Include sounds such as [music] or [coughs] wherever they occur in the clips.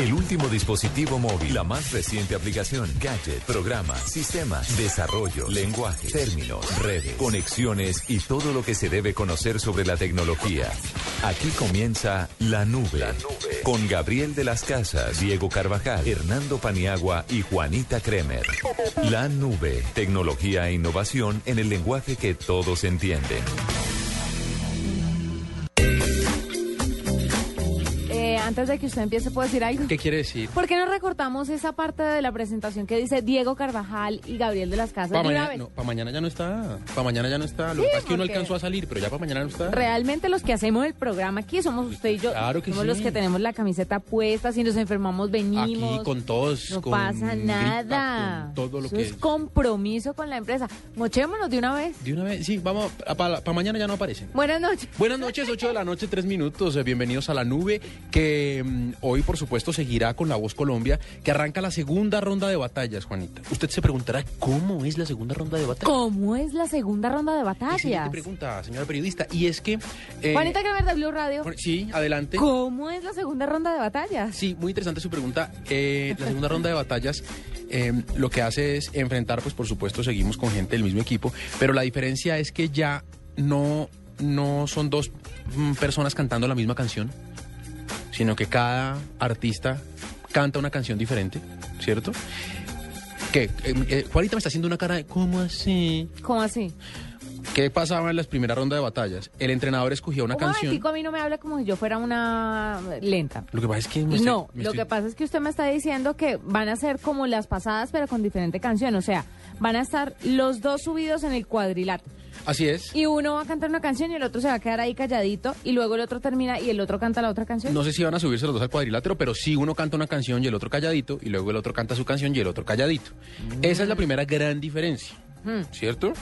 El último dispositivo móvil, la más reciente aplicación, gadget, programa, sistema, desarrollo, lenguaje, términos, redes, conexiones y todo lo que se debe conocer sobre la tecnología. Aquí comienza La Nube, la nube. con Gabriel de las Casas, Diego Carvajal, Hernando Paniagua y Juanita Kremer. La Nube, tecnología e innovación en el lenguaje que todos entienden. Antes de que usted empiece, ¿puedo decir algo? ¿Qué quiere decir? ¿Por qué no recortamos esa parte de la presentación que dice Diego Carvajal y Gabriel de las Casas? Para mañana, no, pa' mañana ya no está. Para mañana ya no está. Lo Sí, que pasa es que uno alcanzó a salir, pero ya para mañana no está. Realmente los que hacemos el programa aquí somos usted y yo. Claro que somos sí. los que tenemos la camiseta puesta. Si nos enfermamos, venimos. Aquí con todos. No con pasa gripa, nada. con todo lo Eso que es compromiso con la empresa. Mochémonos de una vez. De una vez, sí, vamos. Para mañana ya no aparecen. Buenas noches. Buenas noches, 8 de la noche, 3 minutos. Bienvenidos a la nube, que mm, hoy, por supuesto, seguirá con La Voz Colombia, que arranca la segunda ronda de batallas, Juanita. Usted se preguntará, ¿cómo es la segunda ronda de batallas? ¿Cómo es la segunda ronda de batallas? pregunta, señora periodista. Y es que... eh, Juanita Kramer de Blue Radio. bueno, Sí, adelante. ¿Cómo es la segunda ronda de batallas? Sí, muy interesante su pregunta. Eh, la segunda ronda de batallas eh, lo que hace es enfrentar, pues por supuesto seguimos con gente del mismo equipo, pero la diferencia es que ya no, no son dos mm, personas cantando la misma canción, sino que cada artista canta una canción diferente, ¿cierto? ¿Qué? Eh, eh, Juanita me está haciendo una cara de ¿cómo así? ¿Cómo así? ¿Qué pasaba en la primera ronda de batallas? El entrenador escogía una Un canción. momentico, a mí no me habla como si yo fuera una lenta. Lo que pasa es que me estoy- no, me lo estoy- que pasa es que usted me está diciendo que van a ser como las pasadas, pero con diferente canción. O sea, van a estar los dos subidos en el cuadrilátero. Así es. Y uno va a cantar una canción y el otro se va a quedar ahí calladito. Y luego el otro termina y el otro canta la otra canción. No sé si van a subirse los dos al cuadrilátero, pero sí uno canta una canción y el otro calladito, y luego el otro canta su canción y el otro calladito. Esa es la primera gran diferencia, ¿cierto?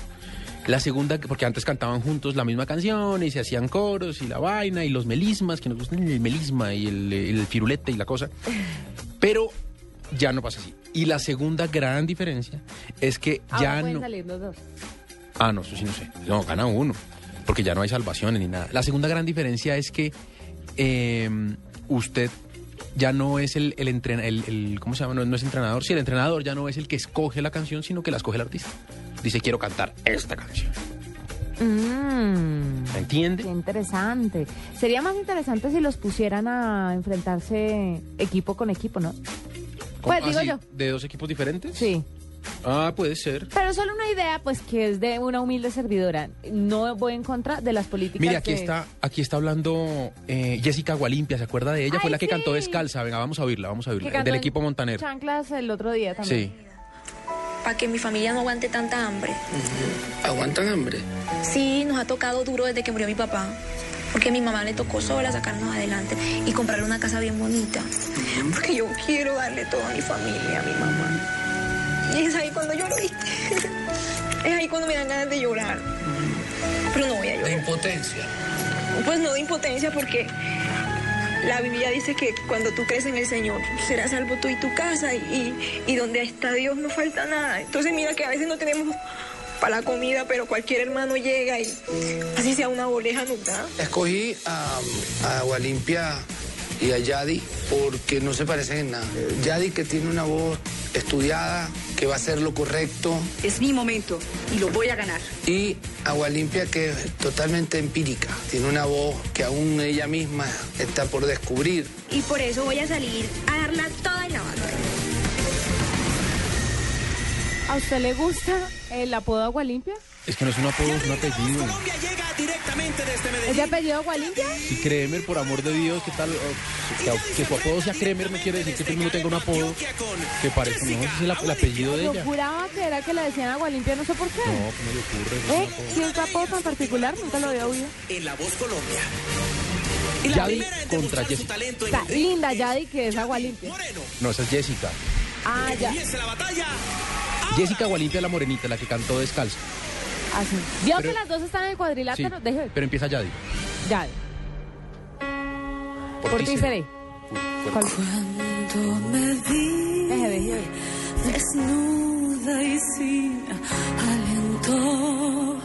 La segunda, porque antes cantaban juntos la misma canción y se hacían coros y la vaina y los melismas, que nos gustan el melisma y el, el firulete y la cosa. [laughs] Pero ya no pasa así. Y la segunda gran diferencia es que Ahora ya pueden no... salir los dos. Ah, no, eso sí no sé. No, gana uno. Porque ya no hay salvaciones ni nada. La segunda gran diferencia es que eh, usted ya no es el, el, entrena- el, el- ¿cómo se llama? No, no es entrenador. Sí, el entrenador ya no es el que escoge la canción, sino que la escoge el artista. Dice, quiero cantar esta canción. Mm, ¿Me entiende? qué interesante. Sería más interesante si los pusieran a enfrentarse equipo con equipo, ¿no? Pues ¿Cómo digo así? yo. ¿De dos equipos diferentes? Sí. Ah, puede ser. Pero solo una idea, pues que es de una humilde servidora. No voy en contra de las políticas. Mire, aquí de- está, aquí está hablando eh, Jessica Gualimpia, ¿se acuerda de ella? Fue la que cantó descalza. Venga, vamos a oírla, vamos a oírla. Del equipo Montaner. Chanclas el otro día también. Sí. para que mi familia no aguante tanta hambre. ¿Aguantan hambre? Sí, nos ha tocado duro desde que murió mi papá, porque a mi mamá le tocó sola sacarnos adelante y comprarle una casa bien bonita, porque yo quiero darle todo a mi familia, a mi mamá. Y es ahí cuando lloro, ¿viste? Es ahí cuando me dan ganas de llorar. Pero no voy a De llorar. impotencia. Pues no de impotencia, porque la Biblia dice que cuando tú crees en el Señor, serás salvo tú y tu casa, y, y donde está Dios no falta nada. Entonces mira que a veces no tenemos para la comida, pero cualquier hermano llega y así sea una boleja nos da. Escogí a, a Agualimpia y a Yadi porque no se parecen en nada. Yadi que tiene una voz estudiada, que va a hacer lo correcto, Es mi momento y lo voy a ganar. y Agualimpia que es totalmente empírica. Tiene una voz que aún ella misma está por descubrir. Y por eso voy a salir a darla toda en la. ¿A usted le gusta el apodo Agua Limpia? Es que no es un apodo, es un apellido. ¿Es de apellido Agua Limpia? Y Kremer, por amor de Dios, ¿qué tal? Que, que su apodo sea Kremer no quiere decir que todo el mundo tenga un apodo que parezca, no, ese es el, el apellido de Yo ella. No, juraba que era que le decían Agua Limpia, no sé por qué. ¿cómo le ocurre? No es ¿Eh? ¿Sí es un apodo tan particular? Nunca lo había oído. En La Voz Colombia. Y la Yadi contra Jessica. talento en Está linda Yadi, que es agua limpia. No, esa es Jessica. Ah, ya. comienza la batalla. Jessica Gualimpia, la morenita, la que cantó descalza. Así. ¿Vio Pero- que las dos están en el Sí, cuadrilátero? Deje ver. pero empieza Yadi. Yadi. Por ti seré. ¿Cuál? Cuando me vi Deje, deje desnuda y sin aliento,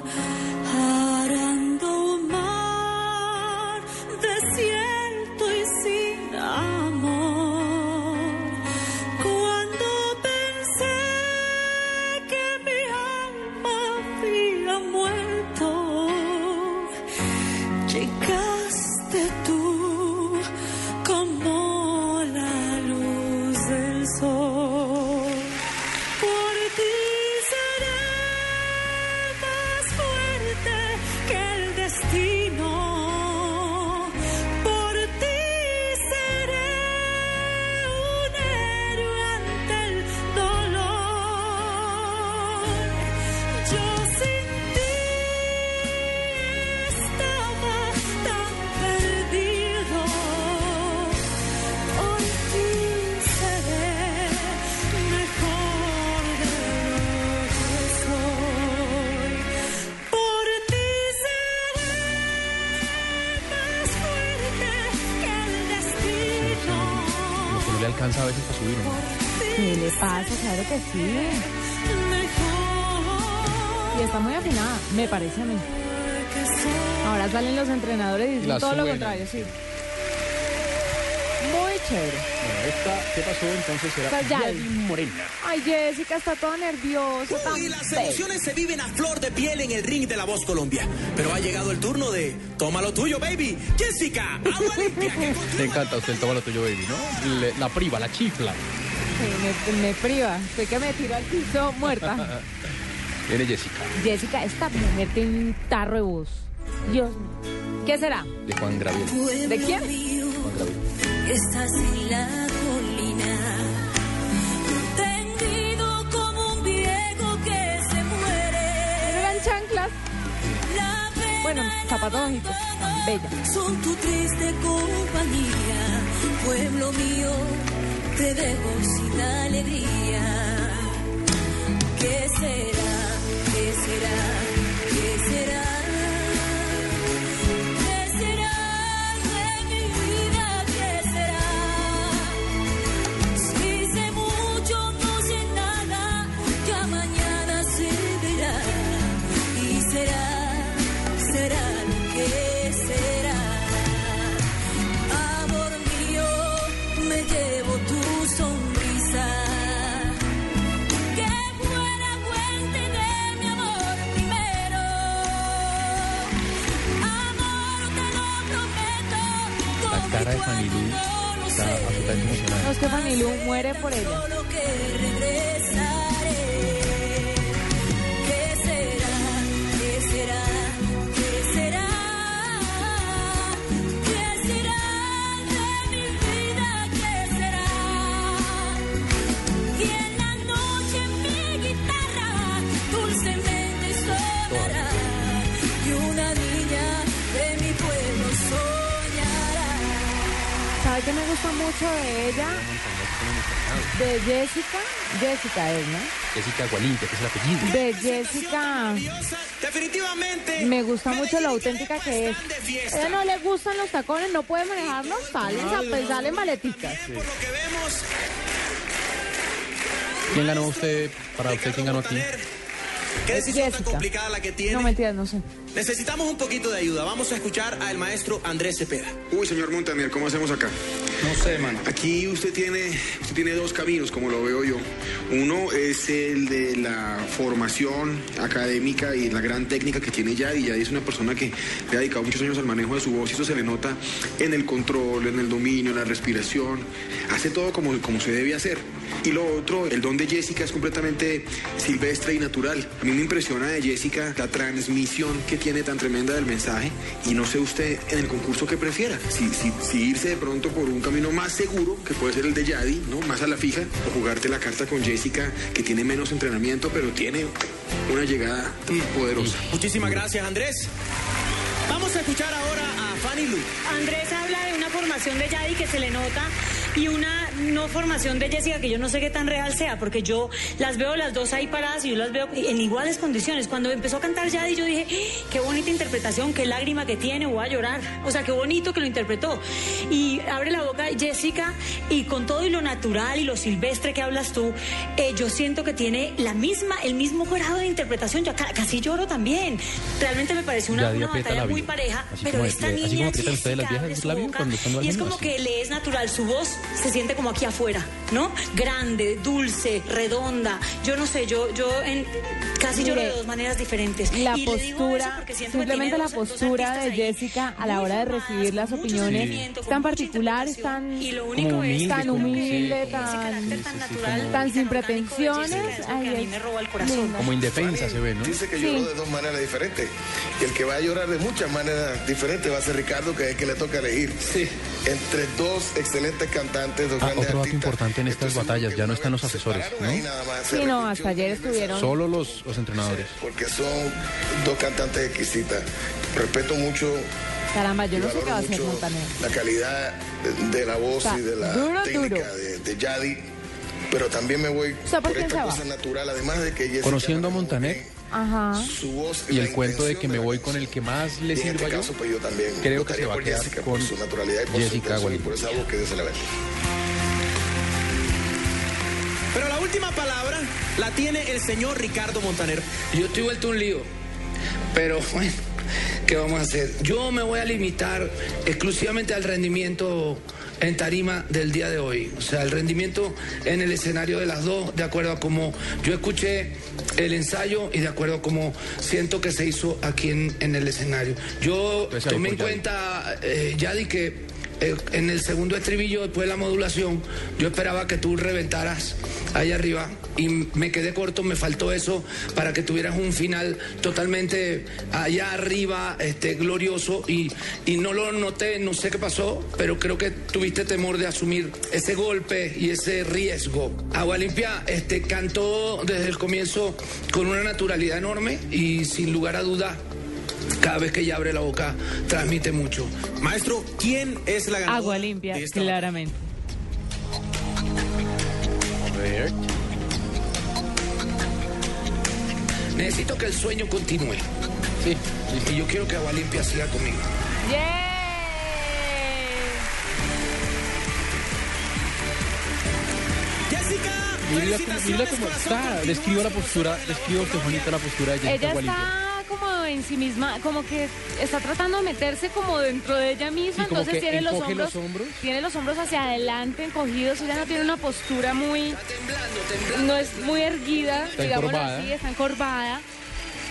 pasa? Claro que sí. Y está muy afinada, me parece a mí. Ahora salen los entrenadores y Y dicen la todo lo contrario, sí. Muy chévere. Bueno, esta, ¿qué pasó entonces? Era Pues Morena. Ay, Jessica está toda nerviosa. tan Y las emociones se viven a flor de piel en el ring de la voz Colombia. Pero ha llegado el turno de Toma lo tuyo, baby. Jessica, agua limpia. [laughs] Le encanta a usted el toma lo tuyo, baby, ¿no? Le- la priva, la chifla. Me, me priva. Estoy que me tiro al piso muerta. [laughs] Viene Jessica, Jessica, esta mujer tiene un tarro de voz. Dios mío. ¿Qué será? de Juan Graviel. ¿De quién? Juan. Estás en la colina, tendido como un viejo que se muere. Eran chanclas. Bueno, zapatos bajitos. Bella. son tu triste compañía, pueblo mío, te dejo sin alegría. ¿Qué será? ¿Qué será? Absolutamente emocionada. No es que Fanny Lu muere por ella. ¿Sabe qué me gusta mucho de ella? De Jessica. Jessica es, ¿no? Jessica Gualimpia, que es el apellido. De Jessica. Definitivamente. Me gusta mucho lo auténtica que es. A ella no le gustan los tacones, no puede manejarlos, salen, pues, salen maleticas. Que vemos, ¿Quién ganó usted? Para usted, ¿quién ganó aquí? qué Es decisión tan Jessica. complicada la que tiene. No, mentiras, no sé. Necesitamos un poquito de ayuda. Vamos a escuchar al maestro Andrés Cepeda. Uy, señor Montaner, ¿cómo hacemos acá? No sé, mano. Aquí usted tiene, usted tiene dos caminos, como lo veo yo. Uno es el de la formación académica y la gran técnica que tiene Yadi. Yadi es una persona que le ha dedicado muchos años al manejo de su voz y eso se le nota en el control, en el dominio, en la respiración. Hace todo como, como se debe hacer. Y lo otro, el don de Jessica es completamente silvestre y natural. A mí me impresiona de Jessica la transmisión que tiene tan tremenda del mensaje y no sé usted en el concurso que prefiera. Si, si, si irse de pronto por un camino más seguro, que puede ser el de Yadi, ¿no? Más a la fija, o jugarte la carta con Jessica, que tiene menos entrenamiento, pero tiene una llegada poderosa. Muchísimas gracias, Andrés. Vamos a escuchar ahora a Fanny Lu. Andrés habla de una formación de Yadi que se le nota y una no formación de Jessica que yo no sé qué tan real sea, porque yo las veo las dos ahí paradas y yo las veo en iguales condiciones. Cuando empezó a cantar Yadi yo dije, "Ah, qué bonita interpretación, qué lágrima que tiene, voy a llorar. O sea, qué bonito que lo interpretó. Y abre la boca Jessica y con todo y lo natural y lo silvestre que hablas tú, eh, yo siento que tiene la misma, el mismo grado de interpretación. Yo ca- casi lloro también. Realmente me pareció una, batalla muy pareja, Así pero esta niña Jessica boca están y es como que le es natural, su voz se siente como aquí afuera, ¿no? Grande, dulce, redonda. Yo no sé, yo, yo en, casi lloro de dos maneras diferentes. La Y postura, simplemente la dos- dos postura de Jessica a la hora de recibir las opiniones tan particular, tan, Y lo Como único es humilde, tan como- humilde, sí, tan, tan natural, tan sin pretensiones. Jessica, Ay, que a mí es me roba el corazón. linda. Como indefensa se ve, ¿no? Dice que Sí. lloró de dos maneras diferentes. Y el que va a llorar de muchas maneras diferentes va a ser Ricardo, que es el que le toca elegir. Entre dos excelentes cantantes, dos Ah, otro dato importante en estas batallas, ya no están los asesores, ¿no? Ahí nada más se Sí, no, hasta ayer estuvieron. Solo los, los entrenadores. Porque son dos cantantes exquisitas. Respeto mucho Caramba, yo no sé qué va a valoro hacer mucho Montaner. la calidad de, de la voz Está y de la duro, técnica duro. De, de Yadi. Pero también me voy sea, ¿por esta va? cosa natural, además de que Conociendo a Montaner Ajá. su voz y el cuento de que me voy con el que más le este sirva yo, caso, pues yo también creo que se va a quedar Jessica con por su naturalidad y por su Jessica intención y por esa voz que Dios se la bendiga. Pero la última palabra la tiene el señor Ricardo Montaner. Yo estoy vuelto un lío, pero bueno, ¿qué vamos a hacer? Yo me voy a limitar exclusivamente al rendimiento en tarima del día de hoy. O sea, el rendimiento en el escenario de las dos, de acuerdo a cómo yo escuché el ensayo y de acuerdo a cómo siento que se hizo aquí en, en el escenario. Yo tomé en cuenta, eh, Yadi, que en el segundo estribillo, después de la modulación, yo esperaba que tú reventaras ahí arriba y me quedé corto, me faltó eso para que tuvieras un final totalmente allá arriba, este, glorioso y, y no lo noté, no sé qué pasó, pero creo que tuviste temor de asumir ese golpe y ese riesgo. Agua Limpia este, cantó desde el comienzo con una naturalidad enorme y sin lugar a duda cada vez que ella abre la boca transmite mucho. Maestro, ¿quién es la ganadora? Agua limpia, de esta claramente. A ver. Necesito que el sueño continúe. Sí. Y yo quiero que Agua Limpia siga conmigo. Jessica, Mira, cómo está. Describo la postura, describo que bonita la postura de Jessica Ella está como en sí misma, como que está tratando de meterse como dentro de ella misma, Sí, entonces tiene los hombros, los hombros. tiene los hombros hacia adelante encogidos, ella no tiene una postura muy, no es muy erguida, Está encorvada. así, está encorvada.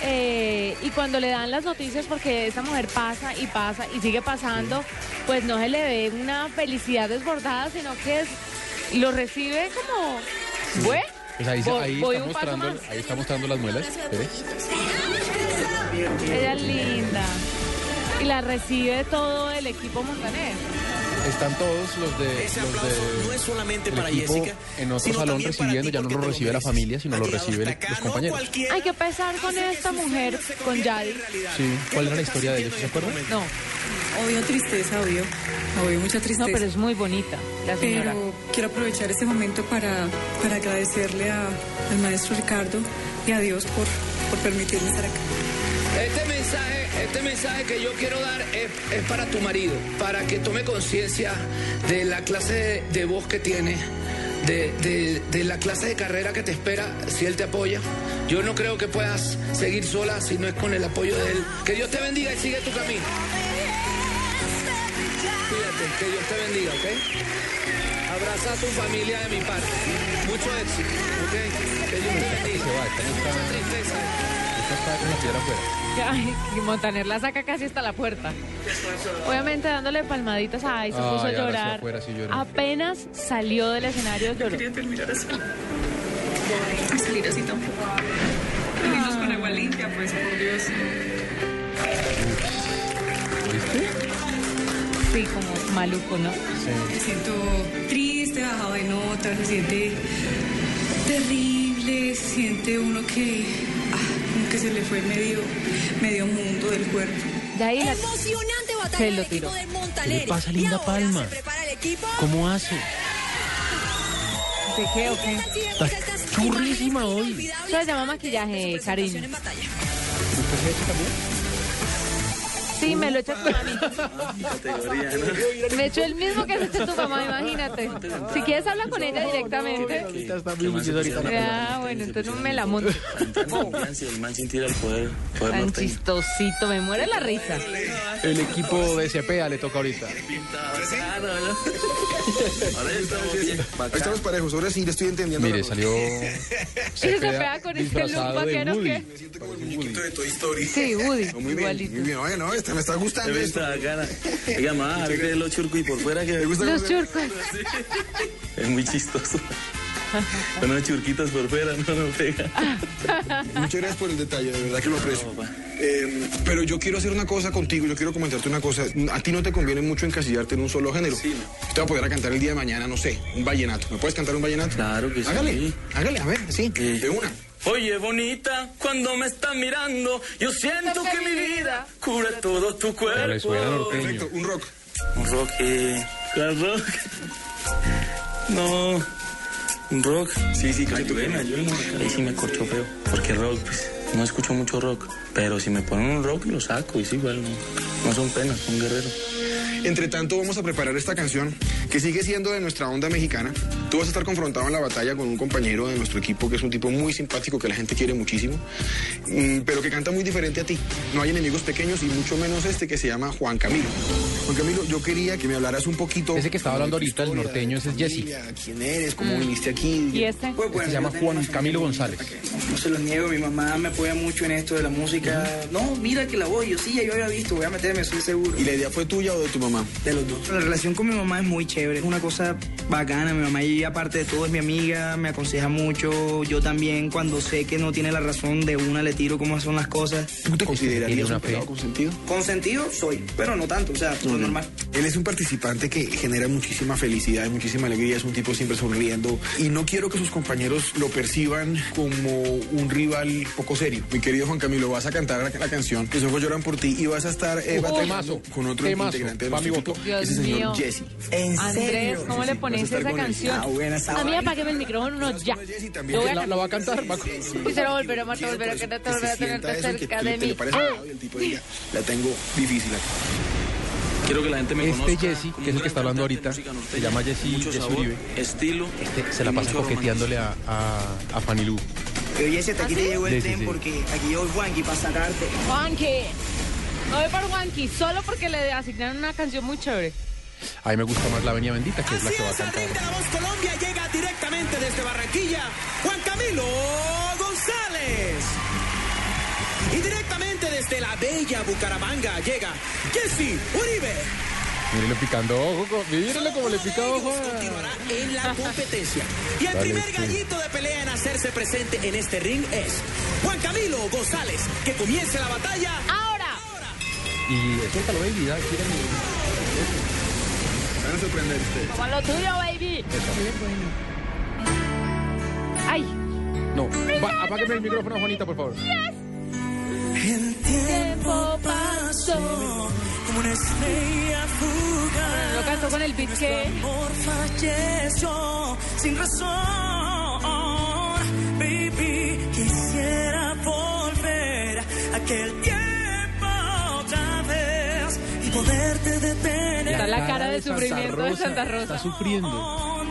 Eh, y cuando le dan las noticias, porque esta mujer pasa y pasa y sigue pasando, pues no se le ve una felicidad desbordada, sino que es- lo recibe como, bueno, Pues ahí, voy- ahí voy está un paso mostrando, más. ahí está mostrando las muelas. espere. Ella es linda. Y la recibe todo el equipo Montaner. Están todos los de, Ese los aplauso de no es solamente el para equipo Jessica, en otro sino salón recibiendo, ti, ya no lo recibe la familia, sino lo hasta acá, los no compañeros. Hay que pesar con esta mujer, con Yadi. Sí, ¿cuál era la historia de ellos? ¿Se acuerdan? No, Obvio tristeza, obvio. Obvio mucha no, tristeza. pero es muy bonita la señora. Pero quiero aprovechar este momento para, para agradecerle a- al maestro Ricardo y a Dios por, por permitirme estar acá. Este mensaje, este mensaje que yo quiero dar es, es para tu marido, para que tome conciencia de la clase de, de voz que tiene, de, de- de la clase de carrera que te espera si él te apoya. Yo no creo que puedas seguir sola si no es con el apoyo de él. Que Dios te bendiga y sigue tu camino. Cuídate, que Dios te bendiga, ¿ok? Abraza a tu familia de mi parte. Mucho éxito, ¿ok? Que Dios te bendiga. Mucha tristeza. Ay, y Montaner la saca casi hasta la puerta. Obviamente dándole palmaditas a y se Ay, puso a sí, llorar. afuera sí. Apenas salió del escenario lloró. Quería terminar así. A salir así tampoco. Menos con agua limpia, pues, por Dios. ¿Viste? Sí, como maluco, ¿no? Me siento triste, bajado de nota, se siente terrible, se siente uno que se le fue medio, medio mundo del cuerpo. De ahí la, Emocionante batalla Se del lo equipo tiró. del ¿Qué le pasa Linda ahora Palma? se prepara el equipo. ¿Cómo hace? ¿De qué o qué? Está churrísima hoy. Eso se llama maquillaje, cariño. Sí, me lo echa tu mami. [laughs] Me echó el mismo que se echó tu mamá, imagínate. Si quieres habla con ella directamente. Está muy ahorita. Ah, bueno, entonces no me la monto. El man el poder, Tan chistosito, me muere la risa. El equipo de CPA le toca ahorita. Ahí estamos parejos, ahora sí le estoy entendiendo. Mire, salió Y se pega con este look disfrazado de vaquero Woody. que... de Toy Story. Sí, Woody, Muy bien, igualito. muy bien. Oye, no, este me está gustando. Se esto. está bacana. Oiga, más, a ver los churcos y por fuera que Los churcos. es muy chistoso. [laughs] Unos churquitos por fuera, no, no pega. Muchas gracias por el detalle, de verdad que lo aprecio. Eh, pero yo quiero hacer una cosa contigo, yo quiero comentarte una cosa. A ti no te conviene mucho encasillarte en un solo género. Te voy a poder a cantar el día de mañana, no sé, un vallenato. ¿Me puedes cantar un vallenato? Claro que sí. Hágale, hágale, a ver, sí, de una. Oye, bonita, cuando me estás mirando, yo siento que mi vida cubre todo tu cuerpo. Perfecto, un rock. Un rock, eh, ¿cuál rock? No, un rock. Sí, sí, que ayúdeme. Ahí sí me corchó feo, porque rock, pues, no escucho mucho rock. Pero si me ponen un rock, lo saco, y sí, igual, no, no son penas, son guerreros. Entre tanto, vamos a preparar esta canción que sigue siendo de nuestra onda mexicana. Tú vas a estar confrontado en la batalla con un compañero de nuestro equipo que es un tipo muy simpático que la gente quiere muchísimo, mm, pero que canta muy diferente a ti. No hay enemigos pequeños y mucho menos este que se llama Juan Camilo. Juan Camilo, yo quería que me hablaras un poquito. Ese que estaba hablando ahorita, el norteño, ese es Jesse. ¿Quién eres? ¿Cómo viniste aquí? ¿Y este? Este se llama Juan Camilo González. No se lo niego, mi mamá me apoya mucho en esto de la música. No, mira que la voy, yo sí, ya yo había visto, voy a meterme, estoy seguro. ¿Y la idea fue tuya o de tu mamá? De los dos. La relación con mi mamá es muy chévere, es una cosa bacana. Mi mamá, y aparte de todo, es mi amiga, me aconseja mucho. Yo también, cuando sé que no tiene la razón de una, le tiro cómo son las cosas. ¿Tú te considerarías una un pelado consentido? Consentido soy, pero no tanto, o sea, lo normal. Él es un participante que genera muchísima felicidad, muchísima alegría, es un tipo siempre sonriendo y no quiero que sus compañeros lo perciban como un rival poco serio. Mi querido Juan Camilo, vas a cantar la, la canción Mis ojos lloran por ti y vas a estar eh, con otro temazo, integrante de va nuestro mi equipo, voto. Dios ese señor mío. Jesse. ¿En Andrés, serio? ¿cómo le pones esa con canción? Ah, buena A mí apágueme el micrófono ya. también. Lo voy a La, la va a cantar. va a- Y se lo volverá a matar, volverá a volverá a tenerte cerca de mí. ¡Ah! la tengo difícil aquí. Quiero que la gente me Este conozca. Jesse, que es el que está hablando de ahorita, se llama Jesse- Jesse sabor, Uribe. Estilo. Este se la pasa coqueteándole a, a, a Fanny Lu. Oye, ese hasta aquí te llegó el Sí, sí, tren sí. porque aquí llegó Juanqui para sacarte. Juanqui. No voy por Juanqui, solo porque le asignaron una canción muy chévere. A mí me gusta más la Avenida Bendita, que es la Así que va a es, el cantar. ring de la voz Colombia llega directamente desde Barranquilla, Juan Camilo González. Y directamente desde la bella Bucaramanga llega Jesse Uribe. Mírenle picando ojo, mírenle como le pica ojo. Continuará en la [laughs] competencia. Y el Dale, primer sí. gallito de pelea en hacerse presente en este ring es Juan Camilo González. Que comience la batalla. ¡Ahora! Y suéltalo, baby, da, tírame. Van a sorprender ustedes. Como lo tuyo, baby. Ay, No, va, apágueme el micrófono, Juanita, por favor. El tiempo pasó como una estrella fugaz. lo canto con el beat que... amor falleció sin razón. Baby, quisiera volver aquel tiempo poderte detener. Está la cara de Santa sufrimiento de Santa Está Rosa. sufriendo.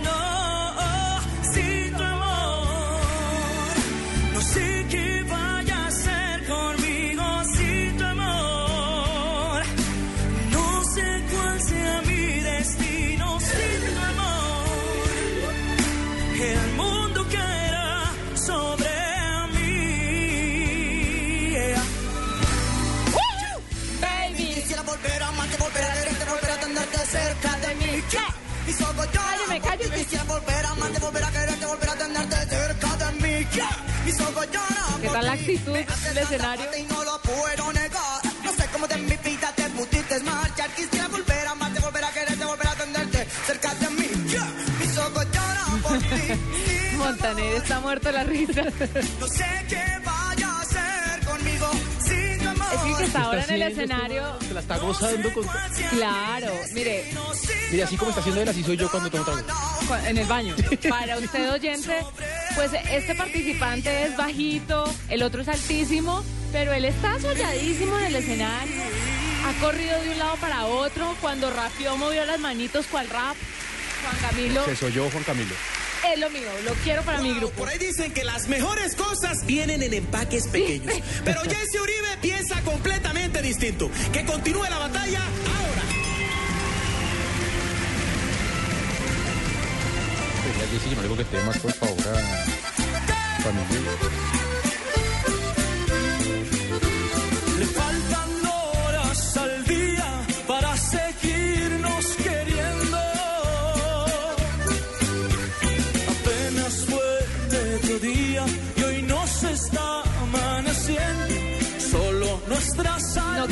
Ojos lloran ¿Qué tal la ti. actitud del escenario? no sé cómo de mi vida te pudiste marchar. Quisiera volver a amarte, volver a quererte, volver a tenerte cerca de mí. Mis ojos lloran por ti. [laughs] Montaner está muerto la risa. No sé qué vaya a hacer conmigo. Es que está ahora en el este escenario. Se la está gozando con... Claro, mire, Mira, así como está haciendo él, así soy yo cuando tomo trago. en el baño. Para usted oyente, pues este participante es bajito, el otro es altísimo, pero él está soñadísimo en el escenario. Ha corrido de un lado para otro. Cuando rapeó, movió las manitos cual rap. Juan Camilo, Que soy yo, Juan Camilo. Es lo mío, lo quiero para mi grupo. Por ahí dicen que las mejores cosas vienen en empaques pequeños. [laughs] Pero Jesse Uribe piensa completamente distinto. Que continúe la batalla ahora. Que no digo que dé más, por favor, a familia.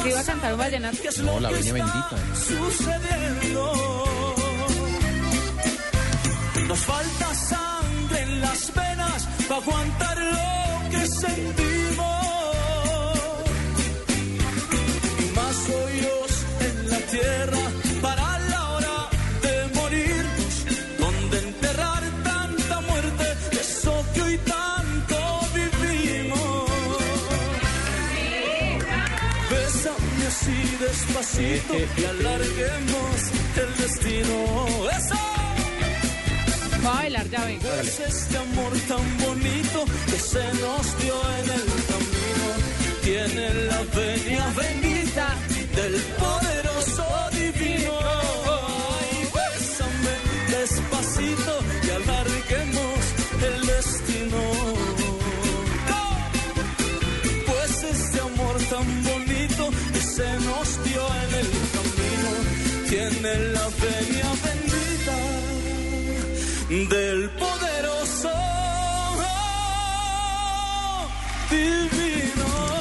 Que iba a cantar un vallenato. No, la veña bendita. sucediendo. Nos falta sangre en las venas para aguantar lo que sentimos. Despacito y alarguemos el destino. ¡Eso! Va a bailar, ya vengo. Es este amor tan bonito que se nos dio en el camino. Tiene la venia bendita del poderoso divino. Se nos dio en el camino tiene la venia bendita del poderoso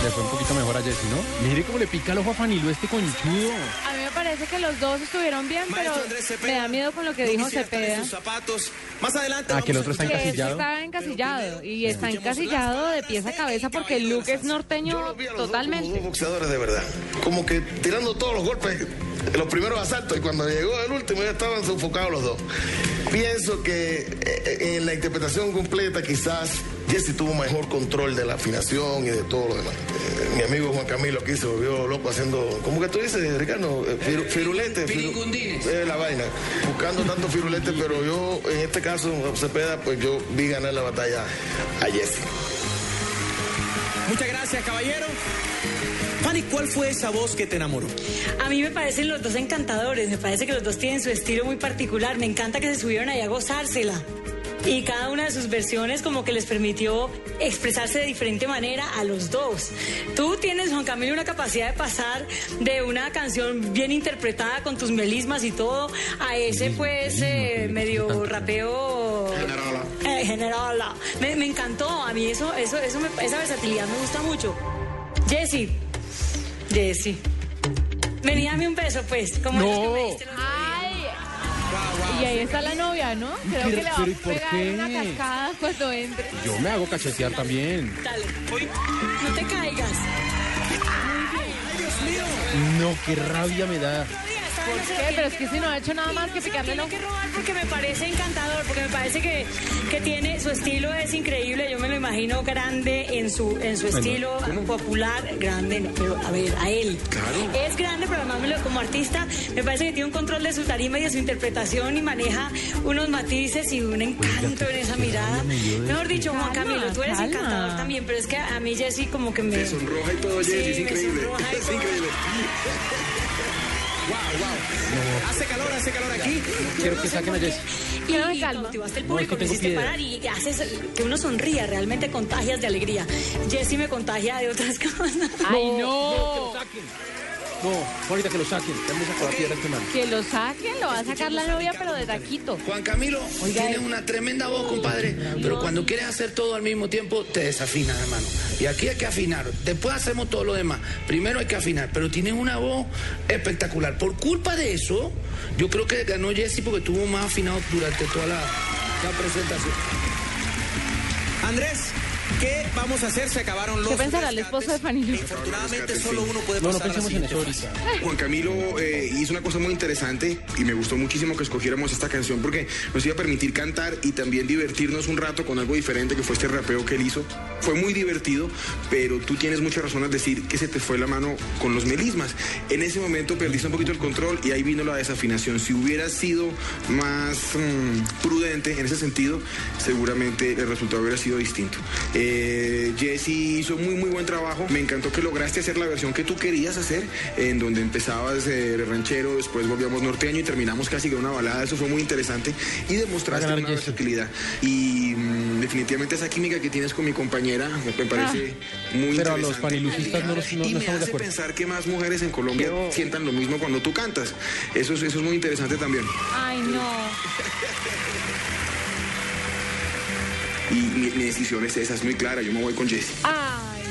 Le fue un poquito mejor a Jessy, ¿no? Mire cómo le pica el ojo a Fanilo este conchudo. A mí me parece que los dos estuvieron bien, pero Maestro Andrés Cepeda, me da miedo con lo que dijo Cepeda. sus zapatos. Más adelante. Ah, que el otro está encasillado. estaba encasillado y está encasillado de pies a cabeza porque el look es norteño Dos totalmente. boxeadores de verdad. Como que tirando todos los golpes, los primeros asaltos, y cuando llegó el último ya estaban sofocados los dos. Pienso que eh, en la interpretación completa quizás Jesse tuvo mejor control de la afinación y de todo lo demás. Eh, mi amigo Juan Camilo aquí se volvió loco haciendo, ¿cómo que tú dices, Ricardo? Eh, firu- firulete. firu- eh, la vaina. Buscando tanto firulete, pero yo, en este caso, Cepeda, pues yo vi ganar la batalla a Jesse. Muchas gracias, caballero. Fanny, ¿cuál fue esa voz que te enamoró? A mí me parecen los dos encantadores, me parece que los dos tienen su estilo muy particular, me encanta que se subieron ahí a gozársela. Y cada una de sus versiones como que les permitió expresarse de diferente manera a los dos. Tú tienes, Juan Camilo, una capacidad de pasar de una canción bien interpretada con tus melismas y todo a ese pues eh, medio rapeo... Generala. Eh, generala. Me, me encantó, a mí eso, eso, eso me- esa versatilidad me gusta mucho. Jessy, Jessy. Vení, dame un beso, pues. Como No. esos que me diste los- y ahí está la novia, ¿no? Creo Pero- que le va pero ¿y a por pegar qué? una cascada cuando entre. Yo me hago cachetear también. Dale. No te caigas. No, qué rabia me da. ¿Por qué? Pero es que si no ha hecho nada más que picarle el ojo. que robar porque me parece encantador, porque me parece que, que tiene, su estilo es increíble, yo me lo imagino grande en su, en su estilo popular, grande, no, pero a ver, a él. Es grande, pero además me lo- como artista me parece que tiene un control de su tarima y de su interpretación y maneja unos matices y un encanto en esa mirada. Mejor dicho, Juan Camilo, tú eres calma. encantador también, pero es que a mí Jessy como que me... Te sonroja y todo, Sí, Jessy, es me increíble. sonroja y [laughs] Es increíble. [laughs] Wow, wow. Hace calor, hace calor aquí. Quiero que saquen a Jessy. Y, y cautivaste el No, es que público, me tengo hiciste piedra. parar y haces que uno sonría, realmente contagias de alegría. Jessy me contagia de otras [laughs] cosas. Ay, que no. lo saquen. No, ahorita que lo saquen. Piedra este man. Que lo saquen, lo va a sacar la novia, pero de taquito. Juan Camilo, tienes una tremenda voz, compadre, pero cuando quieres hacer todo al mismo tiempo, te desafinas, hermano. Y aquí hay que afinar. Después hacemos todo lo demás. Primero hay que afinar, pero tienes una voz espectacular. Por culpa de eso, yo creo que ganó Jesse porque tuvo más afinado durante toda la, la presentación. Andrés, ¿Qué vamos a hacer? Se acabaron los ¿Qué pensará el esposo de Fanny Lu? Afortunadamente solo uno puede No, no pasar la pensemos en eso ahorita. Juan Camilo eh, hizo una cosa muy interesante y me gustó muchísimo que escogiéramos esta canción porque nos iba a permitir cantar y también divertirnos un rato con algo diferente que fue este rapeo que él hizo. Fue muy divertido, pero tú tienes muchas razones al decir que se te fue la mano con los melismas. En ese momento perdiste un poquito el control y ahí vino la desafinación. Si hubieras sido más mm, prudente en ese sentido, seguramente el resultado hubiera sido distinto. Eh, Jesse hizo muy muy buen trabajo. Me encantó que lograste hacer la versión que tú querías hacer, en donde empezabas eh, ranchero, después volvíamos norteño y terminamos casi con una balada. Eso fue muy interesante y demostraste una versatilidad. Y mm, definitivamente esa química que tienes con mi compañera me parece muy Pero a interesante. los panilucistas no, los- no, y no me de hace pensar que más mujeres en Colombia sientan lo mismo cuando tú cantas. Eso es, eso es muy interesante también. Ay, no. [laughs] Y mi, mi decisión es esa, es muy clara. Yo me voy con Jesse. Ay.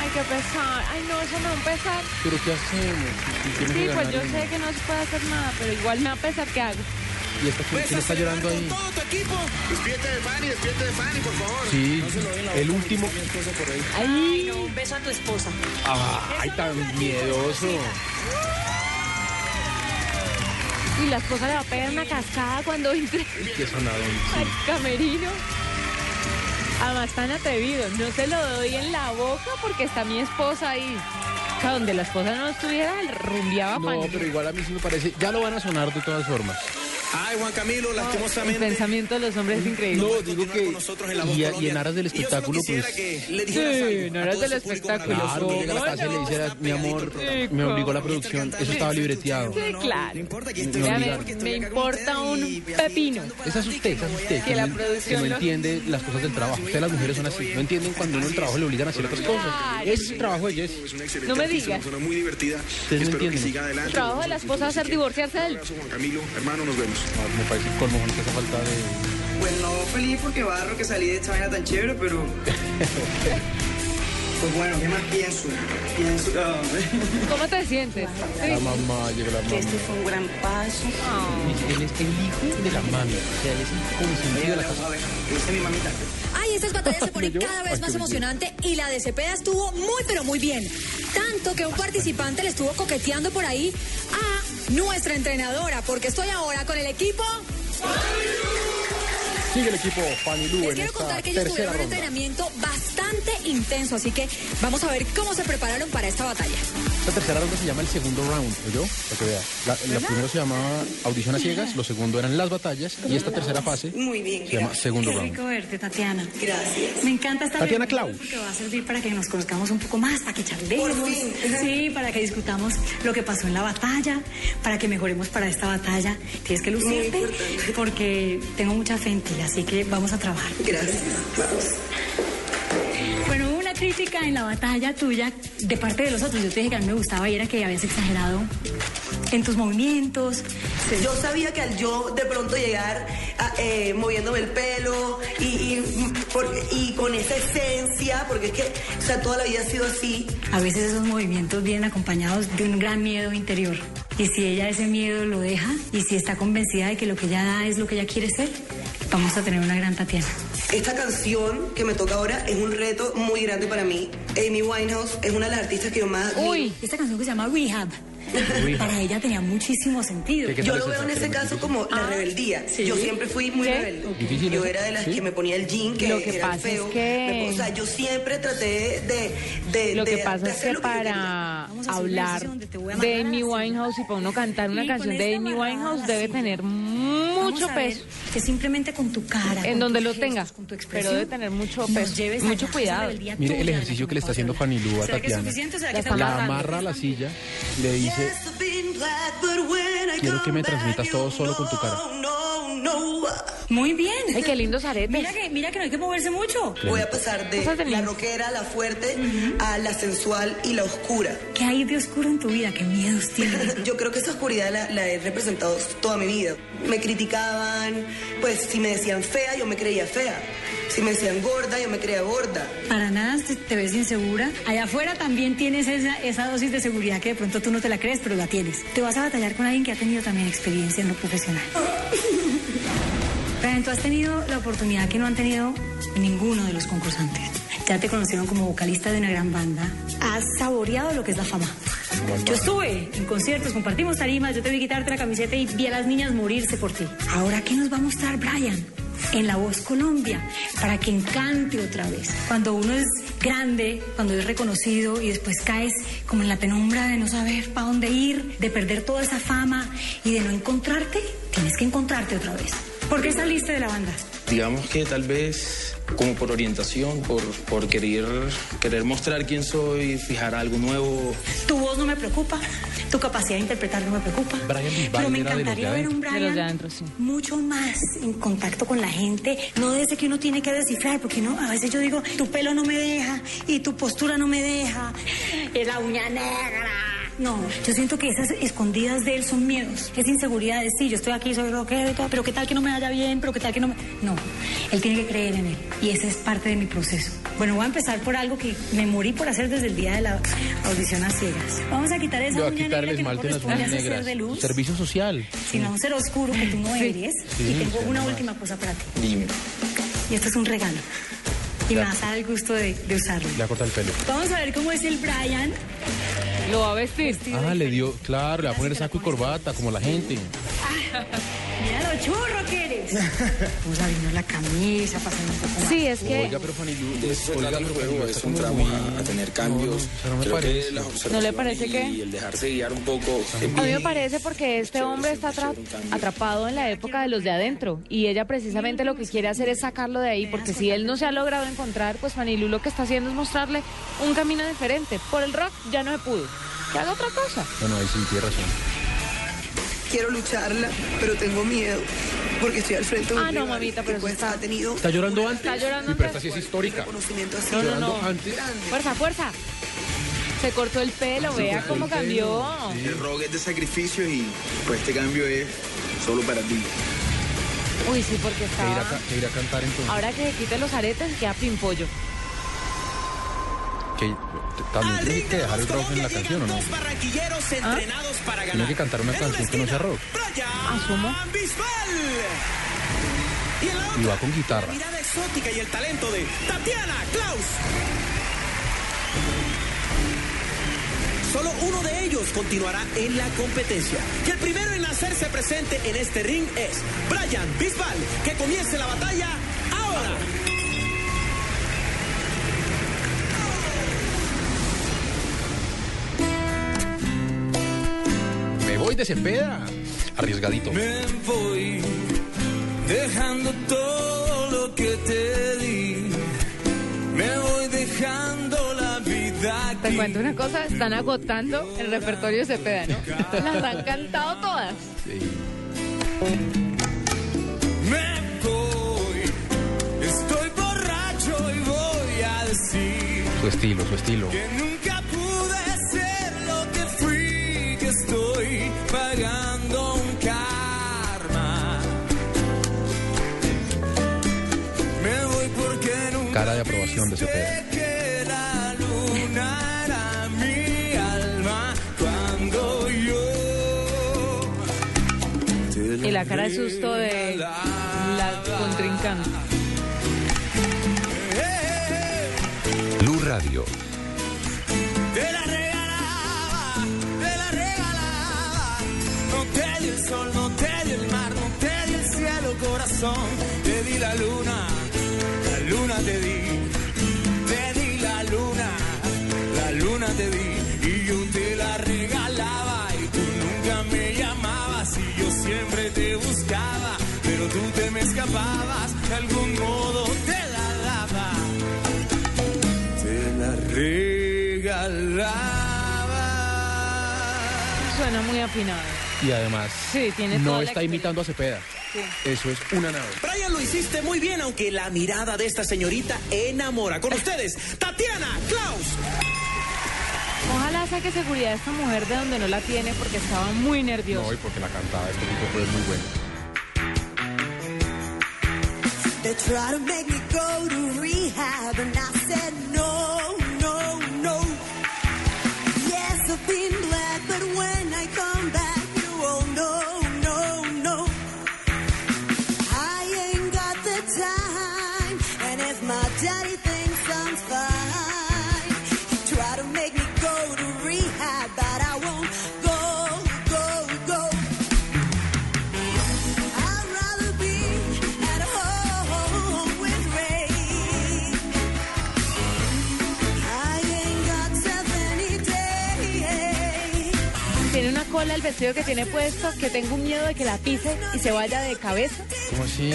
Ay, qué pesar. Ay, no, eso no va a pesar. Pero ¿qué hacemos? Sí, que pues yo sé que no se puede hacer nada, pero igual me va a pesar que hago. ¿Y esta quién está llorando ahí? todo tu equipo. Despídete de Fanny, despídete de Fanny, por favor. Sí, el último. Ay, Un beso a tu esposa. Ay, tan miedoso. Y la esposa le va a pegar una cascada cuando entre al [laughs] camerino. Además, tan atrevido. No se lo doy en la boca porque está mi esposa ahí. O sea, donde la esposa no estuviera, rumbeaba No, pan. pero igual a mí sí me parece. Ya lo van a sonar de todas formas. Ay, Juan Camilo, El lastimosamente. pensamiento de los hombres es increíble. No, digo que. nosotros en La Y, a- y en aras del Y yo solo espectáculo, pues. que le Sí, en a aras del espectáculo. Claro, llega a la casa y le dijera, mi amor, me obligó la producción. Eso estaba libreteado. Sí, claro. Me Vea, me, me importa un pepino. Esa es usted, esa es usted. Que la no- producción que no entiende las cosas del trabajo. Ustedes las mujeres son así. No entienden cuando uno el trabajo le obligan a hacer otras cosas. Ese es el trabajo de Jess. Es una No me digas. Una persona muy divertida. Ustedes no Espero que entienden. siga adelante. El trabajo de la esposa es hacer divorciarse de él. Juan Camilo. Hermano, nos vemos. No, me parece colmo con esa falta de. Pues no feliz porque barro que salí de esta vaina tan chévere, pero. [laughs] Pues bueno, ¿qué más pienso? Pienso. ah, ¿Cómo te sientes? Sí. La mamá, llega la mamá. este fue un gran paso. Él es el hijo de la mami. O sea, él es el consentido de la casa. A ver, dice mi mamita. Ay, estas batallas se ponen [laughs] cada vez más emocionante y la de Cepeda estuvo muy pero muy bien. Tanto que un participante le estuvo coqueteando por ahí a nuestra entrenadora, porque estoy ahora con el equipo. Sigue el equipo Fanny Lu Les en quiero esta contar que ellos tuvieron un entrenamiento bastante intenso, así que vamos a ver cómo se prepararon para esta batalla. Esta tercera ronda se llama el segundo round, ¿oyó? Para que vea. La, la primero se llamaba audición a ciegas, lo segundo eran las batallas y esta tercera fase Muy bien, se llama segundo Qué round. rico verte, Tatiana. Gracias. Me encanta esta Tatiana Klaus. Porque va a servir para que nos conozcamos un poco más, para que charlemos. Por fin. Sí, para que discutamos lo que pasó en la batalla, para que mejoremos para esta batalla. Tienes que lucirte porque tengo mucha fe en ti, así que vamos a trabajar. Gracias. Vamos. Bueno, una crítica en la batalla tuya de parte de los otros. Yo te dije que a mí me gustaba y era que habías exagerado en tus movimientos. Yo sabía que al yo de pronto llegar a, eh, moviéndome el pelo y, y, por- y con esa esencia, porque es que, o sea, toda la vida ha sido así. A veces esos movimientos vienen acompañados de un gran miedo interior. Y si ella ese miedo lo deja y si está convencida de que lo que ella da es lo que ella quiere ser, vamos a tener una gran Tatiana. Esta canción que me toca ahora es un reto muy grande para mí. Amy Winehouse es una de las artistas que yo más. Uy, esta canción que se llama Rehab. Para ella tenía muchísimo sentido. ¿Qué Yo lo veo en ese caso como la Ah, rebeldía. sí. Yo siempre fui muy ¿Qué? rebelde. ¿Difícil Yo era de las ¿Sí? que me ponía el jean, que, Lo que era pasa es que- Me- o sea, yo siempre traté de... de Lo que de- pasa de es que para hablar de Amy. Winehouse y para uno cantar una canción de Amy Winehouse así. debe tener mucho peso. Que simplemente con tu cara. En donde lo gestos, tenga, con tu pero debe tener mucho peso, lleves mucho cuidado. Mire el ejercicio que le está haciendo Fanny a ¿Será que es Tatiana. La amarra a la silla le dice, quiero que me transmitas todo solo con tu cara. Muy bien. Ay, qué lindos aretes. Mira que, mira que no hay que moverse mucho. Voy a pasar de la rockera, la fuerte, a la sensual y la oscura. ¿Qué hay de oscuro en tu vida? ¿Qué miedos tienes? [laughs] Yo creo que esa oscuridad la, la he representado toda mi vida. Me criticaban, pues si me decían fea, yo me creía fea. Si me decían gorda, yo me creía gorda. Para nada te, te ves insegura. Allá afuera también tienes esa, esa dosis de seguridad que de pronto tú no te la crees, pero la tienes. Te vas a batallar con alguien que ha tenido también experiencia en lo profesional. [laughs] Pero tú has tenido la oportunidad que no han tenido ninguno de los concursantes. Ya te conocieron como vocalista de una gran banda. Has saboreado lo que es la fama. Yo estuve en conciertos, compartimos tarimas, yo te vi quitarte la camiseta y vi a las niñas morirse por ti. Ahora, ¿qué nos va a mostrar Brian? En La Voz Colombia, para que encante otra vez. Cuando uno es grande, cuando es reconocido y después caes como en la penumbra de no saber para dónde ir, de perder toda esa fama y de no encontrarte, tienes que encontrarte otra vez. ¿Por qué saliste de la banda? Digamos que tal vez como por orientación, por, por querer, querer mostrar quién soy, fijar algo nuevo. Tu voz no me preocupa, tu capacidad de interpretar no me preocupa. Brian Pero me era de los de encantaría ver un De los de Brian adentro, sí. mucho más en contacto con la gente, no desde que uno tiene que descifrar, porque no, a veces yo digo, tu pelo no me deja y tu postura no me deja, es la uña negra. No, yo siento que esas escondidas de él son miedos, es inseguridades. Sí, yo estoy aquí, soy rockero y todo, pero qué tal que no me vaya bien, pero qué tal que no me... No, él tiene que creer en él y ese es parte de mi proceso. Bueno, voy a empezar por algo que me morí por hacer desde el día de la audición a ciegas. Vamos a quitar esa Yo a uña negra que no corresponde a negras. de luz Servicio social. sino un ser oscuro que tú no eres. y tengo una última cosa para ti. Dime. Y esto es un regalo. Y me vas a dar el gusto de, de usarlo. Le va a cortar el pelo. Vamos a ver cómo es el Brian. Lo va a vestir. Ah, le dio, claro, le va a poner saco y corbata, como la gente. Mira lo churro que eres. [laughs] Vamos a abrirnos la camisa, pasando un poco más. Sí, es que Oiga, pero Fanny Lu, De eso se oiga, trata el pero juego, Fanny Lu es un tramo a, a tener cambios. No, no, no me Creo parece. que las ¿No le parece y, que? y el dejarse guiar un poco A mí me parece porque este hombre está atra- atrapado en la época de los de adentro y ella precisamente lo que quiere hacer es sacarlo de ahí porque si él no se ha logrado encontrar, pues Manilu lo que está haciendo es mostrarle un camino diferente. Por el rock ya no se pudo. Que haga otra cosa. Bueno, ahí sí tiene razón. Quiero lucharla, pero tengo miedo. Porque estoy al frente de un Ah, no, mamita, pero que, pues, eso está- ha tenido ¿Está llorando antes? Está llorando Uy, pero antes. esta sí es histórica. reconocimiento así. No, no, Llorando no. antes. Fuerza, fuerza. Se cortó el pelo, vea cómo cambió. El rock es de sacrificio y pues este cambio es solo para ti. Uy, sí, porque Que ir, a, estaba... ca- que ir a cantar entonces. Ahora que se quite los aretes, queda pimpollo. Que también tiene que dejar el rock en la canción, ¿o no? Dos barranquilleros ¿Ah? entrenados para Tiene que cantar una canción que no sea rock. Asumo. Bisbal. Y va con guitarra. La mirada exótica y el talento de Tatiana Klaus. Solo uno de ellos continuará en la competencia. Y el primero en hacerse presente en este ring es Brian Bisbal. Que comience la batalla ahora. Me voy de Cepeda. Arriesgadito. Me voy dejando todo lo que te di. Me voy dejando la Te cuento una cosa, están agotando el repertorio de Cepeda, ¿no? Las han cantado todas. Me voy, estoy borracho y voy a decir Su estilo, su estilo. que nunca pude ser lo que fui, que estoy pagando un karma. Me voy porque nunca Cara de aprobación de Cepeda. La cara de susto de la contrincante. Blue Radio, Te la regalaba, te la regalaba. No te di el sol, no te di el mar, no te di el cielo, corazón. Te di la luna, la luna te di. Tú te me escapabas. De algún modo te la daba te la regalaba. Suena muy afinado. Y además, Sí, tiene no está imitando a Cepeda. Eso es una nave. Brian, lo hiciste muy bien, aunque la mirada de esta señorita enamora. Con ustedes, Tatiana Klaus. Ojalá saque seguridad a esta mujer de donde no la tiene porque estaba muy nerviosa. No, y porque la cantada de este tipo fue muy buena. They try to make me go to rehab, and I said no, no, no. Yes, I've been black, but when I come back, vestido que tiene puesto que tengo un miedo de que la pise y se vaya de cabeza. ¿Cómo así?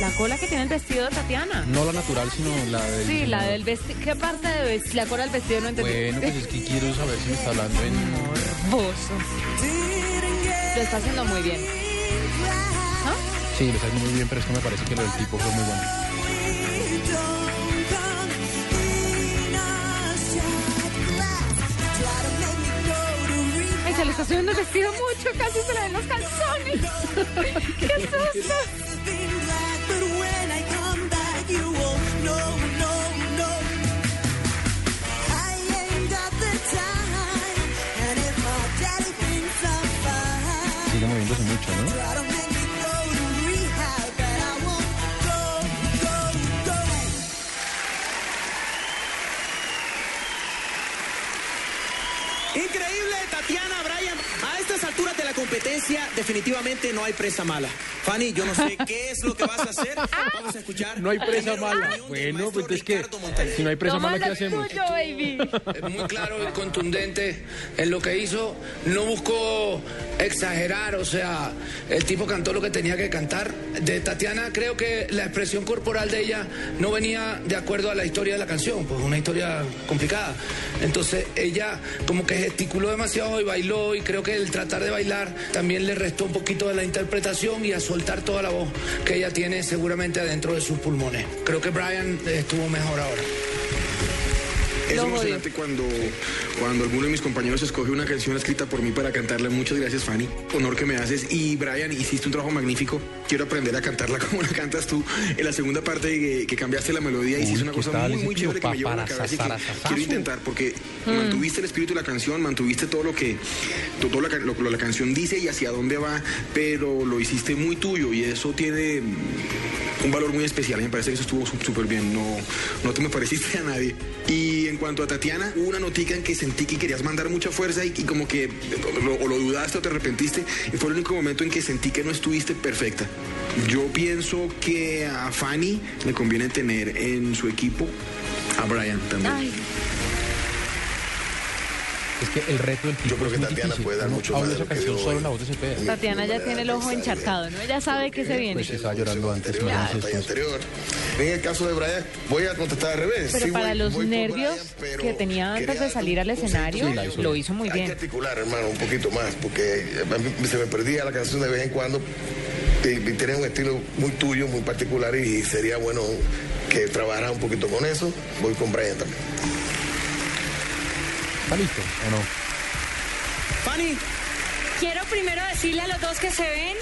La cola que tiene el vestido de Tatiana. No la natural, sino la del... Sí, la del vestido. ¿Qué parte de la cola del vestido no entendí? Bueno, pues es que quiero saber si me está hablando en... Morboso. Lo está haciendo muy bien. Sí, lo está haciendo muy bien, pero es que me parece que lo del tipo fue muy bueno. Le está subiendo el vestido mucho, casi se le ven los calzones. [laughs] ¡Qué susto! But when I come competencia, definitivamente no hay presa mala. Fanny, yo no sé qué es lo que vas a hacer. [laughs] Vamos a escuchar. No hay presa mala. Bueno, pues es que si no hay presa mala, ¿qué hacemos? baby. Es muy claro y contundente en lo que hizo. No buscó exagerar, o sea, el tipo cantó lo que tenía que cantar. De Tatiana creo que la expresión corporal de ella no venía de acuerdo a la historia de la canción, pues una historia complicada. Entonces ella como que gesticuló demasiado y bailó y creo que el tratar de bailar también le restó un poquito de la interpretación y a soltar toda la voz que ella tiene seguramente adentro de sus pulmones. Creo que Brian estuvo mejor ahora. Es Lo emocionante cuando, cuando alguno de mis compañeros escoge una canción escrita por mí para cantarla. Muchas gracias, Fanny. Honor que me haces. Y Brian, hiciste un trabajo magnífico. Quiero aprender a cantarla [laughs] como la cantas tú. En la segunda parte que, que cambiaste la melodía, hiciste una ¿qué cosa muy, muy chévere que me lleva a la cabeza y que sasarasasazo? quiero intentar porque Mm. mantuviste el espíritu de la canción, mantuviste todo lo que todo lo, que- lo que la canción dice y hacia dónde va, pero lo hiciste muy tuyo y eso tiene mm, un valor muy especial. Me parece que eso estuvo súper bien. No, no te me pareciste a nadie. Y en cuanto a Tatiana, hubo una notica en que sentí que querías mandar mucha fuerza y, como que lo, o lo dudaste o te arrepentiste. Y fue el único momento en que sentí que no estuviste perfecta. Yo pienso que a Fanny le conviene tener en su equipo a Brian también. Es que el reto del tipo Yo creo es que muy Tatiana difícil. puede dar mucho más de lo que dio solo la voz de. Tatiana ya tiene el ojo encharcado, ¿no? Ella sabe que se viene. Pues estaba llorando antes. Batalla después. anterior. En el caso de Brian, voy a contestar al revés. Pero Sí, para voy- los voy nervios Brian, que tenía antes de salir al escenario, Sí, hizo lo bien. hizo muy Hay que bien. articular, hermano, un poquito más, porque mí se me perdía la canción de vez en cuando. Y, y tiene un estilo muy tuyo, muy particular, y sería bueno que trabajara un poquito con eso. Voy con Brian también. ¿Está listo o no? Fanny, Quiero primero decirle a los dos que se ven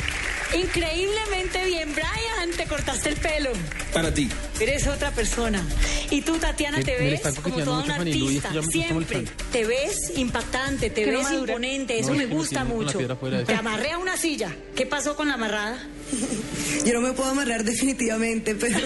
increíblemente bien. Brian, te cortaste el pelo. para ti. Eres otra persona. Y tú, Tatiana, te ves como toda una artista. Siempre. Te ves impactante, te ves madura. imponente. Eso me gusta mucho. Te amarré a una silla. ¿Qué pasó con la amarrada? Yo no me puedo amarrar definitivamente, pero,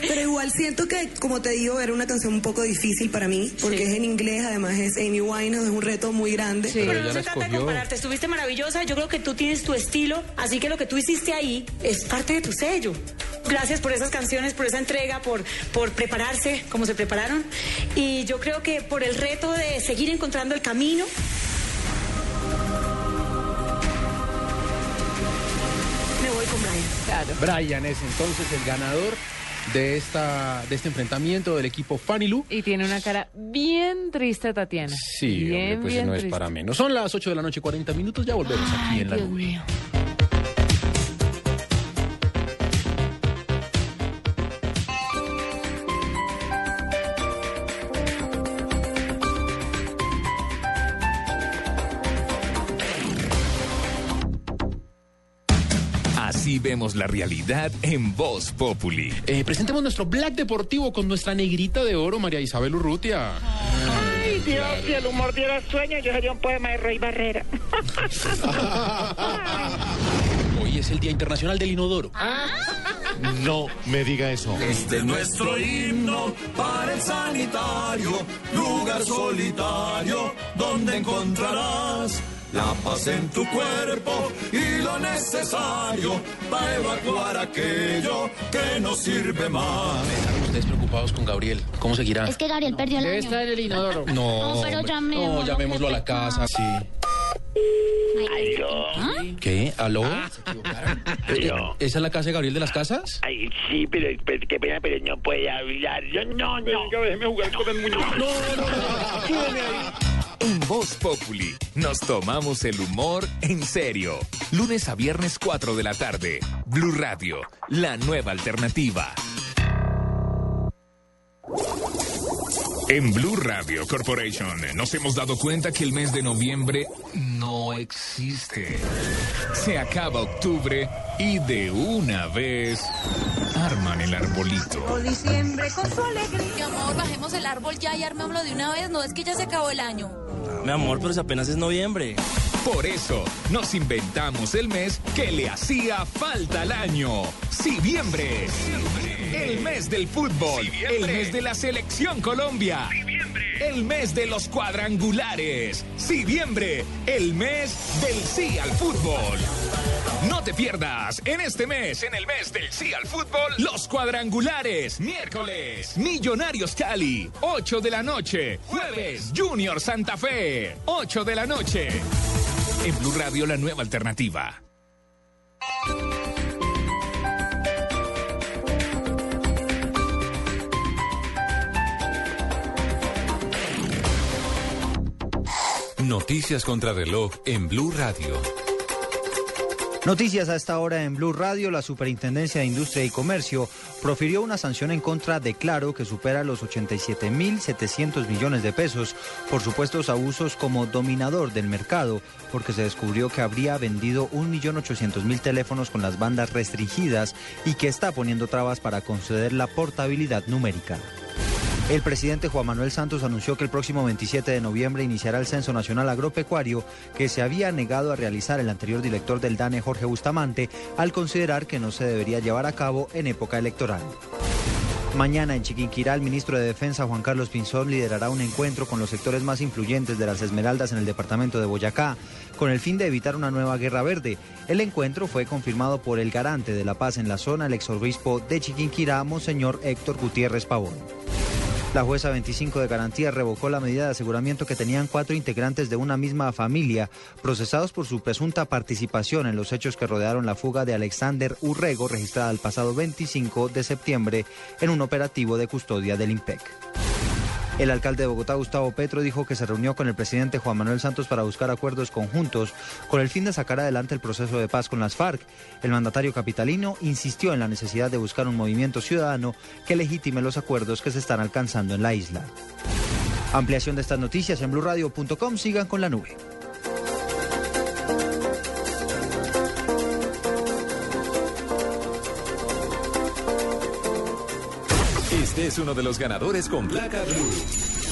pero igual siento que, como te digo, era una canción un poco difícil para mí, porque es en inglés, además es Amy Winehouse, es un reto muy grande. Pero Pero no se trata de compararte. Estuviste maravillosa. Yo creo que tú tienes tu estilo. Así que lo que tú hiciste ahí es parte de tu sello. Gracias por esas canciones, por esa entrega, por, por prepararse como se prepararon. Y yo creo que por el reto de seguir encontrando el camino. Claro. Brian es entonces el ganador de esta de este enfrentamiento del equipo Fanny Lu. Y tiene una cara bien triste, Tatiana. Sí, bien, hombre, pues bien no es para menos. Son las 8 de la noche, 40 minutos. Ya volvemos aquí en la Dios nube. mío. Así vemos la realidad en Voz Populi. Eh, presentemos nuestro Black Deportivo con nuestra negrita de oro, María Isabel Urrutia. Ay, Dios, si el humor diera sueño, yo sería un poema de Roy Barrera. [laughs] Hoy es el Día Internacional del Inodoro. No me diga eso. Este es nuestro himno para el sanitario, lugar solitario donde encontrarás la paz en tu cuerpo y lo necesario para evacuar aquello que no sirve más. Ustedes preocupados con Gabriel. ¿Cómo seguirá? Es que Gabriel perdió el Debe año. estar en el inodoro. No, No, pero hombre. llamémoslo, No, llamémoslo a la casa, sí. ¿Aló? ¿Qué? ¿Aló? Ah, Eh, ¿Esa es la casa de Gabriel de las Casas? Ay, sí, pero, pero qué pena, pero no puede hablar. Yo no, no. Venga, déjeme jugar con el muñeco. No, En Voz Populi nos tomamos el humor en serio. Lunes a viernes 4 de la tarde. Blue Radio, la nueva alternativa. En Blue Radio Corporation nos hemos dado cuenta que el mes de noviembre no existe. Se acaba octubre y de una vez arman el arbolito. O diciembre con su alegría. Mi amor, bajemos el árbol ya y armémoslo de una vez. No es que ya se acabó el año. Mi amor, pero si apenas es noviembre. Por eso nos inventamos el mes que le hacía falta al año. Siviembre. El mes del fútbol. El mes de la selección Colombia. El mes de los cuadrangulares. Siviembre. El mes del sí al fútbol. No te pierdas en este mes, en el mes del sí al fútbol, los cuadrangulares. Miércoles, Millonarios Cali, 8 de la noche. Jueves, Junior Santa Fe, 8 de la noche. En Blue Radio, la nueva alternativa. Noticias contra reloj en Blue Radio. Noticias a esta hora en Blue Radio. La Superintendencia de Industria y Comercio profirió una sanción en contra de Claro que supera los 87.700 millones de pesos por supuestos abusos como dominador del mercado, porque se descubrió que habría vendido 1.800.000 teléfonos con las bandas restringidas y que está poniendo trabas para conceder la portabilidad numérica. El presidente Juan Manuel Santos anunció que el próximo 27 de noviembre iniciará el Censo Nacional Agropecuario que se había negado a realizar el anterior director del DANE, Jorge Bustamante, al considerar que no se debería llevar a cabo en época electoral. Mañana en Chiquinquirá, el ministro de Defensa, Juan Carlos Pinzón, liderará un encuentro con los sectores más influyentes de las Esmeraldas en el departamento de Boyacá, con el fin de evitar una nueva guerra verde. El encuentro fue confirmado por el garante de la paz en la zona, el exobispo de Chiquinquirá, Monseñor Héctor Gutiérrez Pavón. La jueza 25 de garantía revocó la medida de aseguramiento que tenían cuatro integrantes de una misma familia, procesados por su presunta participación en los hechos que rodearon la fuga de Alexander Urrego, registrada el pasado 25 de septiembre en un operativo de custodia del IMPEC. El alcalde de Bogotá, Gustavo Petro, dijo que se reunió con el presidente Juan Manuel Santos para buscar acuerdos conjuntos con el fin de sacar adelante el proceso de paz con las FARC. El mandatario capitalino insistió en la necesidad de buscar un movimiento ciudadano que legitime los acuerdos que se están alcanzando en la isla. Ampliación de estas noticias en blurradio.com. Sigan con la nube. Este es uno de los ganadores con placa blue.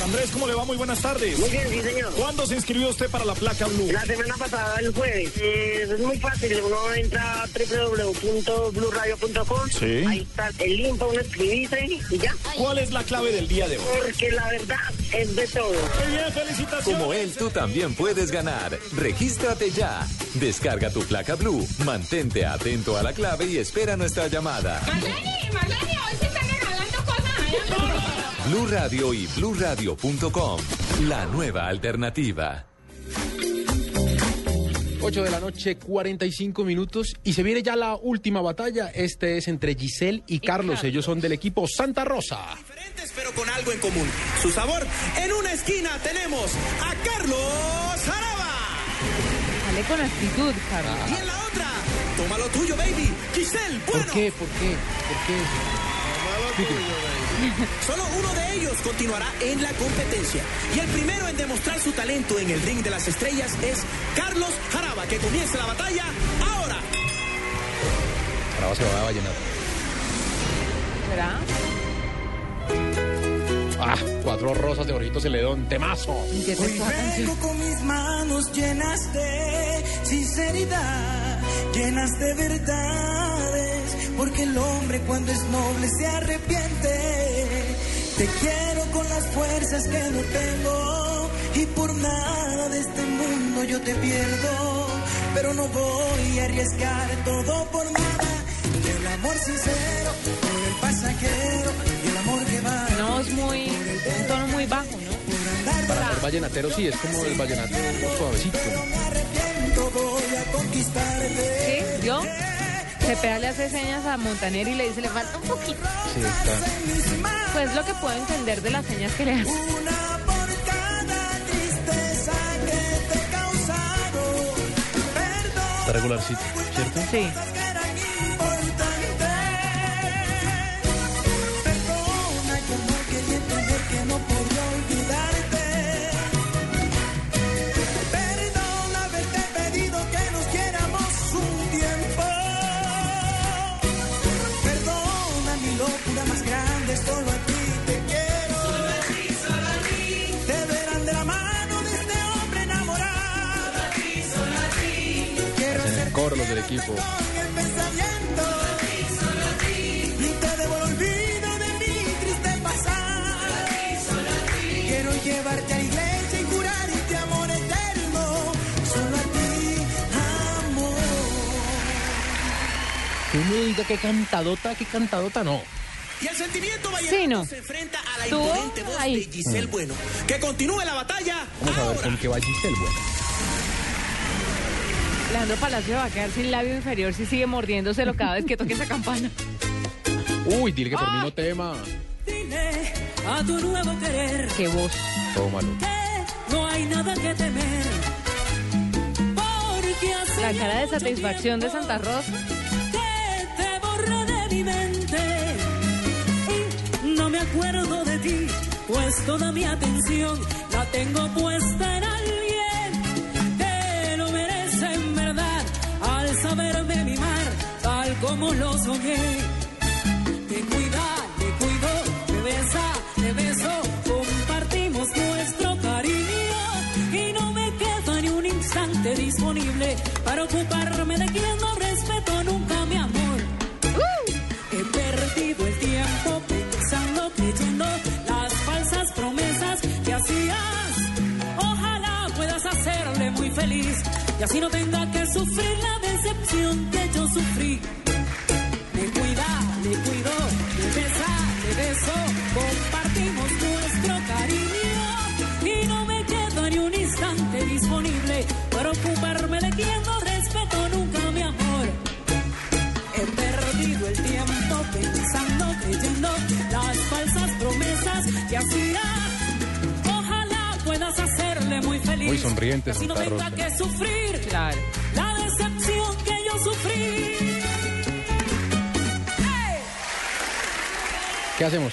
Andrés, ¿cómo le va? Muy buenas tardes. Muy bien, sí, señor. ¿Cuándo se inscribió usted para la placa Blue? La semana pasada, el jueves. Eh, es muy fácil. Uno entra a www.bluradio.com. Sí. Ahí está el link para uno escribirse y ya. ¿Cuál es la clave del día de hoy? Porque la verdad es de todo. Muy bien, felicitaciones. Como él, tú también puedes ganar. Regístrate ya. Descarga tu placa blue, mantente atento a la clave y espera nuestra llamada. Marlene, Marlene, hoy se cosas. Blue Radio y bluradio.com. La nueva alternativa. 8 de la noche, 45 minutos. Y se viene ya la última batalla. Este es entre Giselle y Carlos. Ellos son del equipo Santa Rosa. pero con algo en común. Su sabor. En una esquina tenemos a Carlos Jaraba. Dale con actitud, Carlos. Y en la otra, toma lo tuyo, baby. Giselle, bueno. ¿Por qué? ¿Por qué? ¿Por qué? [laughs] Solo uno de ellos continuará en la competencia. Y el primero en demostrar su talento en el ring de las estrellas es Carlos Jaraba, que comienza la batalla ahora. Ahora se va a vallenar. ¿Será? Ah, cuatro rosas de Orjito Celedón, temazo. Hoy vengo con mis manos llenas de sinceridad, llenas de verdades, porque el hombre cuando es noble se arrepiente. Te quiero con las fuerzas que no tengo y por nada de este mundo yo te pierdo, pero no voy a arriesgar todo por nada. El amor sincero por el pasajero y el amor que va. No, es muy, un tono muy bajo, ¿no? Para ser vallenatero sí, es como el vallenato suavecito. Arrepiento, voy a conquistarte. ¿Sí? ¿Yo? Cepeda le hace señas a Montaner y le dice, le falta un poquito. Sí, está. Pues lo que puedo entender de las señas que le hace. Una por cada tristeza que te he causado. Perdón. Está regularcito, ¿cierto? Sí. Quiero llevarte a la iglesia y jurarte amor eterno. Solo a ti, amor. Que uno diga que cantadota, que cantadota, no. Y el sentimiento Sí, no. se enfrenta a la Tú, imponente voz ahí. de Giselle Bueno. Que continúe la batalla. Vamos a ver con qué va Giselle, bueno. Alejandro Palacio va a quedar sin labio inferior si sigue mordiéndoselo cada vez que toque esa campana. Uy, dile que terminó tema. Dile a tu nuevo querer Qué voz. Tómalo. que no hay nada que temer. Porque hace La cara de satisfacción de Santa Rosa. que te borré de mi mente y no me acuerdo de ti, pues toda mi atención la tengo puesta en como lo soñé. Te cuida, te cuido, te besa, te beso, compartimos nuestro cariño y no me queda ni un instante disponible para ocuparme de quien no respeto nunca mi amor. He perdido el tiempo pensando, creyendo las falsas promesas que hacías. Ojalá puedas hacerle muy feliz y así no tenga que sufrir la decepción que yo sufrí. Feliz. Muy sonriente, así no tenga Rosa. que sufrir Claro. la decepción que yo sufrí. ¿Qué hacemos?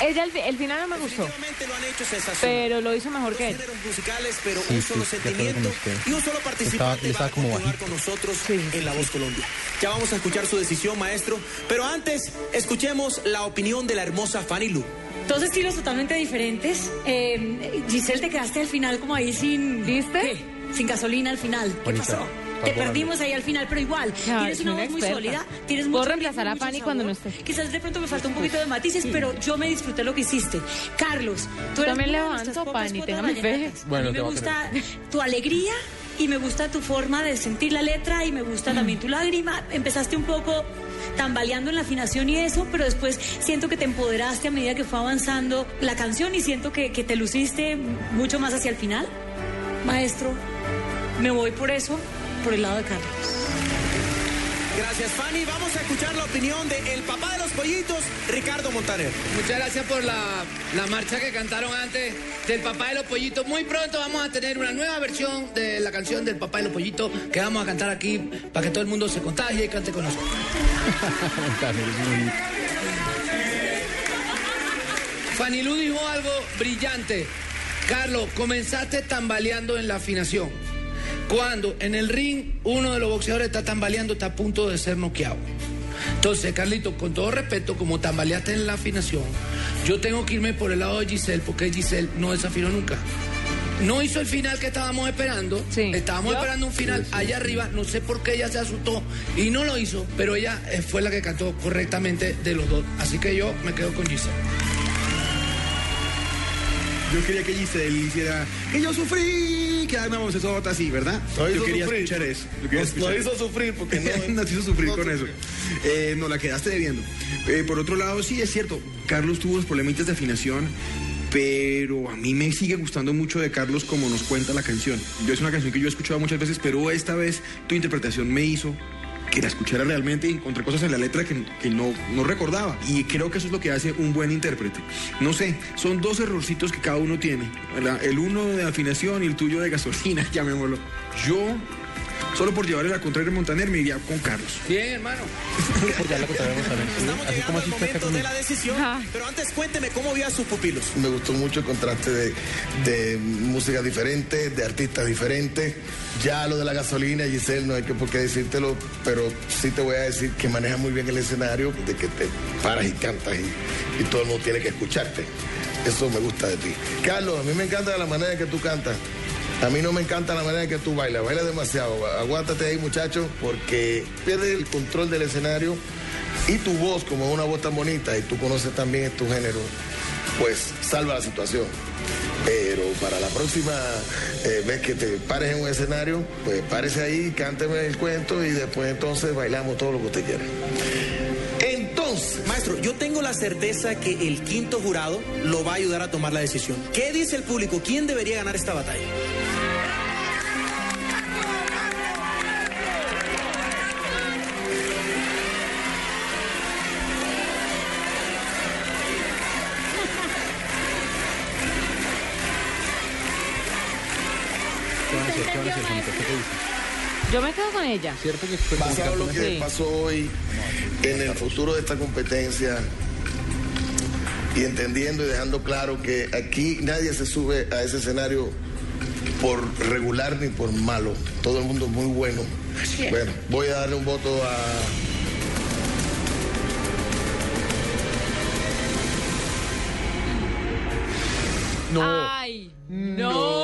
Ella, el, el final no me gustó, Definitivamente lo han hecho sensacional. pero lo hizo mejor que él. musicales, pero Sí, un solo sí, sentimiento y un solo participante estaba va a como continuar bajito. con nosotros en La Voz Colombia. Ya vamos a escuchar su decisión, maestro, pero antes escuchemos la opinión de la hermosa Fanny Lu. Dos estilos totalmente diferentes. Eh, Giselle, te quedaste al final como ahí sin... ¿Viste? ¿Qué? Sin gasolina al final. ¿Qué Bonita. pasó? Te perdimos ahí al final, pero igual. Tienes una voz muy sólida. Tienes Puedo mucho reemplazar a Fanny cuando no esté. Quizás de pronto me faltó un poquito de matices, pero yo me disfruté lo que hiciste. Carlos, tú eres También una de levanto, Fanny, téngame fe. Bueno, a mí te me gusta tu alegría y me gusta tu forma de sentir la letra y me gusta también tu lágrima. Empezaste un poco tambaleando en la afinación y eso, pero después siento que te empoderaste a medida que fue avanzando la canción y siento que, que te luciste mucho más hacia el final. Maestro, me voy por eso, por el lado de Carlos. Gracias, Fanny. Vamos a escuchar la opinión de el papá de los pollitos, Ricardo Montaner. Muchas gracias por la, la marcha que cantaron antes del Papá de los Pollitos. Muy pronto vamos a tener una nueva versión de la canción del Papá de los Pollitos que vamos a cantar aquí para que todo el mundo se contagie y cante con nosotros. [laughs] Fanny Lu dijo algo brillante. Carlos, comenzaste tambaleando en la afinación. Cuando en el ring uno de los boxeadores está tambaleando, está a punto de ser noqueado. Entonces, Carlito, con todo respeto, como tambaleaste en la afinación, yo tengo que irme por el lado de Giselle, porque Giselle no desafinó nunca. No hizo el final que estábamos esperando. Estábamos ¿Yo? esperando un final allá arriba. No sé por qué ella se asustó y no lo hizo, pero ella eh, fue la que cantó correctamente de los dos. Así que yo me quedo con Giselle. Yo quería que Giselle hiciera que yo sufrí, que Ana Bocesota así, ¿verdad? Yo quería sufrir. escuchar eso. yo quería Nos- escuchar nos hizo sufrir porque [laughs] no- nos hizo sufrir no con eso. Eh, no, la quedaste debiendo. Eh, por otro lado, sí, es cierto, Carlos tuvo los problemitas de afinación, pero a mí me sigue gustando mucho de Carlos como nos cuenta la canción. Yo es una canción que yo he escuchado muchas veces, pero esta vez tu interpretación me hizo que la escuchara realmente y encontré cosas en la letra que, que no, no recordaba. Y creo que eso es lo que hace un buen intérprete. No sé, son dos errorcitos que cada uno tiene. El uno de afinación y el tuyo de gasolina, [laughs] llamémoslo. Yo, solo por llevarle la contraria a Montaner, me iría con Carlos. Bien, hermano. Por ya la contraria vamos a ver. Estamos Así como llegando al así está acá momento de la decisión. Pero antes cuénteme cómo vio a sus pupilos. Me gustó mucho el contraste de, de música diferente, de artistas diferentes. Ya lo de la gasolina, Giselle, no hay que por qué decírtelo, pero sí te voy a decir que manejas muy bien el escenario, de que te paras y cantas y, y todo el mundo tiene que escucharte. Eso me gusta de ti. Carlos, a mí me encanta la manera en que tú cantas. A mí no me encanta la manera en que tú bailas, bailas demasiado. Aguántate ahí, muchacho, porque pierdes el control del escenario y tu voz, como es una voz tan bonita y tú conoces también tu género, pues salva la situación. Pero para la próxima eh, vez que te pares en un escenario, pues párese ahí, cánteme el cuento y después entonces bailamos todo lo que usted quiera. Entonces. Maestro, yo tengo la certeza que el quinto jurado lo va a ayudar a tomar la decisión. ¿Qué dice el público? ¿Quién debería ganar esta batalla? Yo me quedo con ella. ¿Cierto que fue en lo que Sí. pasó hoy, en el futuro de esta competencia y entendiendo y dejando claro que aquí nadie se sube a ese escenario por regular ni por malo. Todo el mundo es muy bueno. es. Bueno, voy a darle un voto a. No. Ay, no.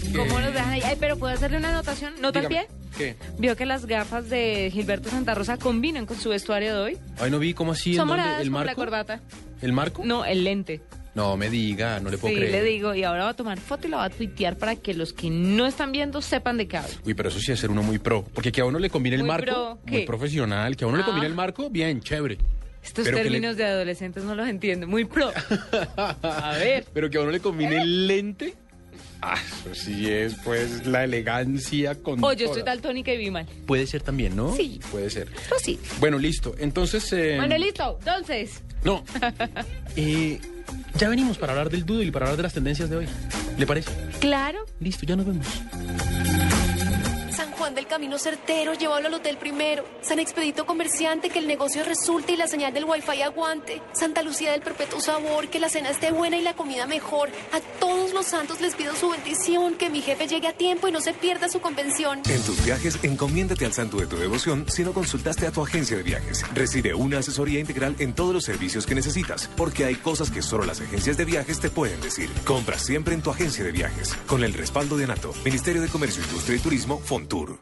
Que... ¿Cómo nos dejan ahí? Ay, pero ¿puedo hacerle una anotación? ¿Nota al pie? ¿Qué? Vio que las gafas de Gilberto Santa Rosa combinan con su vestuario de hoy. Ay, no vi cómo así. ¿en Son dónde? moradas ¿El como la marco? corbata. ¿El marco? No, el lente. No, me diga, no le puedo Sí, creer. le digo. Y ahora va a tomar foto y la va a tuitear para que los que no están viendo sepan de qué hablo. Uy, pero eso sí es ser uno muy pro. Porque que a uno le combine el Muy marco, pro, muy profesional. Que a uno le Ah. combine el marco, bien, chévere. Estos Pero que le- términos de adolescentes no los entiendo. Muy pro. [laughs] A ver. Pero que a uno le combine el lente. Ah, eso sí es, pues, la elegancia con. O yo estoy daltónica y vi mal. Puede ser también, ¿no? Sí. Puede ser. Pues sí. Bueno, listo. Entonces. eh, Bueno, listo. Entonces. No. [laughs] Eh, ya venimos para hablar del doodle y para hablar de las tendencias de hoy. ¿Le parece? Claro. Listo, ya nos vemos. San Juan del Camino Certero, llévalo al hotel primero. San Expedito Comerciante, que el negocio resulte y la señal del wifi aguante. Santa Lucía del Perpetuo Sabor, que la cena esté buena y la comida mejor. A todos los santos les pido su bendición, que mi jefe llegue a tiempo y no se pierda su convención. En tus viajes, encomiéndate al santo de tu devoción si no consultaste a tu agencia de viajes. Recibe una asesoría integral en todos los servicios que necesitas, porque hay cosas que solo las agencias de viajes te pueden decir. Compra siempre en tu agencia de viajes, con el respaldo de ANATO, Ministerio de Comercio, Industria y Turismo, Fontur.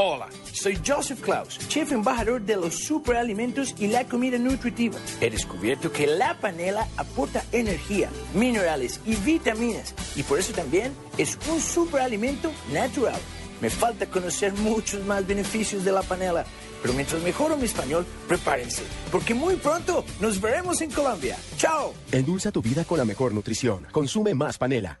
Hola, soy Joseph Klaus, chef embajador de los superalimentos y la comida nutritiva. He descubierto que la panela aporta energía, minerales y vitaminas y por eso también es un superalimento natural. Me falta conocer muchos más beneficios de la panela, pero mientras mejoro mi español, prepárense, porque muy pronto nos veremos en Colombia. ¡Chao! Endulza tu vida con la mejor nutrición. Consume más panela.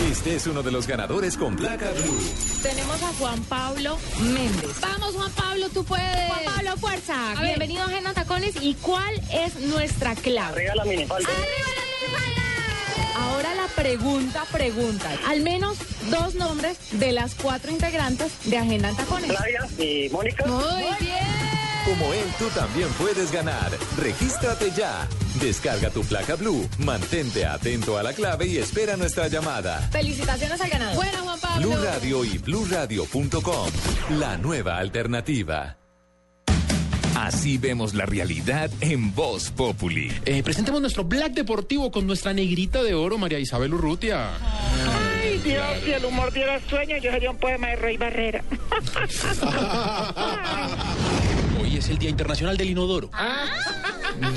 Este es uno de los ganadores con placa blue. Tenemos a Juan Pablo Méndez. Vamos, Juan Pablo, tú puedes. Juan Pablo, fuerza. A ver. Bienvenido a Agenda Tacones. ¿Y cuál es nuestra clave? Arriba la minifalda. Ahora la pregunta, pregunta. Al menos dos nombres de las cuatro integrantes de Agenda en Tacones. Flavia y Mónica. Muy bien. Como él, tú también puedes ganar. Regístrate ya. Descarga tu placa blue, mantente atento a la clave y espera nuestra llamada. Felicitaciones al ganador. Buena, Juan Pablo. Blue Radio y bluradio.com. La nueva alternativa. Así vemos la realidad en Voz Populi. Eh, presentemos nuestro Black Deportivo con nuestra negrita de oro, María Isabel Urrutia. Ay, Dios, si el humor diera sueño, yo sería un poema de Roy Barrera. [laughs] Es el Día Internacional del Inodoro.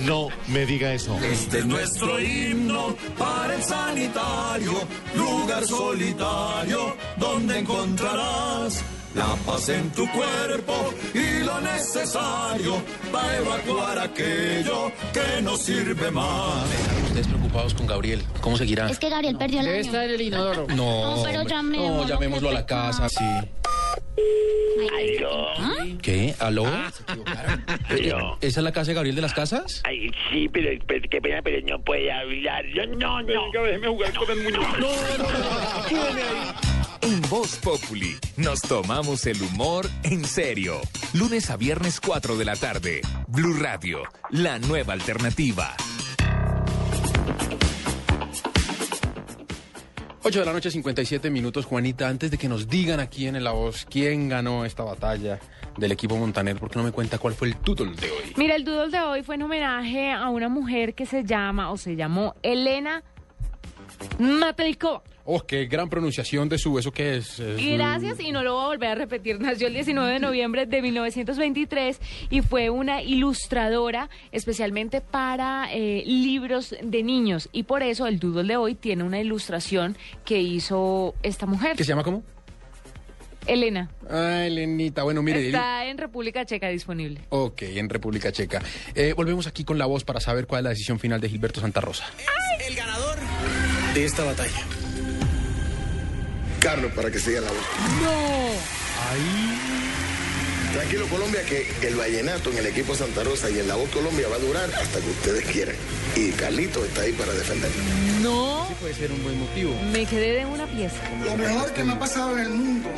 No me diga eso. Este es nuestro himno para el sanitario, lugar solitario donde encontrarás la paz en tu cuerpo y lo necesario para evacuar aquello que no sirve más. Ustedes preocupados con Gabriel. ¿Cómo seguirá? Es que Gabriel perdió el Debe año. estar en el inodoro. No, No, pero No, llamémoslo a la casa, sí. Aló. ¿Qué? ¿Aló? Eh, Aló. ¿Esa es la casa de Gabriel de las Casas? Ay, sí, pero, pero qué pena, pero no puede hablar. Yo no, no. Venga, déjeme jugar con el muñeco. No, En Voz Populi nos tomamos el humor en serio. Lunes a viernes 4 de la tarde. Blue Radio, la nueva alternativa. 8 de la noche, 57 minutos. Juanita, antes de que nos digan aquí en La Voz quién ganó esta batalla del equipo Montaner, ¿por qué no me cuenta cuál fue el doodle de hoy? Mira, el doodle de hoy fue en homenaje a una mujer que se llama o se llamó Elena Matelkova. Oh, qué gran pronunciación de su, ¿eso qué es? Gracias, y no lo voy a volver a repetir, nació el 19 de noviembre de 1923 y fue una ilustradora especialmente para eh, libros de niños. Y por eso el doodle de hoy tiene una ilustración que hizo esta mujer, ¿Qué se llama cómo? Elena. Ah, Elenita. Bueno, mire. Está en República Checa disponible. Ok, en República Checa. Eh, volvemos aquí con la voz para saber cuál es la decisión final de Gilberto Santa Rosa. El ganador de esta batalla. Carlos, para que siga la voz. Tranquilo Colombia que el vallenato en el equipo Santa Rosa y en la voz Colombia va a durar hasta que ustedes quieran. Y Carlito está ahí para defenderlo. No, Sí puede ser un buen motivo. me quedé de una pieza. Lo mejor que me ha pasado en el mundo.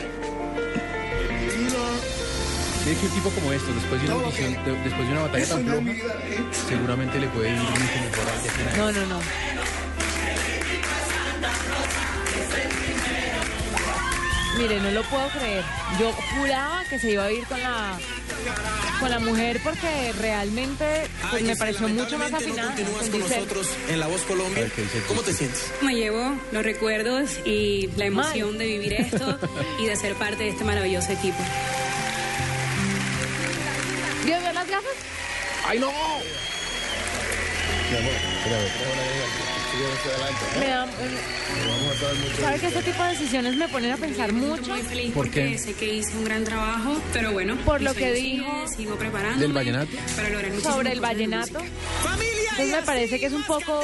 Mire que un tipo como estos, después de una audición, de- después de una batalla Eso tan no vida, ¿eh? seguramente le puede ir mucho mejor final. No, no, no. Mire, no lo puedo creer. Yo juraba que se iba a ir con la con la mujer porque realmente pues, me pareció mucho más afinada. Continúas con nosotros en La Voz Colombia. ¿Cómo te sientes? Me llevo los recuerdos y la emoción de vivir esto y de ser parte de este maravilloso equipo. ¿Vio ver las gafas? ¡Ay, no! Me da- ¿Sabe que este tipo de decisiones me ponen a pensar mucho? Muy feliz ¿Por porque qué? sé que hice un gran trabajo, pero bueno, Por lo que dijo sigo preparando ¿Del vallenato? para lograr sobre el vallenato. Entonces me parece que es un poco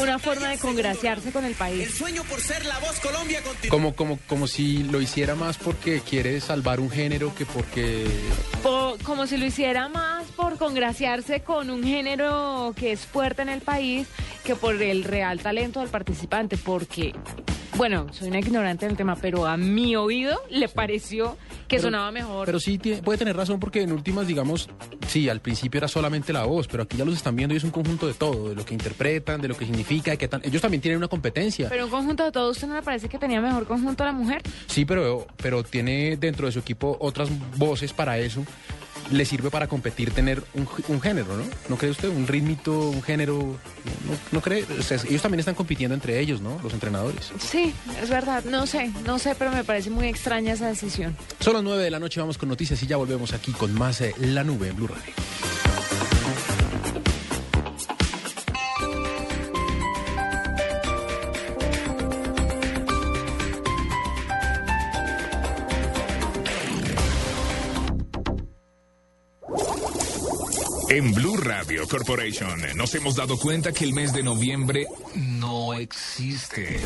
una forma de congraciarse con el El país. sueño por ser La Voz Colombia. Como, como, como si lo hiciera más porque quiere salvar un género que porque... Po- como si lo hiciera más por congraciarse con un género que es fuerte en el país que por el real talento del participante, porque, bueno, soy una ignorante del tema, pero a mi oído le pareció que Pero- sonaba mejor. Pero sí tiene- puede tener razón porque en últimas, digamos, sí, al principio era solamente la voz, pero aquí ya los están viendo y es un conjunto de todo, de lo que interpretan, de lo que significa, de qué tan... Ellos también tienen una competencia. Pero un conjunto de todos, ¿usted no le parece que tenía mejor conjunto la mujer? Sí, pero, pero tiene dentro de su equipo otras voces para eso. Le sirve para competir tener un, un género, ¿no? ¿No cree usted? Un ritmito, un género. ¿No, no- no cree? O sea, ellos también están compitiendo entre ellos, ¿no? Los entrenadores. Sí, es verdad, no sé, no sé, pero me parece muy extraña esa decisión. Son las 9 de la noche, vamos con noticias y ya volvemos aquí con más eh, La Nube en Blue Radio. En Blue Radio Corporation nos hemos dado cuenta que el mes de noviembre no existe.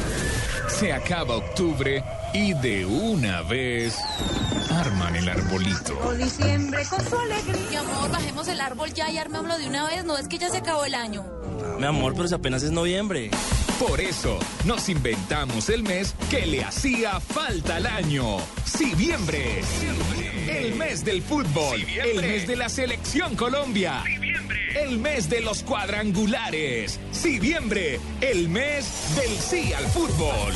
Se acaba octubre y de una vez arman el arbolito. O diciembre con su alegría. Mi amor, bajemos el árbol ya y armémoslo de una vez. No es que ya se acabó el año. Mi amor, pero si apenas es noviembre. Por eso nos inventamos el mes que le hacía falta al año. Siviembre. El mes del fútbol. El mes de la selección Colombia. El mes de los cuadrangulares. Siviembre. El mes del sí al fútbol.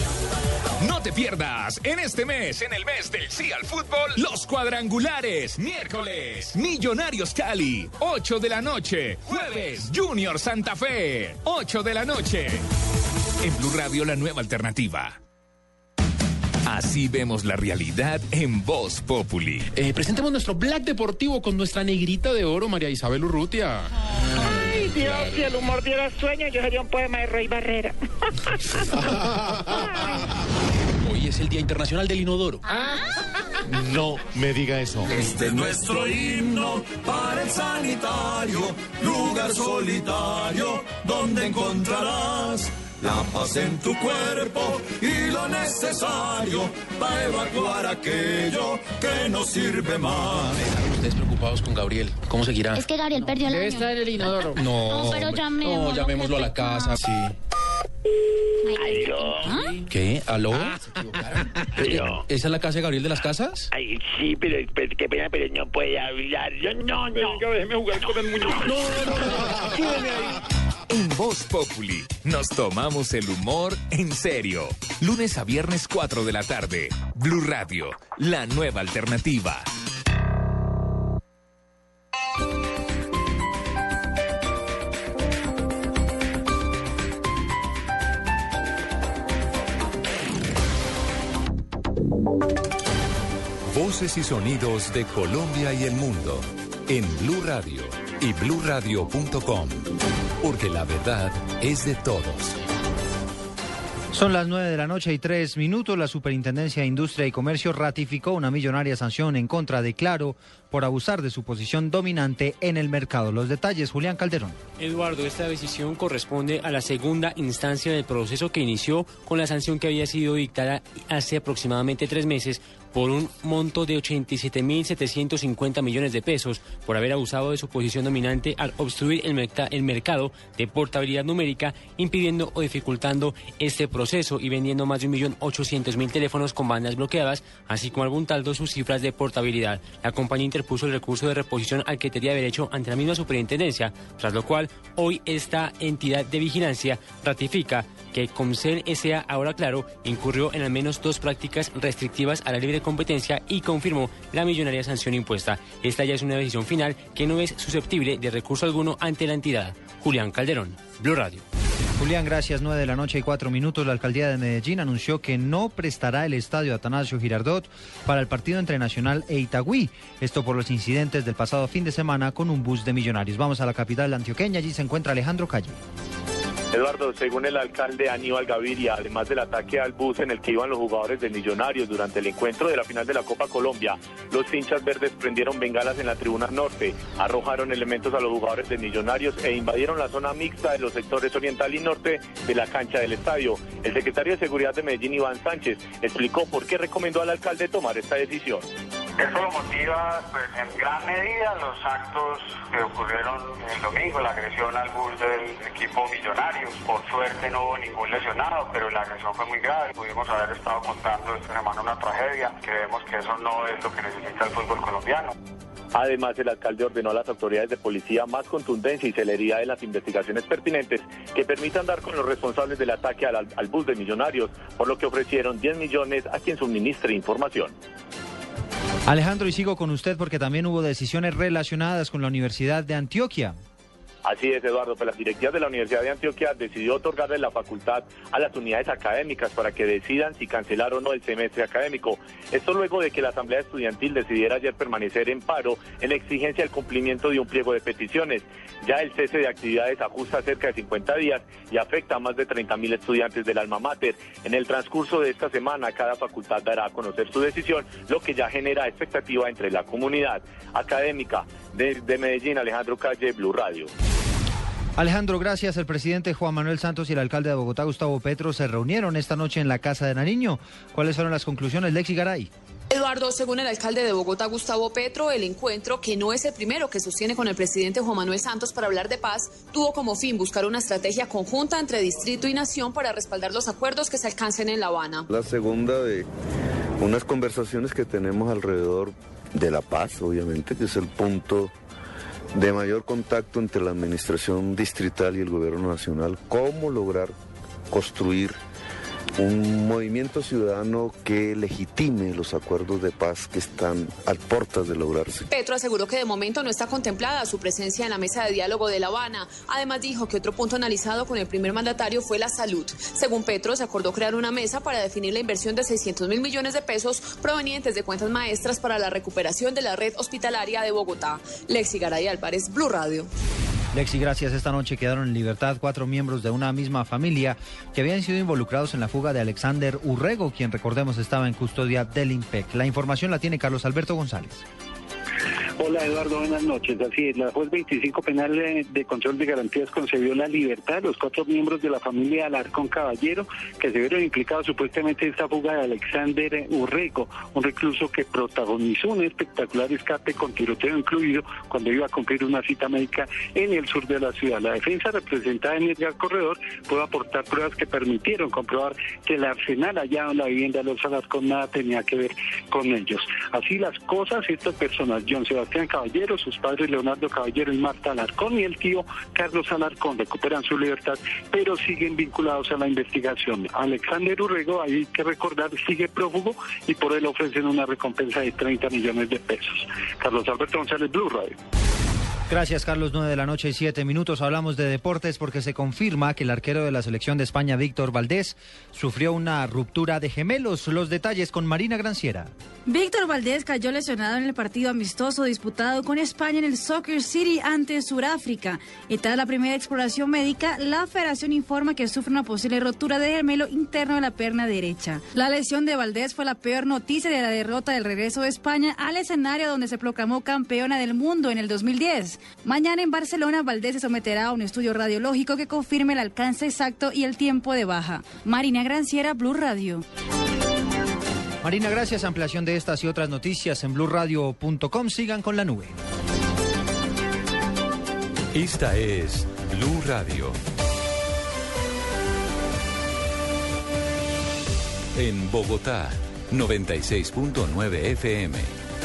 No te pierdas en este mes, en el mes del sí al fútbol, los cuadrangulares. Miércoles, Millonarios Cali, 8 de la noche. Jueves, Junior Santa Fe, 8 de la noche. En Blue Radio, la nueva alternativa. Así vemos la realidad en Voz Populi. Eh, presentemos nuestro Black Deportivo con nuestra negrita de oro, María Isabel Urrutia. Ay, Dios, si el humor diera sueño, yo sería un poema de Rey Barrera. [laughs] Hoy es el Día Internacional del Inodoro. No me diga eso. Este es nuestro himno para el sanitario, lugar solitario donde encontrarás la paz en tu cuerpo y lo necesario para evacuar aquello que no sirve más. Ustedes preocupados con Gabriel. ¿Cómo seguirá? Es que Gabriel perdió el Debe año. estar en el inodoro. No, No, pero llamémoslo, No, llamémoslo a la casa, sí. Aló. ¿Qué? ¿Aló? Pero- Eh, ¿Esa es la casa de Gabriel de las Casas? Ay, sí, pero, pero qué pena, pero no puede hablar. Yo no, no. Venga, déjeme jugar con el muñeco. No, no, no. En Voz Populi nos tomamos el humor en serio. Lunes a viernes 4 de la tarde. Blue Radio, la nueva alternativa. Voces y sonidos de Colombia y el mundo en Blue Radio y bluradio.com, porque la verdad es de todos. Son las 9 de la noche y tres minutos. La Superintendencia de Industria y Comercio ratificó una millonaria sanción en contra de Claro por abusar de su posición dominante en el mercado. Los detalles, Julián Calderón. Eduardo, esta decisión corresponde a la segunda instancia del proceso que inició con la sanción que había sido dictada hace aproximadamente tres meses por un monto de 87.750 millones de pesos por haber abusado de su posición dominante al obstruir el, el mercado de portabilidad numérica, impidiendo o dificultando este proceso y vendiendo más de 1.800.000 teléfonos con bandas bloqueadas, así como algún taldo sus cifras de portabilidad. La compañía interpuso el recurso de reposición al que tenía derecho ante la misma superintendencia, tras lo cual hoy esta entidad de vigilancia ratifica que Comcel S.A. ahora claro incurrió en al menos dos prácticas restrictivas a la libre competencia y confirmó la millonaria sanción impuesta. Esta ya es una decisión final que no es susceptible de recurso alguno ante la entidad. Julián Calderón, Blue Radio. Julián, gracias. 9 de la noche y cuatro minutos. La alcaldía de Medellín anunció que no prestará el estadio Atanasio Girardot para el partido entre Nacional e Itagüí. Esto por los incidentes del pasado fin de semana con un bus de millonarios. Vamos a la capital antioqueña. Allí se encuentra Alejandro Calle. Eduardo, según el alcalde Aníbal Gaviria, además del ataque al bus en el que iban los jugadores de Millonarios durante el encuentro de la final de la Copa Colombia, los hinchas verdes prendieron bengalas en la tribuna norte, arrojaron elementos a los jugadores de Millonarios e invadieron la zona mixta de los sectores oriental y norte de la cancha del estadio. El secretario de Seguridad de Medellín, Iván Sánchez, explicó por qué recomendó al alcalde tomar esta decisión. Eso motiva pues, en gran medida los actos que ocurrieron el domingo, la agresión al bus del equipo Millonarios. Por suerte no hubo ningún lesionado, pero la agresión fue muy grave. Pudimos haber estado contando esta semana una tragedia. Creemos que eso no es lo que necesita el fútbol colombiano. Además, el alcalde ordenó a las autoridades de policía más contundencia y celeridad en las investigaciones pertinentes que permitan dar con los responsables del ataque al, al bus de millonarios, por lo que ofrecieron 10 millones a quien suministre información. Alejandro, y sigo con usted porque también hubo decisiones relacionadas con la Universidad de Antioquia. Así es, Eduardo, pues la directiva de la Universidad de Antioquia decidió otorgarle la facultad a las unidades académicas para que decidan si cancelar o no el semestre académico. Esto luego de que la Asamblea Estudiantil decidiera ayer permanecer en paro en exigencia del cumplimiento de un pliego de peticiones. Ya el cese de actividades ajusta cerca de 50 días y afecta a más de 30 mil estudiantes del alma mater. En el transcurso de esta semana, cada facultad dará a conocer su decisión, lo que ya genera expectativa entre la comunidad académica. Desde Medellín, Alejandro Calle, Blue Radio. Alejandro, gracias. El presidente Juan Manuel Santos y el alcalde de Bogotá, Gustavo Petro, se reunieron esta noche en la Casa de Nariño. ¿Cuáles fueron las conclusiones, Lexi Garay? Eduardo, según el alcalde de Bogotá, Gustavo Petro, el encuentro, que no es el primero que sostiene con el presidente Juan Manuel Santos para hablar de paz, tuvo como fin buscar una estrategia conjunta entre distrito y nación para respaldar los acuerdos que se alcancen en La Habana. La segunda de unas conversaciones que tenemos alrededor de la paz, obviamente, que es el punto de mayor contacto entre la administración distrital y el gobierno nacional, cómo lograr construir un movimiento ciudadano que legitime los acuerdos de paz que están a puertas de lograrse. Petro aseguró que de momento no está contemplada su presencia en la mesa de diálogo de La Habana. Además dijo que otro punto analizado con el primer mandatario fue la salud. Según Petro, se acordó crear una mesa para definir la inversión de 600 mil millones de pesos provenientes de cuentas maestras para la recuperación de la red hospitalaria de Bogotá. Lexi Garay Álvarez, Blue Radio. Lexi, gracias. Esta noche quedaron en libertad cuatro miembros de una misma familia que habían sido involucrados en la fuga de Alexander Urrego, quien recordemos estaba en custodia del IMPEC. La información la tiene Carlos Alberto González. Hola Eduardo, buenas noches. Así es, la juez 25 penal de, de control de garantías concedió la libertad a los cuatro miembros de la familia Alarcón Caballero que se vieron implicados supuestamente en esta fuga de Alexander Urrego, un recluso que protagonizó un espectacular escape con tiroteo incluido cuando iba a cumplir una cita médica en el sur de la ciudad. La defensa representada en Edgar Corredor pudo aportar pruebas que permitieron comprobar que el arsenal hallado en la vivienda de los Alarcón nada tenía que ver con ellos. Así las cosas, estas personas, John Sebastián Caballero, sus padres Leonardo Caballero y Marta Alarcón y el tío Carlos Alarcón recuperan su libertad, pero siguen vinculados a la investigación. Alexander Urrego, hay que recordar, sigue prófugo y por él ofrecen una recompensa de 30 millones de pesos. Carlos Alberto González, Blue Radio. Gracias, Carlos. 9 de la noche y 7 minutos. Hablamos de deportes porque se confirma que el arquero de la selección de España, Víctor Valdés, sufrió una ruptura de gemelos. Los detalles con Marina Granciera. Víctor Valdés cayó lesionado en el partido amistoso disputado con España en el Soccer City ante Sudáfrica. Y tras la primera exploración médica, la federación informa que sufre una posible rotura de gemelo interno de la pierna derecha. La lesión de Valdés fue la peor noticia de la derrota del regreso de España al escenario donde se proclamó campeona del mundo en el 2010. Mañana en Barcelona, Valdés se someterá a un estudio radiológico que confirme el alcance exacto y el tiempo de baja. Marina Granciera, Blue Radio. Marina, gracias. Ampliación de estas y otras noticias en blurradio.com. Sigan con la nube. Esta es Blue Radio. En Bogotá, 96.9 FM.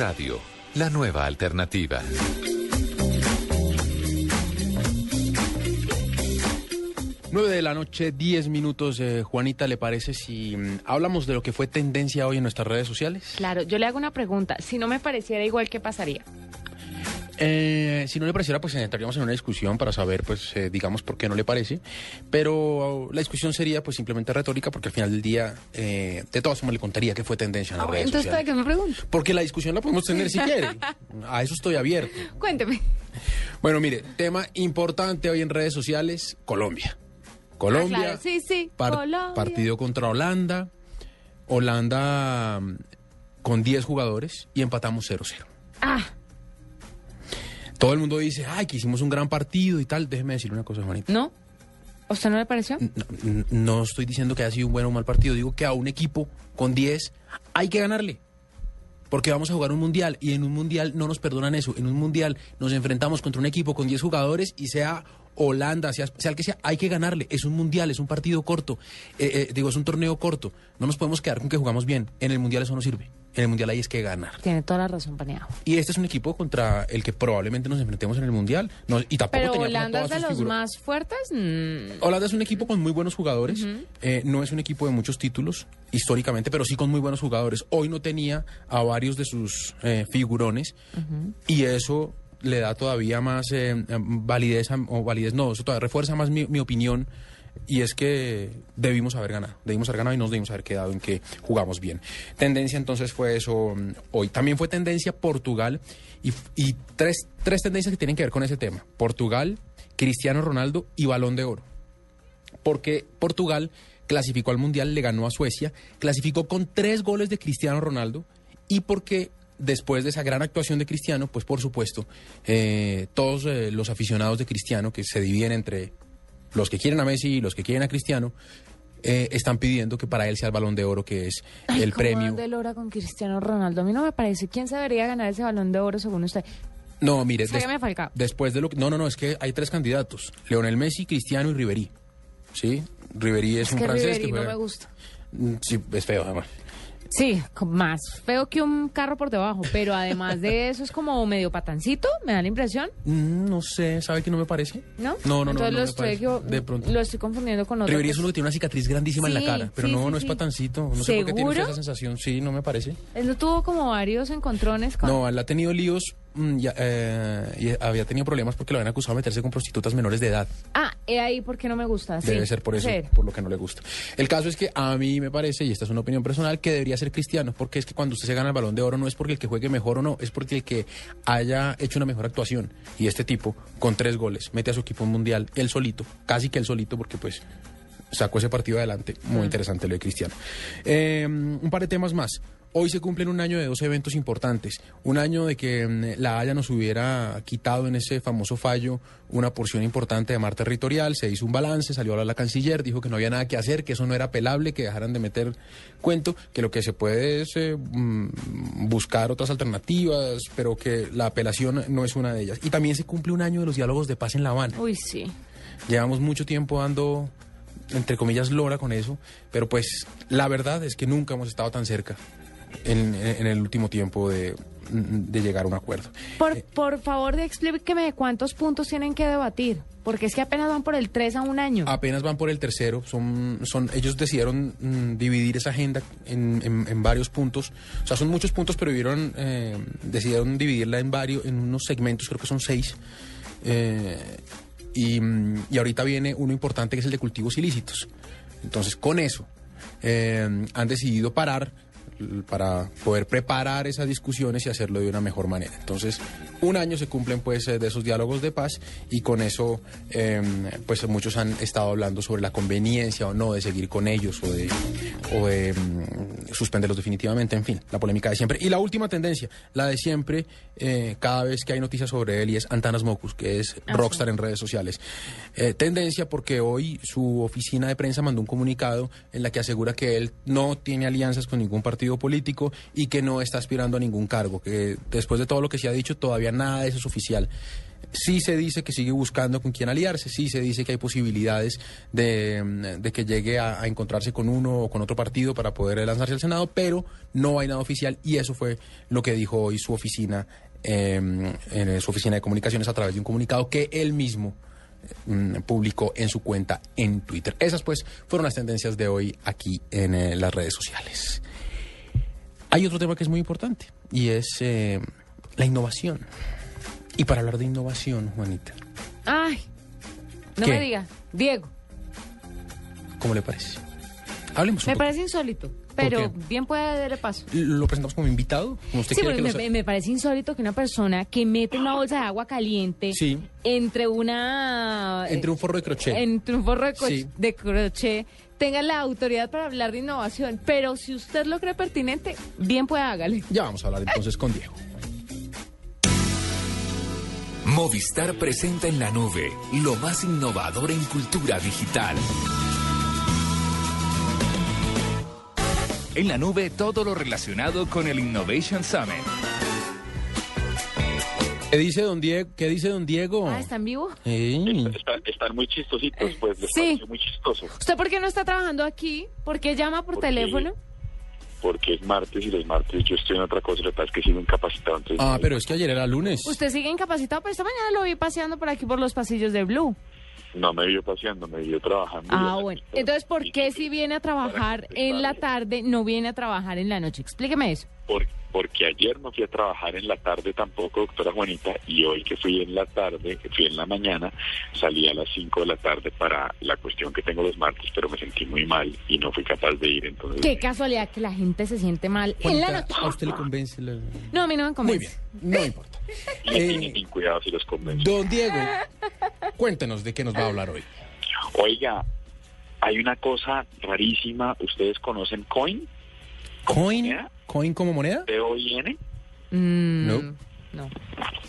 Radio, la nueva alternativa. Nueve de la noche, 10 minutos. Eh, Juanita, ¿le parece si mm, hablamos de lo que fue tendencia hoy en nuestras redes sociales? Claro, yo le hago una pregunta. Si no me pareciera igual, ¿qué pasaría? Eh, si no le pareciera, pues entraríamos en una discusión para saber, pues, eh, digamos, por qué no le parece. Pero la discusión sería, pues, simplemente retórica, porque al final del día, eh, de todas formas, le contaría qué fue tendencia en las Ah, redes entonces, ¿para sociales. qué me pregunto? Porque la discusión la podemos tener si quiere. A eso estoy abierto. Cuénteme. Bueno, mire, tema importante hoy en redes sociales, Colombia. Colombia, Ah, claro. Sí, sí. par- Colombia. partido contra Holanda. Holanda mm, con 10 jugadores y empatamos 0-0. Ah, Todo el mundo dice, ay, que hicimos un gran partido y tal. Déjeme decir una cosa, Juanita. ¿no? ¿A usted no le pareció? No estoy diciendo que haya sido un buen o mal partido. Digo que a un equipo con 10 hay que ganarle. Porque vamos a jugar un mundial y en un mundial no nos perdonan eso. En un mundial nos enfrentamos contra un equipo con 10 jugadores y sea Holanda, sea, sea el que sea, hay que ganarle. Es un mundial, es un partido corto. Eh, eh, digo, es un torneo corto. No nos podemos quedar con que jugamos bien. En el mundial eso no sirve. En el Mundial hay es que ganar. Tiene toda la razón, Paneado. Y este es un equipo contra el que probablemente nos enfrentemos en el Mundial. No, y tampoco Pero Holanda es de los figuras. más fuertes. mm, Holanda es un equipo con muy buenos jugadores. Eh, no es un equipo de muchos títulos históricamente, pero sí con muy buenos jugadores. Hoy no tenía a varios de sus eh, figurones y eso le da todavía más eh, eh, validez, a- o validez no, eso todavía refuerza más mi, mi opinión y es que debimos haber ganado, debimos haber ganado y nos debimos haber quedado en que jugamos bien. Tendencia entonces fue eso mm, hoy. También fue tendencia Portugal y, tres, tres tendencias que tienen que ver con ese tema. Portugal, Cristiano Ronaldo y Balón de Oro porque Portugal clasificó al Mundial, le ganó a Suecia, clasificó con tres goles de Cristiano Ronaldo y porque después de esa gran actuación de Cristiano, pues por supuesto, eh, todos eh, los aficionados de Cristiano, que se dividen entre los que quieren a Messi y los que quieren a Cristiano, eh, están pidiendo que para él sea el balón de oro, que es Ay, el ¿cómo premio. de lora con Cristiano Ronaldo. A mí no me parece. ¿Quién se debería ganar ese balón de oro según usted? No, mire, des- después de lo que... No, no, no, es que hay tres candidatos, Leonel Messi, Cristiano y Ribery. ¿Sí? Ribery es, Es un que francés Ribery que no me gusta. Mm, Sí, es feo, además. Sí, más feo que un carro por debajo, pero además de [laughs] eso es como medio patancito, me da la impresión, Mm, No sé, ¿sabe que no me parece? ¿no? No, no, no, Entonces no lo, me estoy, yo- De pronto. lo estoy confundiendo con otro. Que- es uno que tiene una cicatriz grandísima en la cara, pero sí, no, sí, no es patancito. No sé por qué tiene esa sensación. Sí, no me parece. Él no tuvo como varios encontrones con... No, él ha tenido líos ya, eh, y había tenido problemas porque lo habían acusado de meterse con prostitutas menores de edad. Ah, he ahí porque no me gusta. sí. Debe ser por eso, por lo que no le gusta. El caso es que a mí me parece, y esta es una opinión personal, que debería ser cristiano, porque es que cuando usted se gana el balón de oro no es porque el que juegue mejor o no, es porque el que haya hecho una mejor actuación. Y este tipo, con tres goles, mete a su equipo en mundial, él solito, casi que él solito, porque pues sacó ese partido adelante. Muy Mm. interesante lo de Cristiano. Eh, un par de temas más. Hoy se cumplen un año de dos eventos importantes. Un año de que mm, la Haya nos hubiera quitado en ese famoso fallo una porción importante de mar territorial. Se hizo un balance, salió a hablar la canciller, dijo que no había nada que hacer, que eso no era apelable, que dejaran de meter cuento, que lo que se puede es eh, mm, buscar otras alternativas, pero que la apelación no es una de ellas. Y también se cumple un año de los diálogos de paz en La Habana. Uy, sí. Llevamos mucho tiempo dando, entre comillas, lora con eso, pero pues la verdad es que nunca hemos estado tan cerca en, en el último tiempo de, de llegar a un acuerdo. Por, por favor, explíqueme cuántos puntos tienen que debatir, porque es que apenas van por el 3 a un año. Apenas van por el tercero, son, son, ellos decidieron mm, dividir esa agenda en, en- en varios puntos, o sea, son muchos puntos, pero vieron, eh, decidieron dividirla en varios, en unos segmentos, creo que son seis. Eh, y, mm, y ahorita viene uno importante que es el de cultivos ilícitos. Entonces, con eso, eh, han decidido parar para poder preparar esas discusiones y hacerlo de una mejor manera. Entonces, un año se cumplen pues eh, de esos diálogos de paz y con eso eh, pues muchos han estado hablando sobre la conveniencia o no de seguir con ellos o de, o de mm, suspenderlos definitivamente, en fin, la polémica de siempre. Y la última tendencia, la de siempre, eh, cada vez que hay noticias sobre él y es Antanas Mocus, que es Ah, rockstar en redes sociales. Eh, tendencia porque hoy su oficina de prensa mandó un comunicado en la que asegura que él no tiene alianzas con ningún partido político y que no está aspirando a ningún cargo, que después de todo lo que se ha dicho todavía nada de eso es oficial. Sí se dice que sigue buscando con quién aliarse, sí se dice que hay posibilidades de, mm, que llegue a, encontrarse con uno o con otro partido para poder lanzarse al Senado, pero no hay nada oficial y eso fue lo que dijo hoy su oficina, eh, en su oficina de comunicaciones a través de un comunicado que él mismo mm, publicó en su cuenta en Twitter. Esas pues fueron las tendencias de hoy aquí en eh, las redes sociales. Hay otro tema que es muy importante y es eh, la innovación. Y para hablar de innovación, Juanita, Ay, no ¿Qué? me diga. Diego, ¿cómo le parece? Hablemos un me poco. parece insólito, pero bien puede darle paso. ¿Lo presentamos como invitado? Como usted Sí, quiere que me, lo me parece insólito que una persona que mete una bolsa de agua caliente Sí. entre una... Entre un forro de crochet. Entre un forro de, co- Sí. de crochet tenga la autoridad para hablar de innovación. Pero si usted lo cree pertinente, bien puede hágale. Ya vamos a hablar entonces con Diego. Movistar presenta en la nube lo más innovador en cultura digital. En la nube todo lo relacionado con el Innovation Summit. ¿Qué dice don Diego? ¿Qué dice don Diego? Ah, ¿está en vivo? Están, están muy chistositos, pues les Sí. muy chistoso. ¿Usted por qué no está trabajando aquí? ¿Por qué llama por teléfono? porque es martes y los martes yo estoy en otra cosa, lo que pasa es que sigo incapacitado. Entonces Ah, pero es que ayer era lunes. Usted sigue incapacitado, pero esta mañana lo vi paseando por aquí por los pasillos de Blue. no me vio paseando, me vio trabajando. Ah, bueno. Entonces, ¿por qué si viene a trabajar en la tarde, no viene a trabajar en la noche? Explíqueme eso. Por- porque ayer no fui a trabajar en la tarde tampoco, doctora Juanita, y hoy que fui en la tarde, que fui en la mañana, salí a las 5 de la tarde para la cuestión que tengo los martes, pero me sentí muy mal y no fui capaz de ir, entonces... Qué casualidad que la gente se siente mal en la noche. ¿A usted le convence? la- No, a mí no me convence. Muy bien, no [laughs] importa. Y tienen sin cuidado si los convenzo. Don Diego, cuéntenos de qué nos va a hablar hoy. Oiga, hay una cosa rarísima, ¿ustedes conocen Coin? ¿Coin? ¿Coin como moneda? ¿C-O-I-N? Mm, No. No.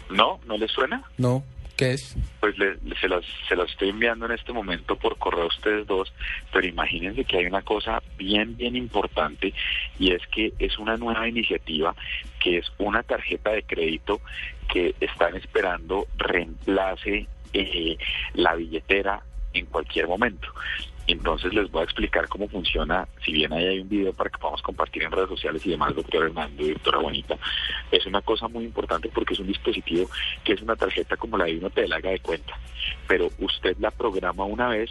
¿No? ¿No les suena? No, ¿qué es? Pues le- le- se, las, se las estoy enviando en este momento por correo a ustedes dos, pero imagínense que hay una cosa bien, bien importante y es que es una nueva iniciativa que es una tarjeta de crédito que están esperando reemplace eh, la billetera en cualquier momento. Entonces les voy a explicar cómo funciona, si bien ahí hay un video para que podamos compartir en redes sociales y demás, doctor Hernando y doctora Bonita, es una cosa muy importante porque es un dispositivo que es una tarjeta como la de un hotel, haga de cuenta, pero usted la programa una vez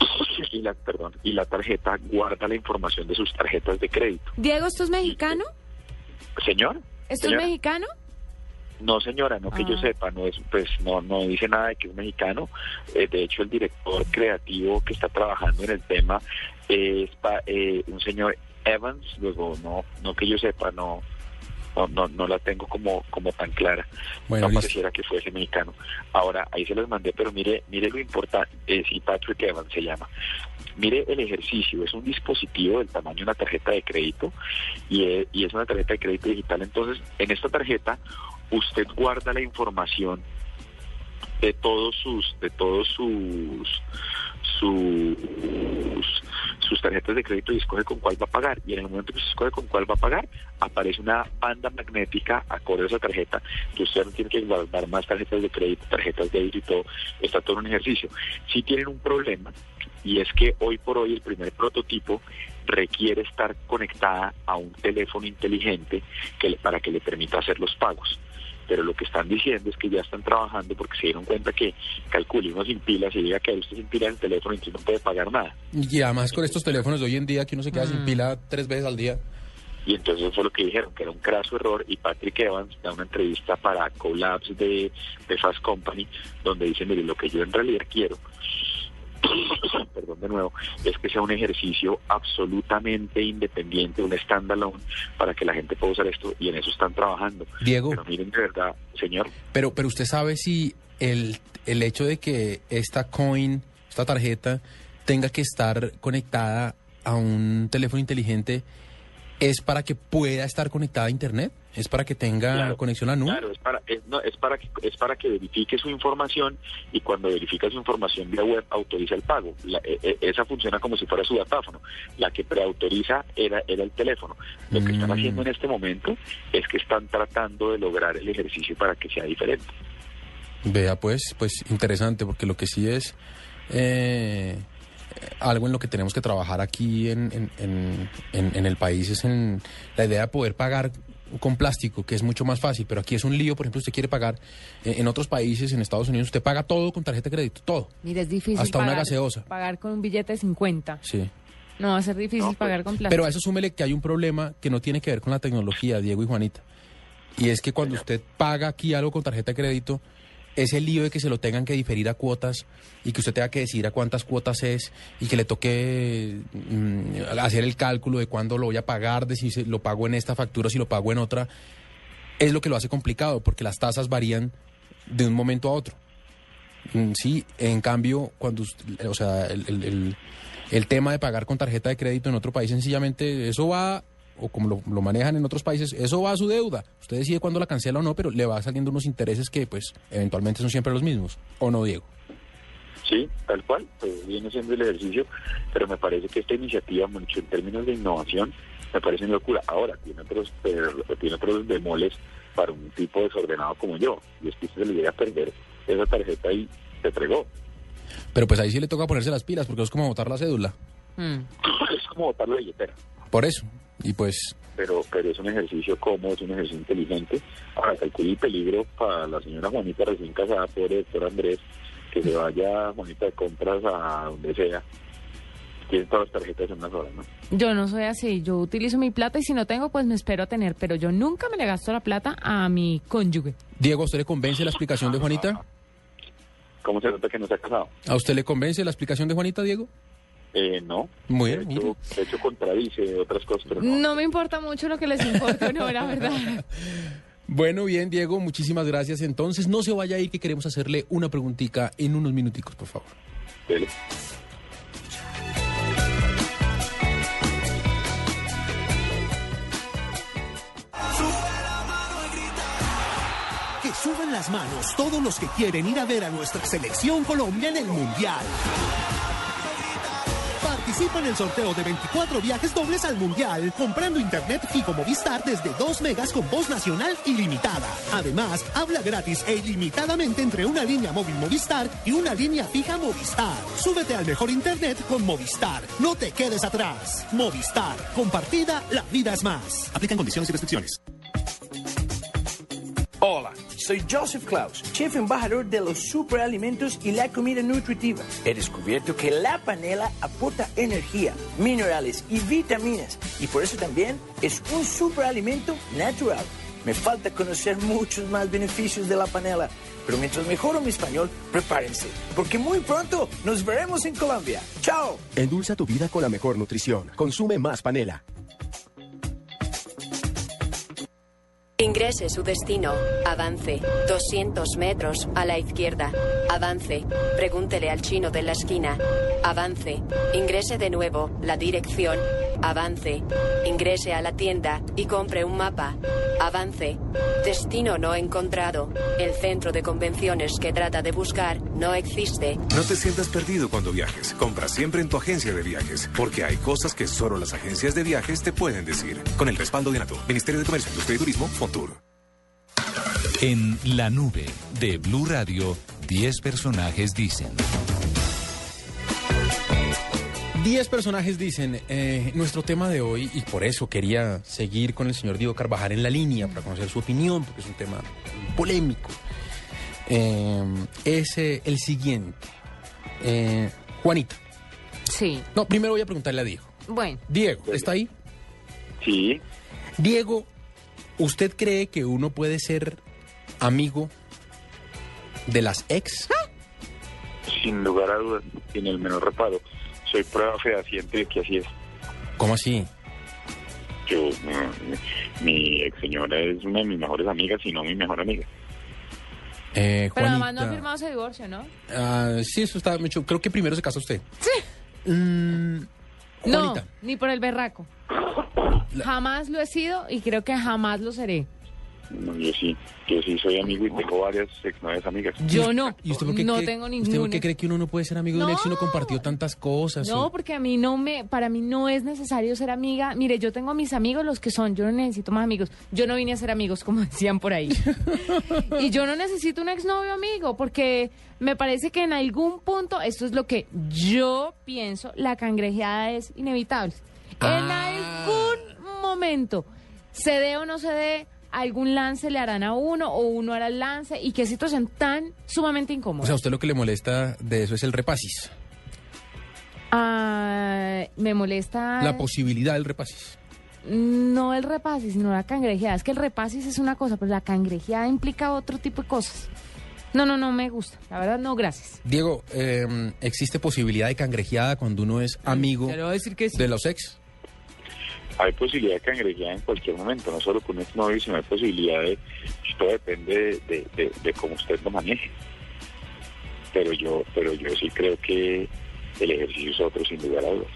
[coughs] y la, perdón, y la tarjeta guarda la información de sus tarjetas de crédito. Diego, ¿esto es mexicano? Señor, ¿Esto señora? es mexicano? No, señora, no que yo Ah. sepa, no es, pues no, no dice nada de que es mexicano. Eh, de hecho, el director creativo que está trabajando en el tema es pa- eh, un señor Evans. Luego, no, no que yo sepa, no, no, no, no la tengo como, como tan clara. Bueno, no listo. pareciera que fuese mexicano. Ahora, ahí se los mandé, pero mire, mire lo importante. Eh, sí, Patrick Evans se llama. Mire el ejercicio, es un dispositivo del tamaño de una tarjeta de crédito y es, y es una tarjeta de crédito digital. Entonces, en esta tarjeta usted guarda la información de todos sus de todos sus sus sus tarjetas de crédito y escoge con cuál va a pagar. Y en el momento que se escoge con cuál va a pagar aparece una banda magnética acorde a esa tarjeta. Que usted no tiene que guardar más tarjetas de crédito tarjetas de débito y todo está todo un ejercicio. Si tienen un problema y es que hoy por hoy el primer prototipo requiere estar conectada a un teléfono inteligente que para que le permita hacer los pagos pero lo que están diciendo es que ya están trabajando porque se dieron cuenta que calcule uno sin pilas y diga que usted sin pilas en el teléfono y no puede pagar nada. Y además con estos teléfonos de hoy en día que uno se queda sin pila tres veces al día. Y entonces eso fue lo que dijeron, que era un craso error. Y Patrick Evans da una entrevista para Collabs de, de Fast Company, donde dice, mire, lo que yo en realidad quiero, [coughs] perdón de nuevo, es que sea un ejercicio absolutamente independiente, un standalone, para que la gente pueda usar esto. Y en eso están trabajando. Diego. Pero miren, de verdad, señor, Pero, pero usted sabe si el, el hecho de que esta coin, esta tarjeta, tenga que estar conectada a un teléfono inteligente, es para que pueda estar conectada a Internet, es para que tenga Claro, conexión a nube. Claro, es para, es, no, es para que es para que verifique su información y cuando verifica su información vía web autoriza el pago. La- e- e- esa funciona como si fuera su datáfono. La que preautoriza era era el teléfono. Lo que están Mm. haciendo en este momento es que están tratando de lograr el ejercicio para que sea diferente. Vea, pues, pues interesante, porque lo que sí es eh, algo en lo que tenemos que trabajar aquí en, en, en- en- en el país es en la idea de poder pagar con plástico, que es mucho más fácil, pero aquí es un lío, por ejemplo, usted quiere pagar, eh, en otros países, en Estados Unidos, usted paga todo con tarjeta de crédito, todo. Mira, es difícil Hasta una gaseosa. pagar con un billete de 50. Sí. No, va a ser difícil pagar con plástico. Pero a eso súmele que hay un problema que no tiene que ver con la tecnología, Diego y Juanita. Y es que cuando usted paga aquí algo con tarjeta de crédito, ese lío de que se lo tengan que diferir a cuotas y que usted tenga que decir a cuántas cuotas es y que le toque mm, hacer el cálculo de cuándo lo voy a pagar, de si lo pago en esta factura, si lo pago en otra, es lo que lo hace complicado porque las tasas varían de un momento a otro. Mm, Sí, en cambio, cuando, o sea, el- el tema de pagar con tarjeta de crédito en otro país, sencillamente eso va, o como lo, lo manejan en otros países, eso va a su deuda. Usted decide cuándo la cancela o no, pero le va saliendo unos intereses que, pues, eventualmente son siempre los mismos. ¿O no, Diego? Sí, tal cual, pues viene siendo el ejercicio, pero me parece que esta iniciativa, mucho en términos de innovación, me parece una locura. Ahora, tiene otros, pero, tiene otros bemoles para un tipo desordenado como yo, y es que usted se le llega a perder esa tarjeta y se entregó. Pero pues ahí sí le toca ponerse las pilas, porque es como botar la cédula. Mm. [laughs] Es como botar la billetera. Por eso. Y pues pero pero es un ejercicio cómodo, es un ejercicio inteligente. Ahora, calculé el peligro para la señora Juanita recién casada, pobre doctor Andrés, que se vaya Juanita de compras a donde sea. Tiene todas las tarjetas en una sola, ¿no? Yo no soy así, yo utilizo mi plata y si no tengo, pues me espero a tener, pero yo nunca me le gasto la plata a mi cónyuge. Diego, ¿a usted le convence la explicación de Juanita? ¿Cómo se nota que no se ha casado? ¿A usted le convence la explicación de Juanita, Diego? Eh, no. Muy de bien, hecho, de hecho, contradice otras cosas, pero no. No me importa mucho lo que les importe o no, la verdad. [laughs] Bueno, bien, Diego, muchísimas gracias. Entonces, no se vaya ahí que queremos hacerle una preguntita en unos minuticos, por favor. Dele. Que suban las manos todos los que quieren ir a ver a nuestra selección Colombia en el Mundial. Participa en el sorteo de 24 viajes dobles al Mundial, comprando internet fijo Movistar desde 2 megas con voz nacional ilimitada. Además, habla gratis e ilimitadamente entre una línea móvil Movistar y una línea fija Movistar. Súbete al mejor internet con Movistar. No te quedes atrás. Movistar. Compartida, la vida es más. Aplican condiciones y restricciones. Hola, soy Joseph Klaus, chef embajador de los superalimentos y la comida nutritiva. He descubierto que la panela aporta energía, minerales y vitaminas y por eso también es un superalimento natural. Me falta conocer muchos más beneficios de la panela, pero mientras mejoro mi español, prepárense, porque muy pronto nos veremos en Colombia. ¡Chao! Endulza tu vida con la mejor nutrición. Consume más panela. Ingrese su destino. Avance. 200 metros a la izquierda. Avance. Pregúntele al chino de la esquina. Avance. Ingrese de nuevo. La dirección. Avance. Ingrese a la tienda y compre un mapa. Avance. Destino no encontrado. El centro de convenciones que trata de buscar no existe. No te sientas perdido cuando viajes. Compra siempre en tu agencia de viajes, porque hay cosas que solo las agencias de viajes te pueden decir. Con el respaldo de NATO, Ministerio de Comercio, Industria y Turismo, Fontur. En la nube de Blue Radio, 10 personajes dicen. Diez personajes dicen eh, nuestro tema de hoy, y por eso quería seguir con el señor Diego Carvajal en la línea para conocer su opinión, porque es un tema polémico. Eh, es eh, el siguiente. Eh, Juanita. Sí. No, primero voy a preguntarle a Diego. Bueno. Diego, ¿está ahí? Sí. Diego, ¿usted cree que uno puede ser amigo de las ex? Sin lugar a dudas, sin el menor reparo. Soy prueba fehaciente de que así es. ¿Cómo así? Yo, mi ex señora es una de mis mejores amigas, si no mi mejor amiga. Eh, Pero además no ha firmado ese divorcio, ¿no? Ah, sí, eso está mucho. Creo que primero se casa usted. Sí. Mm, No, ni por el berraco. Jamás lo he sido y creo que jamás lo seré. No, yo sí, yo sí soy amigo y tengo varias ex novias amigas. Yo no. ¿Y usted por qué no cree, tengo ¿Usted por ninguna. qué cree que uno no puede ser amigo de un ex si uno compartió tantas cosas? No, o- porque a mí no me, para mí no es necesario ser amiga. Mire, yo tengo a mis amigos los que son, yo no necesito más amigos. Yo no vine a ser amigos, como [laughs] decían por ahí. [laughs] y yo no necesito un exnovio amigo, porque me parece que en algún punto, esto es lo que yo pienso, la cangrejeada es inevitable. En algún momento, se dé o no se dé, algún lance le harán a uno o uno hará el lance y qué situación tan sumamente incómoda. O sea, a usted lo que le molesta de eso es el repasis. Ah, me molesta... La posibilidad del repasis. No el repasis, sino la cangrejeada. Es que el repasis es una cosa, pero la cangrejeada implica otro tipo de cosas. No, no, no me gusta. La verdad, no, gracias. Diego, eh, ¿existe posibilidad de cangrejeada cuando uno es amigo decir que sí. de los ex? Hay posibilidad de cangrejear en cualquier momento, no solo con un exnovio, sino hay posibilidad de... Todo depende de, de- de- de cómo usted lo maneje. Pero yo, pero yo sí creo que el ejercicio es otro, sin lugar a dudas.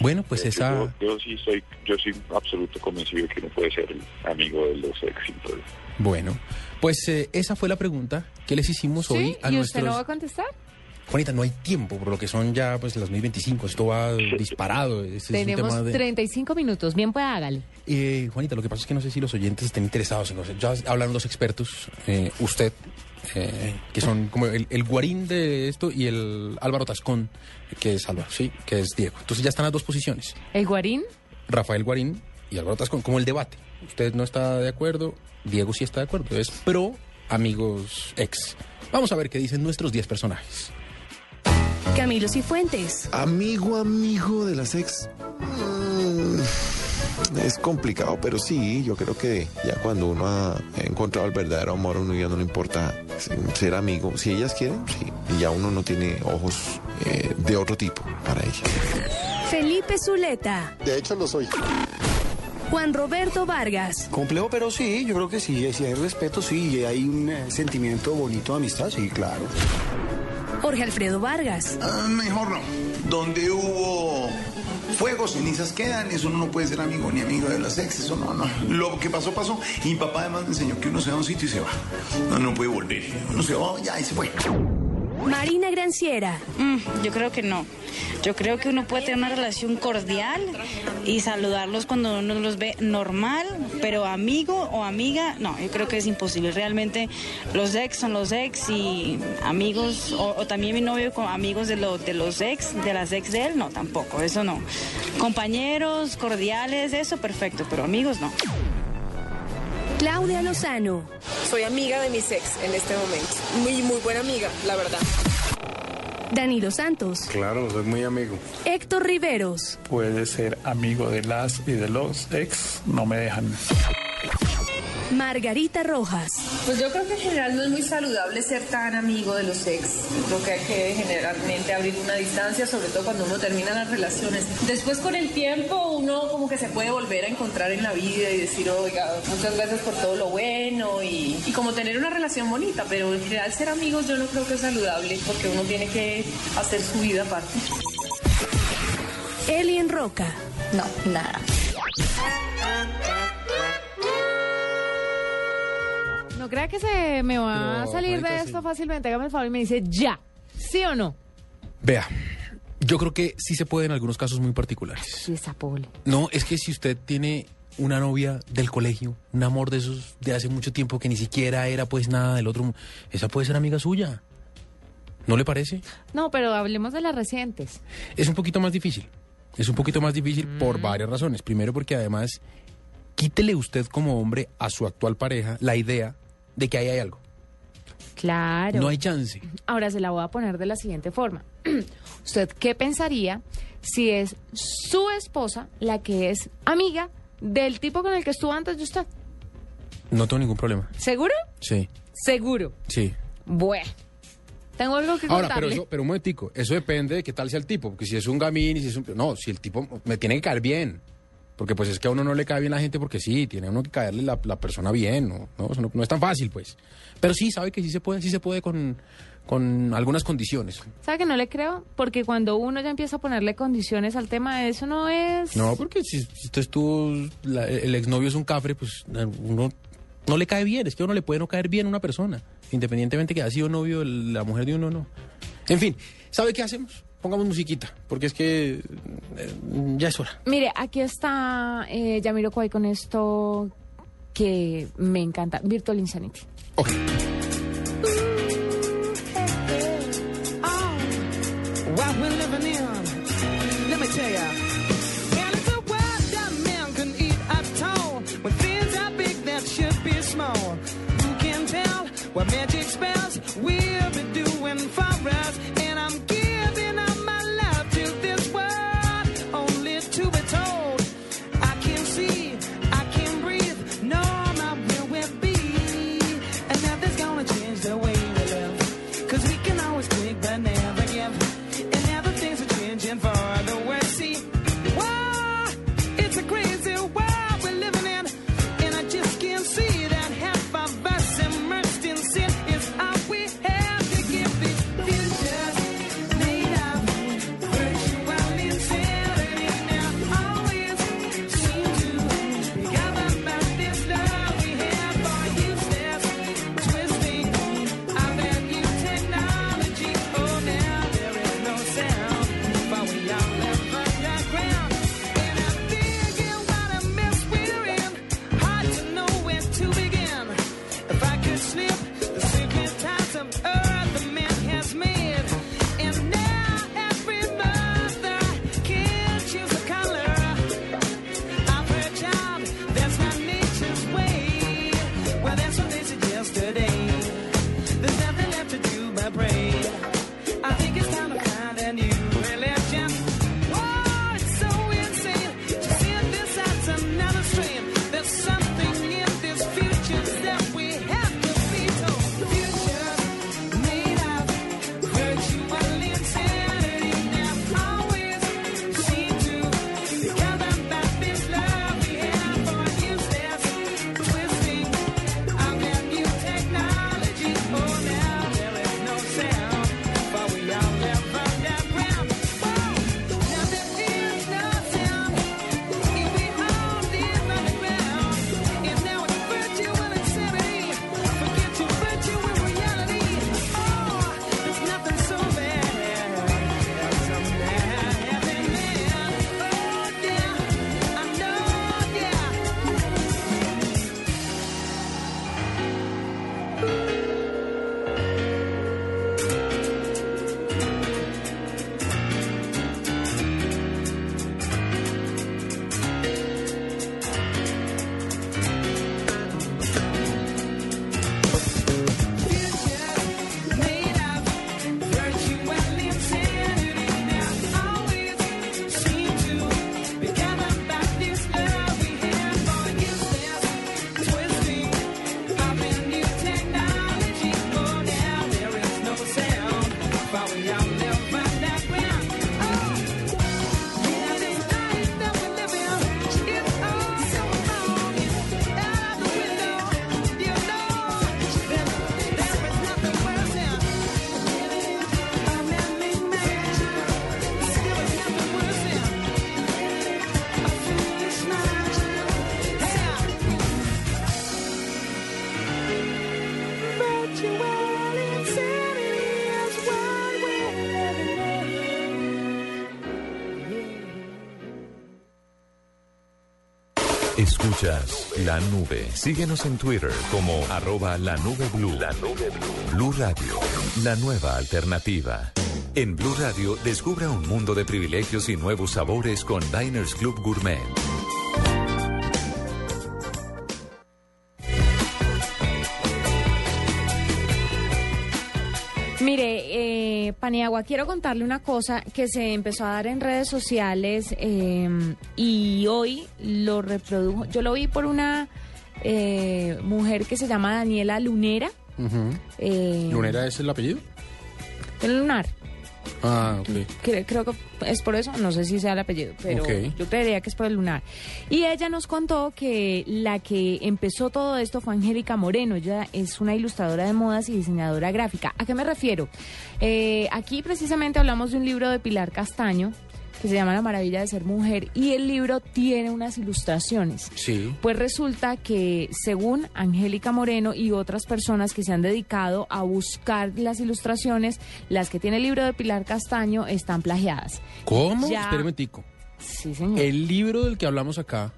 Bueno, pues Yo- esa... Yo, yo sí soy, yo soy absoluto convencido de que uno puede ser amigo de los problema. Bueno, pues eh, esa fue la pregunta que les hicimos hoy a ¿Y usted no va a contestar? Juanita, no hay tiempo, por lo que son ya pues las 2025, esto va disparado. Este es un Tenemos tema de- 35 minutos. Bien, pues hágale. Eh, Juanita, lo que pasa es que no sé si los oyentes estén interesados en. Ya hablaron dos expertos, eh, usted, eh, que son como el, el guarín de esto, y el Álvaro Tascón, que es Álvaro, sí, que es Diego. Entonces ya están las dos posiciones. ¿El guarín? Rafael Guarín y Álvaro Tascón, como el debate. Usted no está de acuerdo, Diego sí está de acuerdo. Es pro amigos ex. Vamos a ver qué dicen nuestros 10 personajes. Camilo Cifuentes. Amigo, amigo de las ex. mm, Es complicado, pero sí, yo creo que ya cuando uno ha encontrado el verdadero amor, a uno ya no le importa ser amigo. Si ellas quieren, sí. Y ya uno no tiene ojos eh, de otro tipo para ellas. Felipe Zuleta. De hecho, lo soy. Juan Roberto Vargas. Complejo, pero sí, yo creo que sí. Si hay respeto, sí. Y hay un eh, sentimiento bonito de amistad, sí, claro. Jorge Alfredo Vargas. Ah, mejor no. Donde hubo fuego, cenizas quedan. Eso uno no puede ser amigo ni amigo de las ex. Eso no, no. Lo que pasó, pasó. Y mi papá además me enseñó que uno se va a un sitio y se va. No, no puede volver. Uno se va ya y se fue. Marina Granciera. Mm, yo creo que no. Yo creo que uno puede tener una relación cordial y saludarlos cuando uno los ve normal, pero amigo o amiga, no, yo creo que es imposible. Realmente los ex son los ex y amigos, o, también mi novio con amigos de, lo- de los ex, de las ex de él, no, tampoco, eso no. Compañeros, cordiales, eso perfecto, pero amigos no. Claudia Lozano. Soy amiga de mis ex en este momento. Muy, muy buena amiga, la verdad. Danilo Santos. Claro, soy muy amigo. Héctor Riveros. Puede ser amigo de las y de los ex, no me dejan. Margarita Rojas. Pues yo creo que en general no es muy saludable ser tan amigo de los ex. Creo que hay que generalmente abrir una distancia, sobre todo cuando uno termina las relaciones. Después con el tiempo uno como que se puede volver a encontrar en la vida y decir, oiga, muchas gracias por todo lo bueno y, y como tener una relación bonita, pero en general ser amigos yo no creo que es saludable porque uno tiene que hacer su vida aparte. Elien Roca. No, nada. No crea que se me va a Pero, salir de esto fácilmente. Hágame el favor y me dice ya. ¿Sí o no? Vea, yo creo que sí se puede en algunos casos muy particulares. Sí, esa pobre. No, es que si usted tiene una novia del colegio, un amor de esos de hace mucho tiempo que ni siquiera era pues nada del otro, esa puede ser amiga suya. ¿No le parece? No, pero hablemos de las recientes. Es un poquito más difícil. Es un poquito más difícil por varias razones. Primero porque además, quítele usted como hombre a su actual pareja la idea de que ahí hay algo. Claro. No hay chance. Ahora se la voy a poner de la siguiente forma. [clears throat] ¿Usted qué pensaría si es su esposa la que es amiga del tipo con el que estuvo antes de usted? No tengo ningún problema. ¿Seguro? Sí, Seguro. sí. Bueno. Tengo algo que Ahora, pero, eso, pero un momentico, eso depende de qué tal sea el tipo, porque si es un gamín y si es un... No, si el tipo me tiene que caer bien, porque pues es que a uno no le cae bien la gente porque sí, tiene uno que caerle la, la persona bien, ¿no? No, no, no es tan fácil, pues. Pero sí, sabe que sí se puede, sí se puede con, con algunas condiciones. ¿Sabe que no le creo? Porque cuando uno ya empieza a ponerle condiciones al tema, eso no es... No, porque si, si estuvo, la- el exnovio es un cafre, pues uno no le cae bien, es que a uno le puede no caer bien a una persona, independientemente que haya sido novio la mujer de uno o no. En fin, ¿sabe qué hacemos? Pongamos musiquita, porque es que eh, ya es hora. Mire, aquí está eh, Yamiro Kwai con esto que me encanta, Virtual Insanity. What Escuchas la nube. Síguenos en Twitter como arroba la nube blue. La nube blue. Blue Radio, la nueva alternativa. En Blue Radio, descubra un mundo de privilegios y nuevos sabores con Diners Club Gourmet. Paniagua, quiero contarle una cosa que se empezó a dar en redes sociales eh, y hoy lo reprodujo. Yo lo vi por una eh, mujer que se llama Daniela Lunera. Eh, ¿Lunera es el apellido? El lunar. Ah, ok. Cre- creo que es por eso, no sé si sea el apellido, pero Ok. yo creería que es por el lunar. Y ella nos contó que la que empezó todo esto fue Angélica Moreno. Ella es una ilustradora de modas y diseñadora gráfica. ¿A qué me refiero? Eh, aquí precisamente hablamos de un libro de Pilar Castaño que se llama La maravilla de ser mujer y el libro tiene unas ilustraciones. Sí. Pues resulta que según Angélica Moreno y otras personas que se han dedicado a buscar las ilustraciones, las que tiene el libro de Pilar Castaño están plagiadas. ¿Cómo? Ya- Espérame un tico. Sí, señor. El libro del que hablamos acá.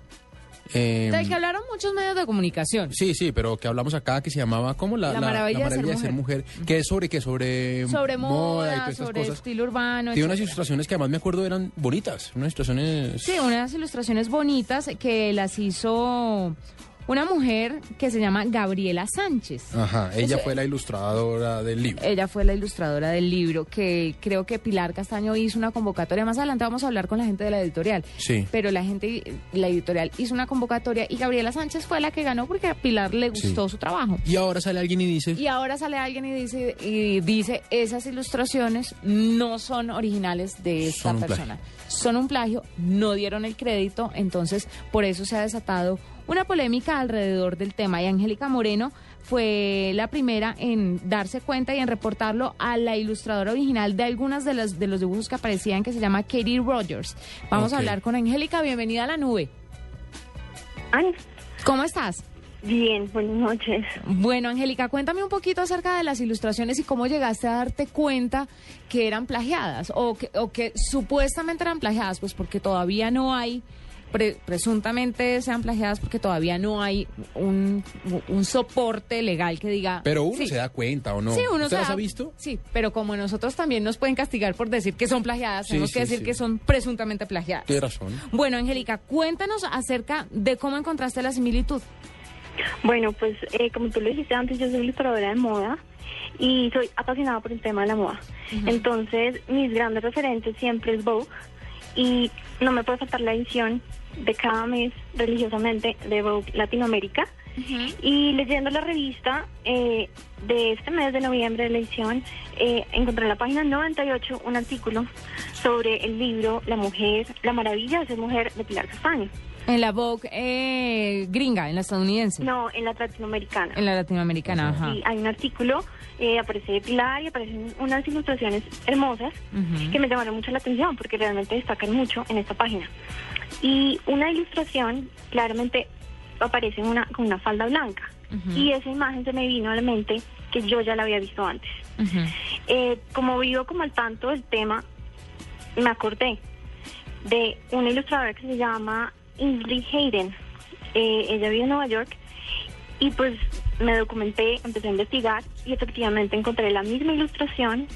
Eh, Del que hablaron muchos medios de comunicación. Sí, sí, pero que hablamos acá que se llamaba como la, La maravilla de ser mujer. Que es sobre qué, sobre Sobre y moda, todas estas sobre cosas. estilo urbano. Tiene unas ilustraciones que además me acuerdo eran bonitas, unas ilustraciones. Sí, unas ilustraciones bonitas que las hizo una mujer que se llama Gabriela Sánchez. Ajá, ella Eso- fue la ilustradora del libro. Ella fue la ilustradora del libro, que creo que Pilar Castaño hizo una convocatoria. Más adelante vamos a hablar con la gente de la editorial. Sí. Pero la gente, la editorial hizo una convocatoria y Gabriela Sánchez fue la que ganó porque a Pilar le Sí. gustó su trabajo. Y ahora sale alguien y dice, Y ahora sale alguien y dice, y dice esas ilustraciones no son originales de esta Son persona. Son un plagio, no dieron el crédito, entonces por eso se ha desatado una polémica alrededor del tema. Y Angélica Moreno fue la primera en darse cuenta y en reportarlo a la ilustradora original de algunas de las de los dibujos que aparecían que se llama Katie Rogers. Vamos a hablar con Angélica, bienvenida a la nube. ¿Cómo estás? Bien, buenas noches. Bueno, Angélica, cuéntame un poquito acerca de las ilustraciones y cómo llegaste a darte cuenta que eran plagiadas o que, o que supuestamente eran plagiadas, pues porque todavía no hay, pre- presuntamente sean plagiadas porque todavía no hay un, un soporte legal que diga... pero uno sí, se da cuenta o no. Sí, uno ¿Usted se las da- ha visto? Sí, pero como nosotros también nos pueden castigar por decir que son plagiadas, Sí, tenemos que decir sí. que son presuntamente plagiadas. Tiene razón. Bueno, Angélica, cuéntanos acerca de cómo encontraste la similitud. Bueno, pues eh, como tú lo dijiste antes, yo soy ilustradora de moda y soy apasionada por el tema de la moda. Entonces, mis grandes referentes siempre es Vogue y no me puede faltar la edición de cada mes religiosamente de Vogue Latinoamérica. Y leyendo la revista eh, de este mes de noviembre de la edición, eh, encontré en la página 98 un artículo sobre el libro La mujer, la maravilla de ser mujer de Pilar Castaño. En la Vogue eh, gringa, en la estadounidense. No, en la latinoamericana. En la latinoamericana, ajá. Sí, hay un artículo, eh, aparece Pilar y aparecen unas ilustraciones hermosas que me llamaron mucho la atención porque realmente destacan mucho en esta página. Y una ilustración claramente aparece en una, con una falda blanca. Y esa imagen se me vino a la mente que yo ya la había visto antes. Eh, como vivo como al tanto del tema, me acordé de una ilustradora que se llama Ingrid Hayden. Eh, ella vive en Nueva York y pues me documenté, empecé a investigar y efectivamente encontré la misma ilustración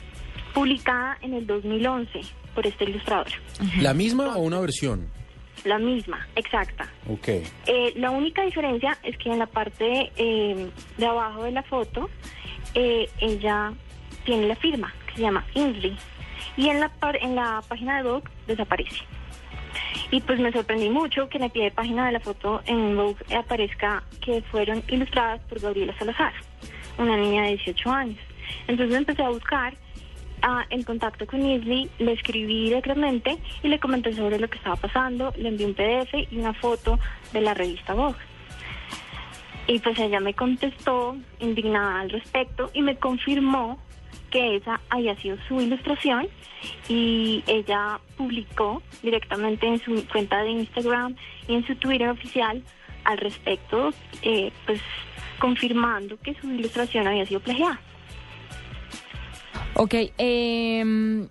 publicada en el 2011 por esta ilustradora. ¿La misma o una versión? La misma, exacta. Ok. Eh, la única diferencia es que en la parte eh, de abajo de la foto eh, ella tiene la firma que se llama Ingrid y en la par- en la página de Vogue desaparece. Y pues me sorprendí mucho que en el pie de página de la foto en Vogue aparezca que fueron ilustradas por Gabriela Salazar, una niña de 18 años. Entonces empecé a buscar ah, el contacto con Isley, le escribí directamente y le comenté sobre lo que estaba pasando, le envié un PDF y una foto de la revista Vogue. Y pues ella me contestó indignada al respecto y me confirmó que esa había sido su ilustración y ella publicó directamente en su cuenta de Instagram y en su Twitter oficial al respecto, eh, pues confirmando que su ilustración había sido plagiada. Ok, em,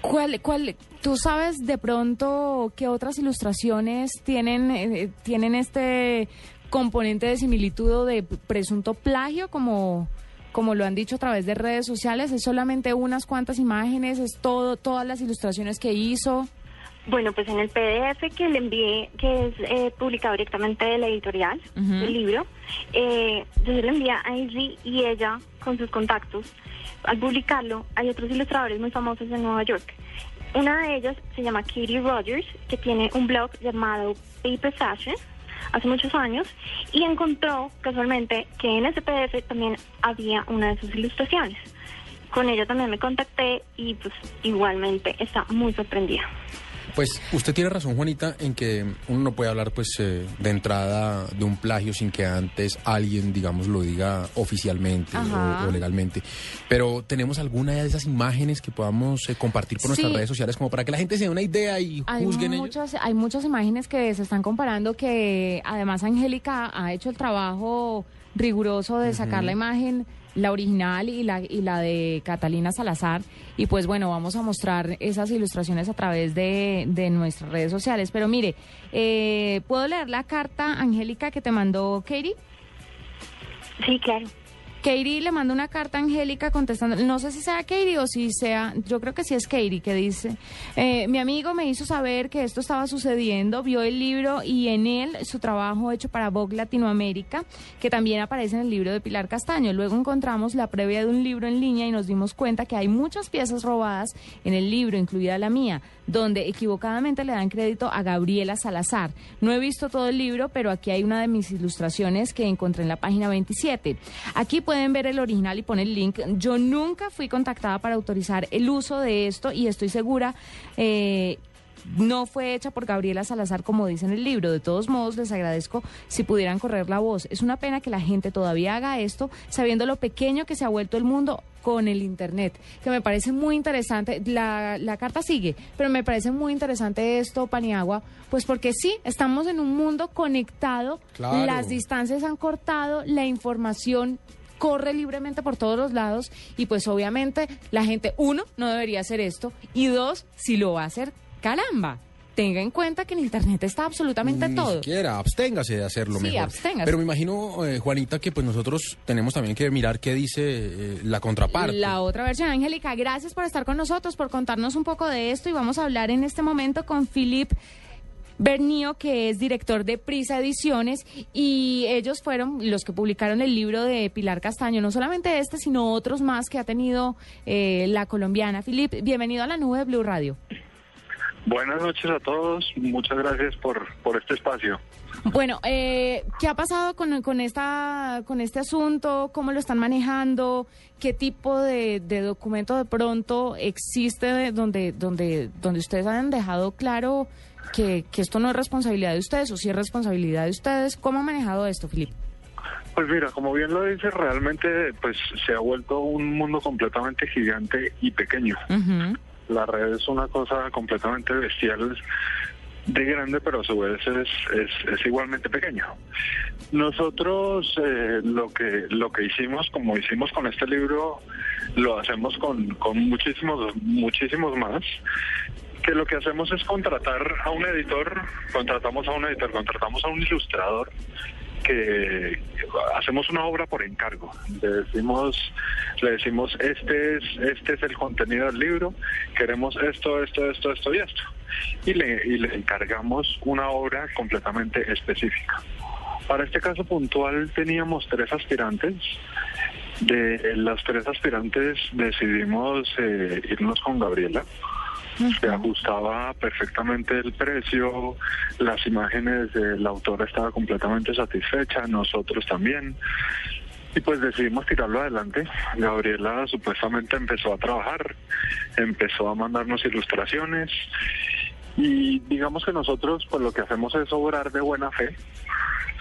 ¿cuál, cuál, ¿Tú sabes de pronto qué otras ilustraciones tienen, eh, tienen este componente de similitud o de presunto plagio, como, como lo han dicho a través de redes sociales? ¿Es solamente unas cuantas imágenes? ¿Es todo, todas las ilustraciones que hizo? Bueno, pues en el PDF que le envié, que es eh, publicado directamente de la editorial, Ujú. del libro, eh, yo se lo envié a Izzy y ella, con sus contactos, al publicarlo, hay otros ilustradores muy famosos en Nueva York. Una de ellas se llama Katie Rogers, que tiene un blog llamado Paper Fashion, hace muchos años, y encontró casualmente que en ese PDF también había una de sus ilustraciones. Con ella también me contacté y pues igualmente está muy sorprendida. Pues usted tiene razón, Juanita, en que uno no puede hablar pues eh, de entrada de un plagio sin que antes alguien, digamos, lo diga oficialmente o, o legalmente. Pero tenemos alguna de esas imágenes que podamos eh, compartir por nuestras Sí. redes sociales como para que la gente se dé una idea y Hay juzguen ellos. muchas, hay muchas imágenes que se están comparando que además Angélica ha hecho el trabajo riguroso de sacar la imagen, la original y la, y la de Catalina Salazar. Y pues bueno, vamos a mostrar esas ilustraciones a través de, de nuestras redes sociales. Pero mire, eh, ¿puedo leer la carta, Angélica, que te mandó Katie? Sí, claro. Katie le manda una carta a Angélica contestando, no sé si sea Katie o si sea, yo creo que sí es Katie que dice, eh, mi amigo me hizo saber que esto estaba sucediendo, vio el libro y en él su trabajo hecho para Vogue Latinoamérica, que también aparece en el libro de Pilar Castaño. Luego encontramos la previa de un libro en línea y nos dimos cuenta que hay muchas piezas robadas en el libro, incluida la mía, donde equivocadamente le dan crédito a Gabriela Salazar. No he visto todo el libro, pero aquí hay una de mis ilustraciones que encontré en la página 27. Aquí pueden ver el original y pone el link. Yo nunca fui contactada para autorizar el uso de esto y estoy segura... eh, no fue hecha por Gabriela Salazar como dice en el libro. De todos modos, les agradezco si pudieran correr la voz. Es una pena que la gente todavía haga esto sabiendo lo pequeño que se ha vuelto el mundo con el Internet, que me parece muy interesante. La, la carta sigue, pero me parece muy interesante esto, Paniagua, pues porque sí, estamos en un mundo conectado, Claro. las distancias han cortado, la información corre libremente por todos los lados y pues obviamente la gente, uno, no debería hacer esto y dos, si lo va a hacer, caramba, tenga en cuenta que en Internet está absolutamente Ni todo. siquiera, absténgase de hacerlo Sí, mejor. absténgase. Pero me imagino, eh, Juanita, que pues nosotros tenemos también que mirar qué dice eh, la contraparte. La otra versión, Angélica, gracias por estar con nosotros, por contarnos un poco de esto y vamos a hablar en este momento con Philip Bernío, que es director de Prisa Ediciones, y ellos fueron los que publicaron el libro de Pilar Castaño, no solamente este, sino otros más que ha tenido eh, la colombiana. Philip, bienvenido a la nube de Blue Radio. Buenas noches a todos, muchas gracias por, por este espacio. Bueno, eh, ¿qué ha pasado con, con, esta, con este asunto? ¿Cómo lo están manejando? ¿Qué tipo de, de documento de pronto existe de- donde, donde, donde ustedes han dejado claro que, que esto no es responsabilidad de ustedes o si es responsabilidad de ustedes? ¿Cómo han manejado esto, Filipe? Pues mira, como bien lo dice, realmente pues se ha vuelto un mundo completamente gigante y pequeño. La red es una cosa completamente bestial de grande, pero a su vez es, es, igualmente pequeño. Nosotros eh, lo que lo que hicimos, como hicimos con este libro, lo hacemos con, con muchísimos muchísimos más. Que lo que hacemos es contratar a un editor, contratamos a un editor, contratamos a un ilustrador que hacemos una obra por encargo. Le decimos, le decimos este es, este es el contenido del libro, queremos esto, esto, esto, esto y esto. Y le, y le encargamos una obra completamente específica. Para este caso puntual teníamos tres aspirantes. De las tres aspirantes decidimos eh, irnos con Gabriela. Se ajustaba perfectamente el precio, las imágenes de la autora estaba completamente satisfecha, nosotros también. Y pues decidimos tirarlo adelante. Gabriela supuestamente empezó a trabajar, empezó a mandarnos ilustraciones y digamos que nosotros pues lo que hacemos es obrar de buena fe.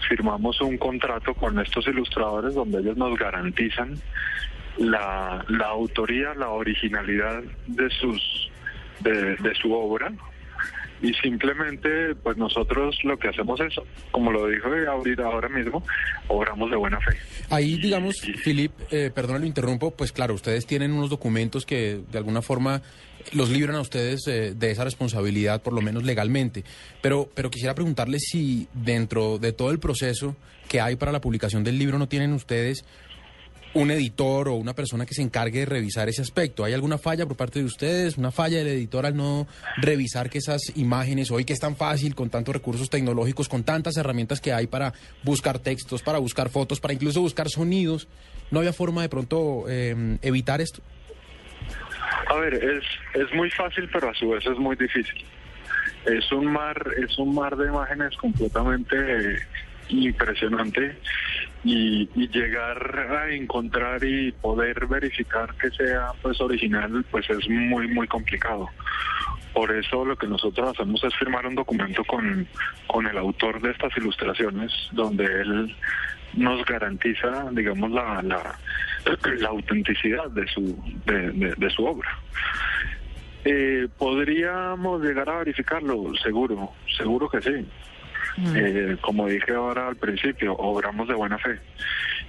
Firmamos un contrato con estos ilustradores donde ellos nos garantizan la, la autoría, la originalidad de sus de, de su obra. y simplemente pues nosotros lo que hacemos es, como lo dijo ahorita ahora mismo, obramos de buena fe. Ahí, digamos, Filip, eh, perdona, lo interrumpo, pues claro, ustedes tienen unos documentos que de alguna forma los libran a ustedes eh, de esa responsabilidad, por lo menos legalmente. Pero, pero quisiera preguntarle si dentro de todo el proceso que hay para la publicación del libro no tienen ustedes un editor o una persona que se encargue de revisar ese aspecto. ¿Hay alguna falla por parte de ustedes? ¿Una falla del editor al no revisar que esas imágenes, hoy que es tan fácil, con tantos recursos tecnológicos, con tantas herramientas que hay para buscar textos, para buscar fotos, para incluso buscar sonidos, no había forma de pronto eh, evitar esto? A ver, es, es muy fácil, pero a su vez es muy difícil. Es un mar, es un mar de imágenes completamente impresionante y, llegar a encontrar y poder verificar que sea pues original pues es muy muy complicado. Por eso lo que nosotros hacemos es firmar un documento con, con el autor de estas ilustraciones donde él nos garantiza, digamos, la, la, [clears throat] la autenticidad de su, de su obra. Eh, ¿Podríamos llegar a verificarlo? Seguro, seguro que sí. Eh, como dije ahora al principio, obramos de buena fe.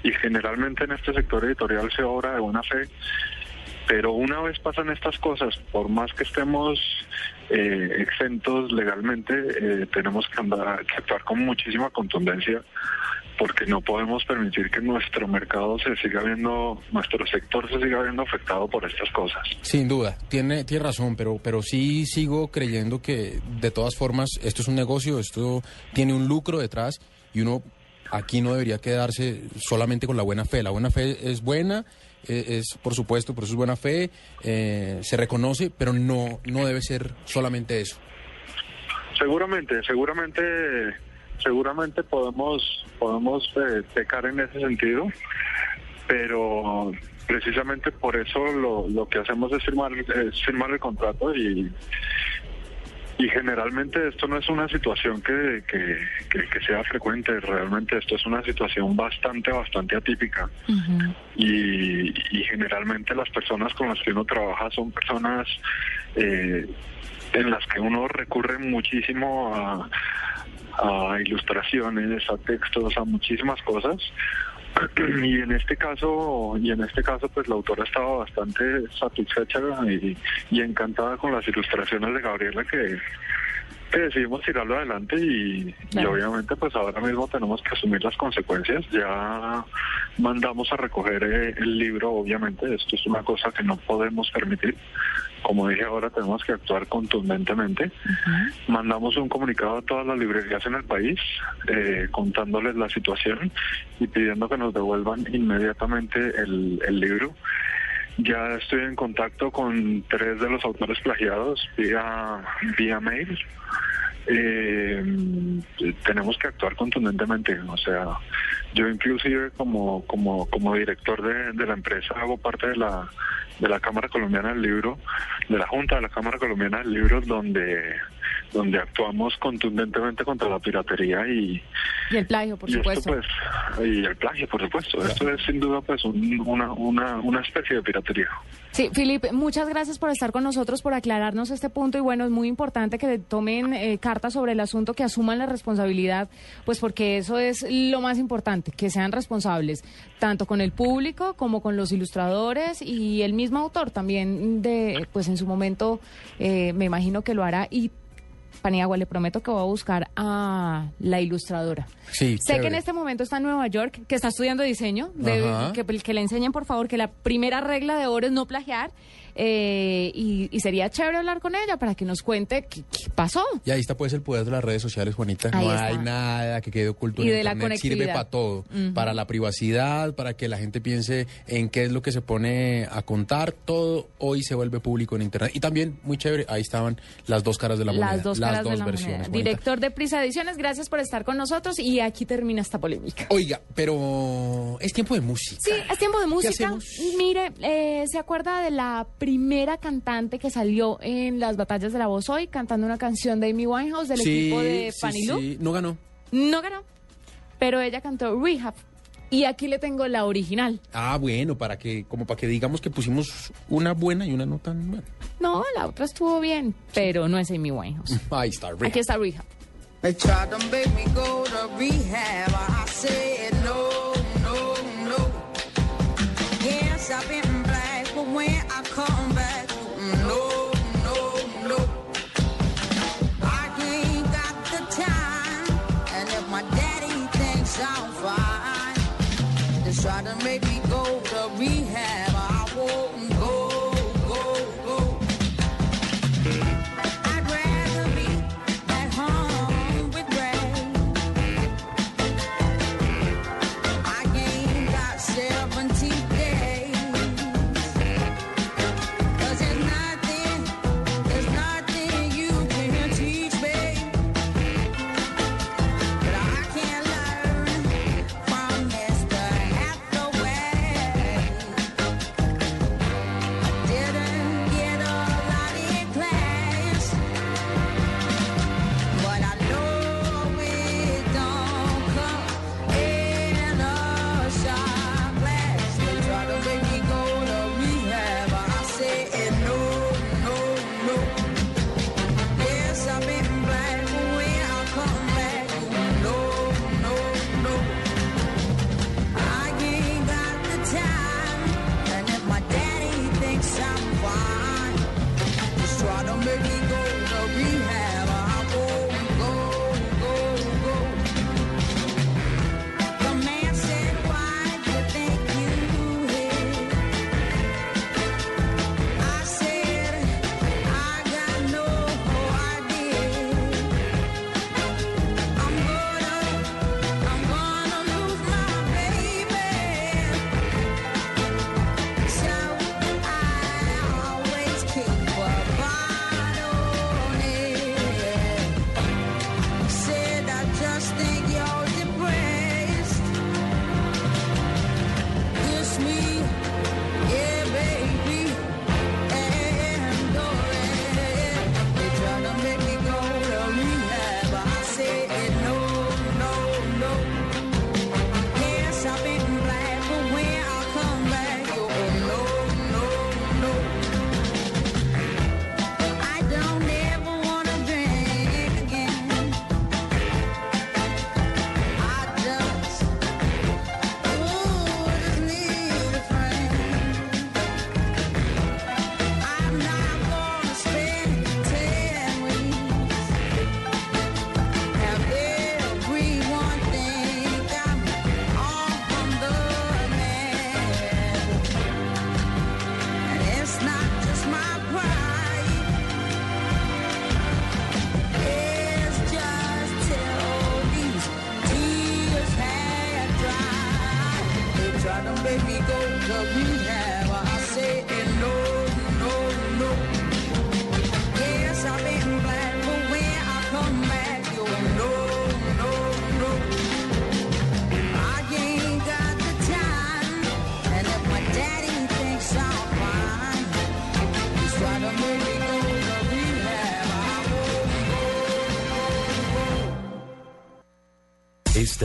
Y generalmente en este sector editorial se obra de buena fe, pero una vez pasan estas cosas, por más que estemos eh, exentos legalmente, eh, tenemos que, andar, que actuar con muchísima contundencia porque no podemos permitir que nuestro mercado se siga viendo, nuestro sector se siga viendo afectado por estas cosas. Sin duda, tiene, tiene razón, pero, pero sí sigo creyendo que de todas formas esto es un negocio, esto tiene un lucro detrás y uno aquí no debería quedarse solamente con la buena fe. La buena fe es buena, eh, es por supuesto, por eso es buena fe, eh, se reconoce, pero no, no debe ser solamente eso. Seguramente, seguramente, seguramente podemos, podemos eh, pecar en ese sentido, pero precisamente por eso lo, lo que hacemos es firmar, es firmar el contrato y, y generalmente esto no es una situación que, que, que- que sea frecuente, realmente esto es una situación bastante, bastante atípica. y, y generalmente las personas con las que uno trabaja son personas eh, en las que uno recurre muchísimo a, ilustraciones, a textos, a muchísimas cosas. [clears throat] Y en este caso, y en este caso, pues la autora estaba bastante satisfecha y, y encantada con las ilustraciones de Gabriela que, que decidimos tirarlo adelante y, obviamente pues ahora mismo tenemos que asumir las consecuencias. Ya mandamos a recoger eh, el libro, obviamente, esto es una cosa que no podemos permitir. Como dije ahora, tenemos que actuar contundentemente. Mandamos un comunicado a todas las librerías en el país eh, contándoles la situación y pidiendo que nos devuelvan inmediatamente el, el libro. Ya estoy en contacto con tres de los autores plagiados vía, vía mail. Eh, tenemos que actuar contundentemente, o sea, yo inclusive como como como director de, de la empresa hago parte de la de la Cámara Colombiana del Libro, de la Junta de la Cámara Colombiana del Libro, donde donde actuamos contundentemente contra la piratería y, Y el plagio, por y esto, supuesto. pues, y el plagio, por supuesto. Esto es sin duda pues un- una, una, una especie de piratería. Sí, Felipe, muchas gracias por estar con nosotros, por aclararnos este punto. Y bueno, es muy importante que tomen eh, cartas sobre el asunto, que asuman la responsabilidad, pues porque eso es lo más importante, que sean responsables, tanto con el público como con los ilustradores y el mismo autor también, de, pues en su momento, eh, me imagino que lo hará. Y Paniagua, le prometo que voy a buscar a la ilustradora. Sí, Sé que en este momento está en Nueva York, que está estudiando diseño, de- que le enseñen por favor que la primera regla de oro es no plagiar eh, y, y sería chévere hablar con ella para que nos cuente qué, qué pasó. Y ahí está pues el poder de las redes sociales, Juanita. Ahí no está. hay nada que quede oculto Y en de la Internet. Sirve conectividad. para todo. Para la privacidad, para que la gente piense en qué es lo que se pone a contar. Todo hoy se vuelve público en Internet. Y también, muy chévere, ahí estaban las dos caras de la moneda. Las dos caras de la versiones. moneda. Director de Prisa Ediciones, gracias por estar con nosotros y aquí termina esta polémica. Oiga, pero es tiempo de música. Sí, es tiempo de música. Mire, eh, ¿se acuerda de la primera cantante que salió en las batallas de la voz hoy cantando una canción de Amy Winehouse del Sí, equipo de sí, sí. No ganó. No ganó, pero ella cantó Rehab. Y aquí le tengo la original. Ah, bueno, para que, como para que digamos que pusimos una buena y una no tan buena. No, la otra estuvo bien, pero no es Amy Winehouse. [laughs] Ahí está, Rehab. Aquí está Rehab. They tried to make me go to rehab. I said no, no, no. Yes, I've been when I come back, no, no, no. I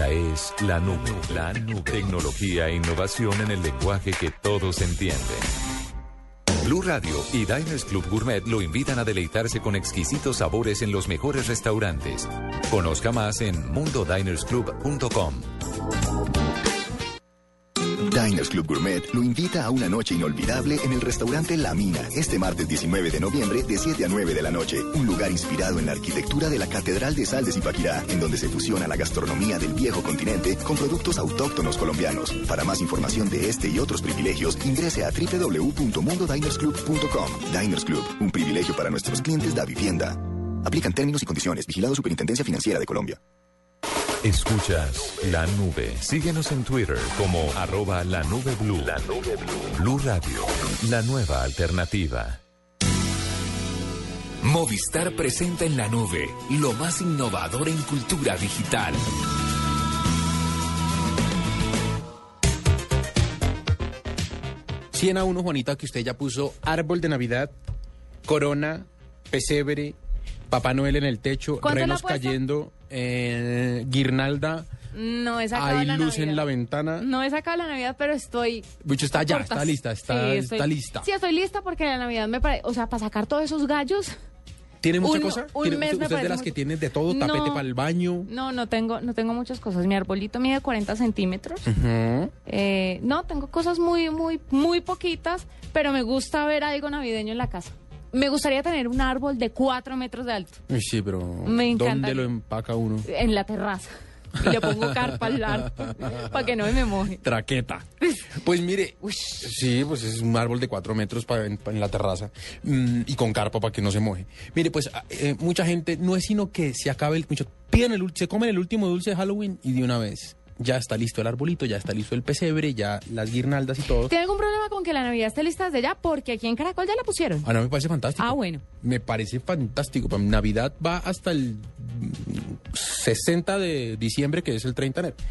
Esta es la nube, la nube. Tecnología e innovación en el lenguaje que todos entienden. Blue Radio y Diners Club Gourmet lo invitan a deleitarse con exquisitos sabores en los mejores restaurantes. Conozca más en mundodinersclub.com. Club Gourmet lo invita a una noche inolvidable en el restaurante La Mina este martes 19 de noviembre de 7 a 9 de la noche. Un lugar inspirado en la arquitectura de la Catedral de Sal de Zipaquirá, en donde se fusiona la gastronomía del viejo continente con productos autóctonos colombianos. Para más información de este y otros privilegios, ingrese a www.mundodinersclub.com. Diners Club, un privilegio para nuestros clientes da vivienda. Aplican términos y condiciones. Vigilado Superintendencia Financiera de Colombia. Escuchas la nube. Síguenos en Twitter como arroba la nube blue. La nube blue. Blue Radio, la nueva alternativa. Movistar presenta en la nube lo más innovador en cultura digital. Cien a uno, Juanita, que usted ya puso árbol de Navidad, corona, pesebre, Papá Noel en el techo, ¿Cuánto le ha renos cayendo, eh, guirnalda, No he sacado hay la luz Navidad. en la ventana. No he sacado la Navidad, pero estoy... Bicho, está ya, cortas. está lista, está, Sí, estoy- está lista. Sí, estoy lista porque la Navidad me parece... O sea, para sacar todos esos gallos... ¿Tiene mucha un- cosa? un ¿Tiene- mes me ¿Usted es de las mucho. que tiene de todo? Tapete No. para el baño. No, no tengo, no tengo muchas cosas. Mi arbolito mide 40 centímetros. Eh, no, tengo cosas muy, muy, muy poquitas, pero me gusta ver algo navideño en la casa. Me gustaría tener un árbol de 4 metros de alto Uy, sí, pero Me. ¿dónde lo empaca uno? en la terraza. Y le pongo carpa al lado [laughs] para que no me moje. Traqueta. [laughs] Pues mire, sí, pues es un árbol de cuatro metros pa- en, pa- en la terraza mm, y con carpa para que no se moje. Mire, pues ah, eh, mucha gente no es sino que se acabe el mucho, piden el, se comen el último dulce de Halloween y de una vez ya está listo el arbolito, ya está listo el pesebre, ya las guirnaldas y todo. ¿Tiene algún problema con que la Navidad esté lista desde ya? Porque aquí en Caracol ya la pusieron. Ah, no, me parece fantástico. Ah, bueno. Me parece fantástico. Navidad va hasta el mm, 60 de diciembre, que es el 30 de enero.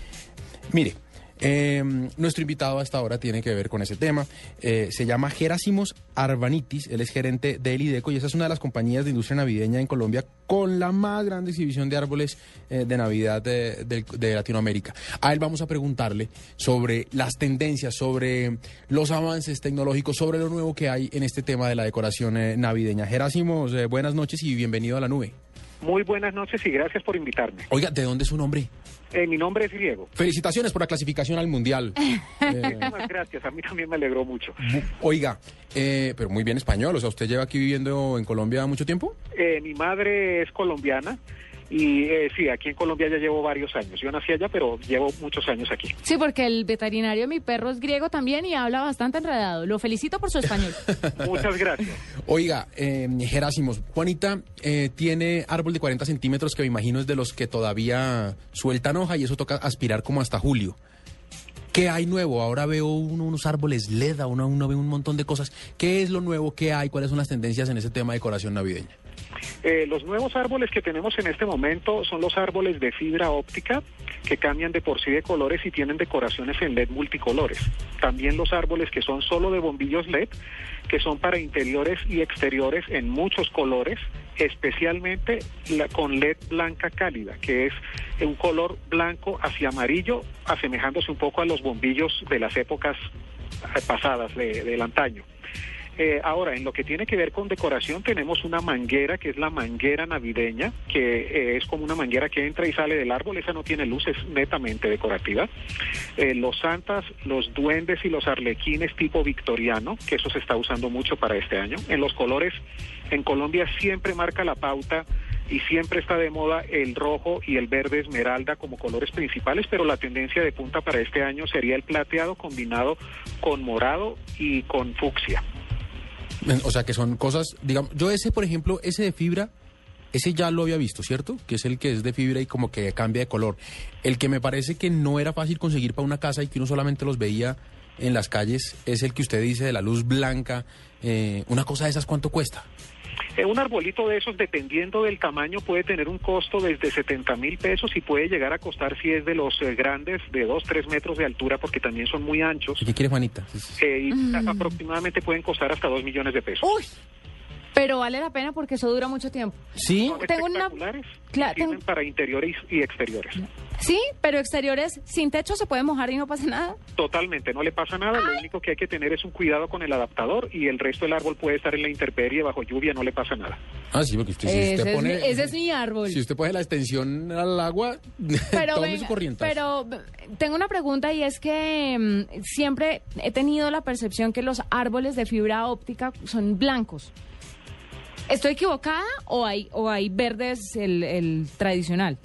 Mire, eh, nuestro invitado hasta ahora tiene que ver con ese tema. Eh, se llama Gerásimos Arbanitis. Él es gerente de Elideco y esa es una de las compañías de industria navideña en Colombia con la más grande exhibición de árboles eh, de Navidad de, de- de Latinoamérica. A él vamos a preguntarle sobre las tendencias, sobre los avances tecnológicos, sobre lo nuevo que hay en este tema de la decoración eh, navideña. Gerásimos, eh, buenas noches y bienvenido a la nube. Muy buenas noches y gracias por invitarme. Oiga, ¿de dónde es su nombre? Eh, mi nombre es Diego. Felicitaciones por la clasificación al Mundial. Eh, [laughs] Muchísimas gracias, a mí también me alegró mucho. oiga, eh, pero muy bien español, o sea, ¿usted lleva aquí viviendo en Colombia mucho tiempo? Eh, mi madre es colombiana y eh, sí, aquí en Colombia ya llevo varios años. Yo nací allá, pero llevo muchos años aquí. Sí, porque el veterinario de mi perro es griego también y habla bastante enredado. Lo felicito por su español. [laughs] Muchas gracias. Oiga, eh, Gerásimos, Juanita eh, tiene árbol de 40 centímetros que me imagino es de los que todavía sueltan hoja y eso toca aspirar como hasta julio. ¿Qué hay nuevo? Ahora veo uno- unos árboles LED, uno, uno ve un montón de cosas. ¿Qué es lo nuevo? ¿Qué hay? ¿Cuáles son las tendencias en ese tema de decoración navideña? Eh, los nuevos árboles que tenemos en este momento son los árboles de fibra óptica que cambian de por sí de colores y tienen decoraciones en LED multicolores. También los árboles que son solo de bombillos LED, que son para interiores y exteriores en muchos colores, especialmente la- con LED blanca cálida, que es un color blanco hacia amarillo, asemejándose un poco a los bombillos de las épocas pasadas, de- del antaño. Eh, ahora, en lo que tiene que ver con decoración, tenemos una manguera que es la manguera navideña, que eh, es como una manguera que entra y sale del árbol. Esa no tiene luz, es netamente decorativa. Eh, los santas, los duendes y los arlequines tipo victoriano, que eso se está usando mucho para este año. En los colores, en Colombia siempre marca la pauta y siempre está de moda el rojo y el verde esmeralda como colores principales, pero la tendencia de punta para este año sería el plateado combinado con morado y con fucsia. O sea, que son cosas, digamos, yo ese, por ejemplo, ese de fibra, ese ya lo había visto, ¿cierto? Que es el que es de fibra y como que cambia de color. El que me parece que no era fácil conseguir para una casa y que uno solamente los veía en las calles es el que usted dice de la luz blanca. Eh, una cosa de esas, ¿cuánto cuesta? Eh, un arbolito de esos, dependiendo del tamaño, puede tener un costo desde 70 mil pesos y puede llegar a costar, si es de los eh, grandes, de 2, 3 metros de altura, porque también son muy anchos. ¿Qué quiere Juanita? eh, y a- aproximadamente pueden costar hasta 2 millones de pesos. Uy, pero vale la pena porque eso dura mucho tiempo. Sí. Tengo una... Cla- tengo- Sirven para interiores y exteriores. Sí, pero exteriores sin techo se puede mojar y no pasa nada. Totalmente, no le pasa nada. Lo único que hay que tener es un cuidado con el adaptador y el resto del árbol puede estar en la intemperie bajo lluvia, no le pasa nada. Ah, sí, porque usted, si ese, usted es pone... mi, ese es mi árbol. Si usted pone la extensión al agua, [laughs] Pero, tome venga, su corrientazo. pero mm, tengo una pregunta y es que mm, siempre he tenido la percepción que los árboles de fibra óptica son blancos. ¿Estoy equivocada o hay, o hay verdes el, el tradicional?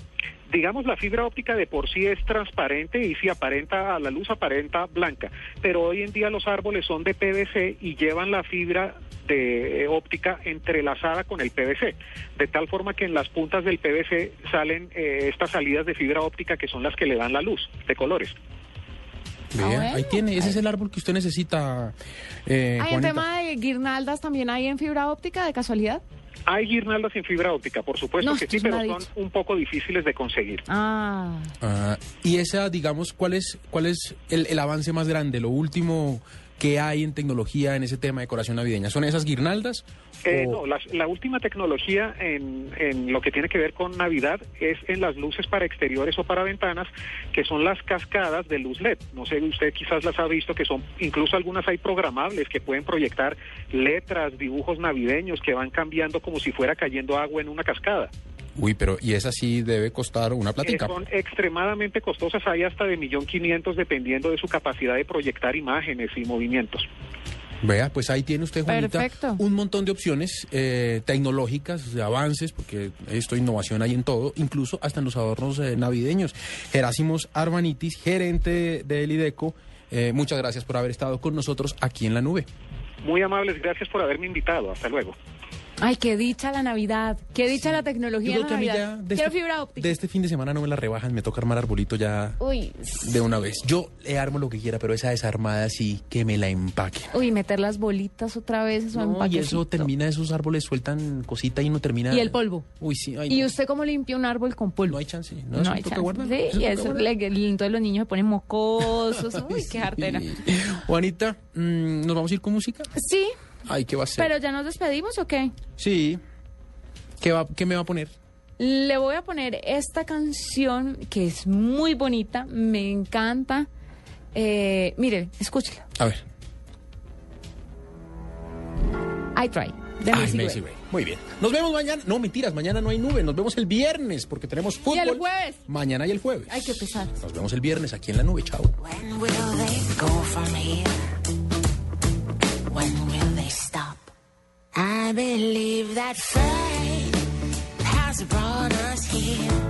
digamos, la fibra óptica de por sí es transparente y si aparenta a la luz aparenta blanca, pero hoy en día los árboles son de PVC y llevan la fibra de eh, óptica entrelazada con el PVC, de tal forma que en las puntas del PVC salen eh, estas salidas de fibra óptica que son las que le dan la luz de colores. Vea, ahí tiene, ese es el árbol que usted necesita, eh, ¿Hay en Juanita. tema de guirnaldas también hay en fibra óptica de casualidad? Hay guirnaldas en fibra óptica, por supuesto No, que sí, pero son un poco difíciles de conseguir. Ah. Ah, y esa, digamos, ¿cuál es, cuál es el, el avance más grande, lo último ¿Qué hay en tecnología en ese tema de decoración navideña? ¿Son esas guirnaldas? Eh, o- no, la, la última tecnología en, en lo que tiene que ver con Navidad es en las luces para exteriores o para ventanas, que son las cascadas de luz LED. No sé, usted quizás las ha visto, que son, incluso algunas hay programables que pueden proyectar letras, dibujos navideños que van cambiando como si fuera cayendo agua en una cascada. Uy, pero y esa sí debe costar una Eh, platica. son extremadamente costosas, hay hasta de millón quinientos dependiendo de su capacidad de proyectar imágenes y movimientos. Vea, pues ahí tiene usted, Juanita, Perfecto. un montón de opciones eh, tecnológicas, de avances, porque esto innovación hay en todo, incluso hasta en los adornos eh, navideños. Gerásimos Arbanitis, gerente del IDECO, eh, muchas gracias por haber estado con nosotros aquí en la nube. Muy amables, gracias por haberme invitado. Hasta luego. Ay, qué dicha la Navidad. Qué dicha la tecnología Yo creo a mí ya de Quiero este- fibra óptica. De este fin de semana no me la rebajan, me toca armar arbolito ya Uy, de una vez. Yo le armo lo que quiera, pero esa desarmada sí que me la empaque. uy, meter las bolitas otra vez, eso No, y eso termina, esos árboles sueltan cosita y no termina. Y el polvo. Uy, sí, ay, ¿Y no. usted cómo limpia un árbol con polvo? No hay chance. No, eso hay chance. Sí, eso y eso, le- entonces los niños se ponen mocosos. [laughs] Uy, qué jartera. Juanita, mm, ¿nos vamos a ir con música? Sí, Ay, ¿qué va a ser? pero ya nos despedimos o qué? Sí. ¿Qué, va, ¿Qué me va a poner? Le voy a poner esta canción que es muy bonita, me encanta. Eh, mire, escúchela. A ver. I Try. De Ay, Macy. Muy bien. Nos vemos mañana. No, mentiras, mañana no hay nube. Nos vemos el viernes porque tenemos fútbol. Y el jueves. Mañana y el jueves. Ay, qué pesar. Nos vemos el viernes aquí en la nube. Chao. they stop. I believe that fate has brought us here,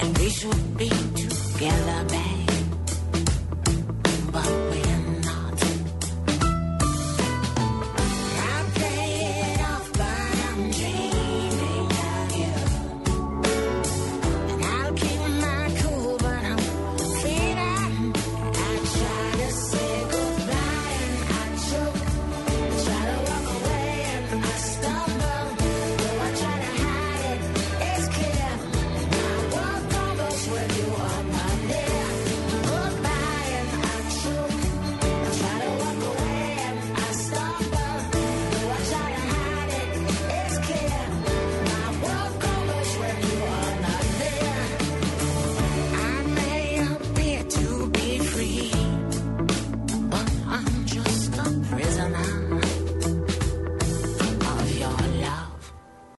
and we should be together, babe. But we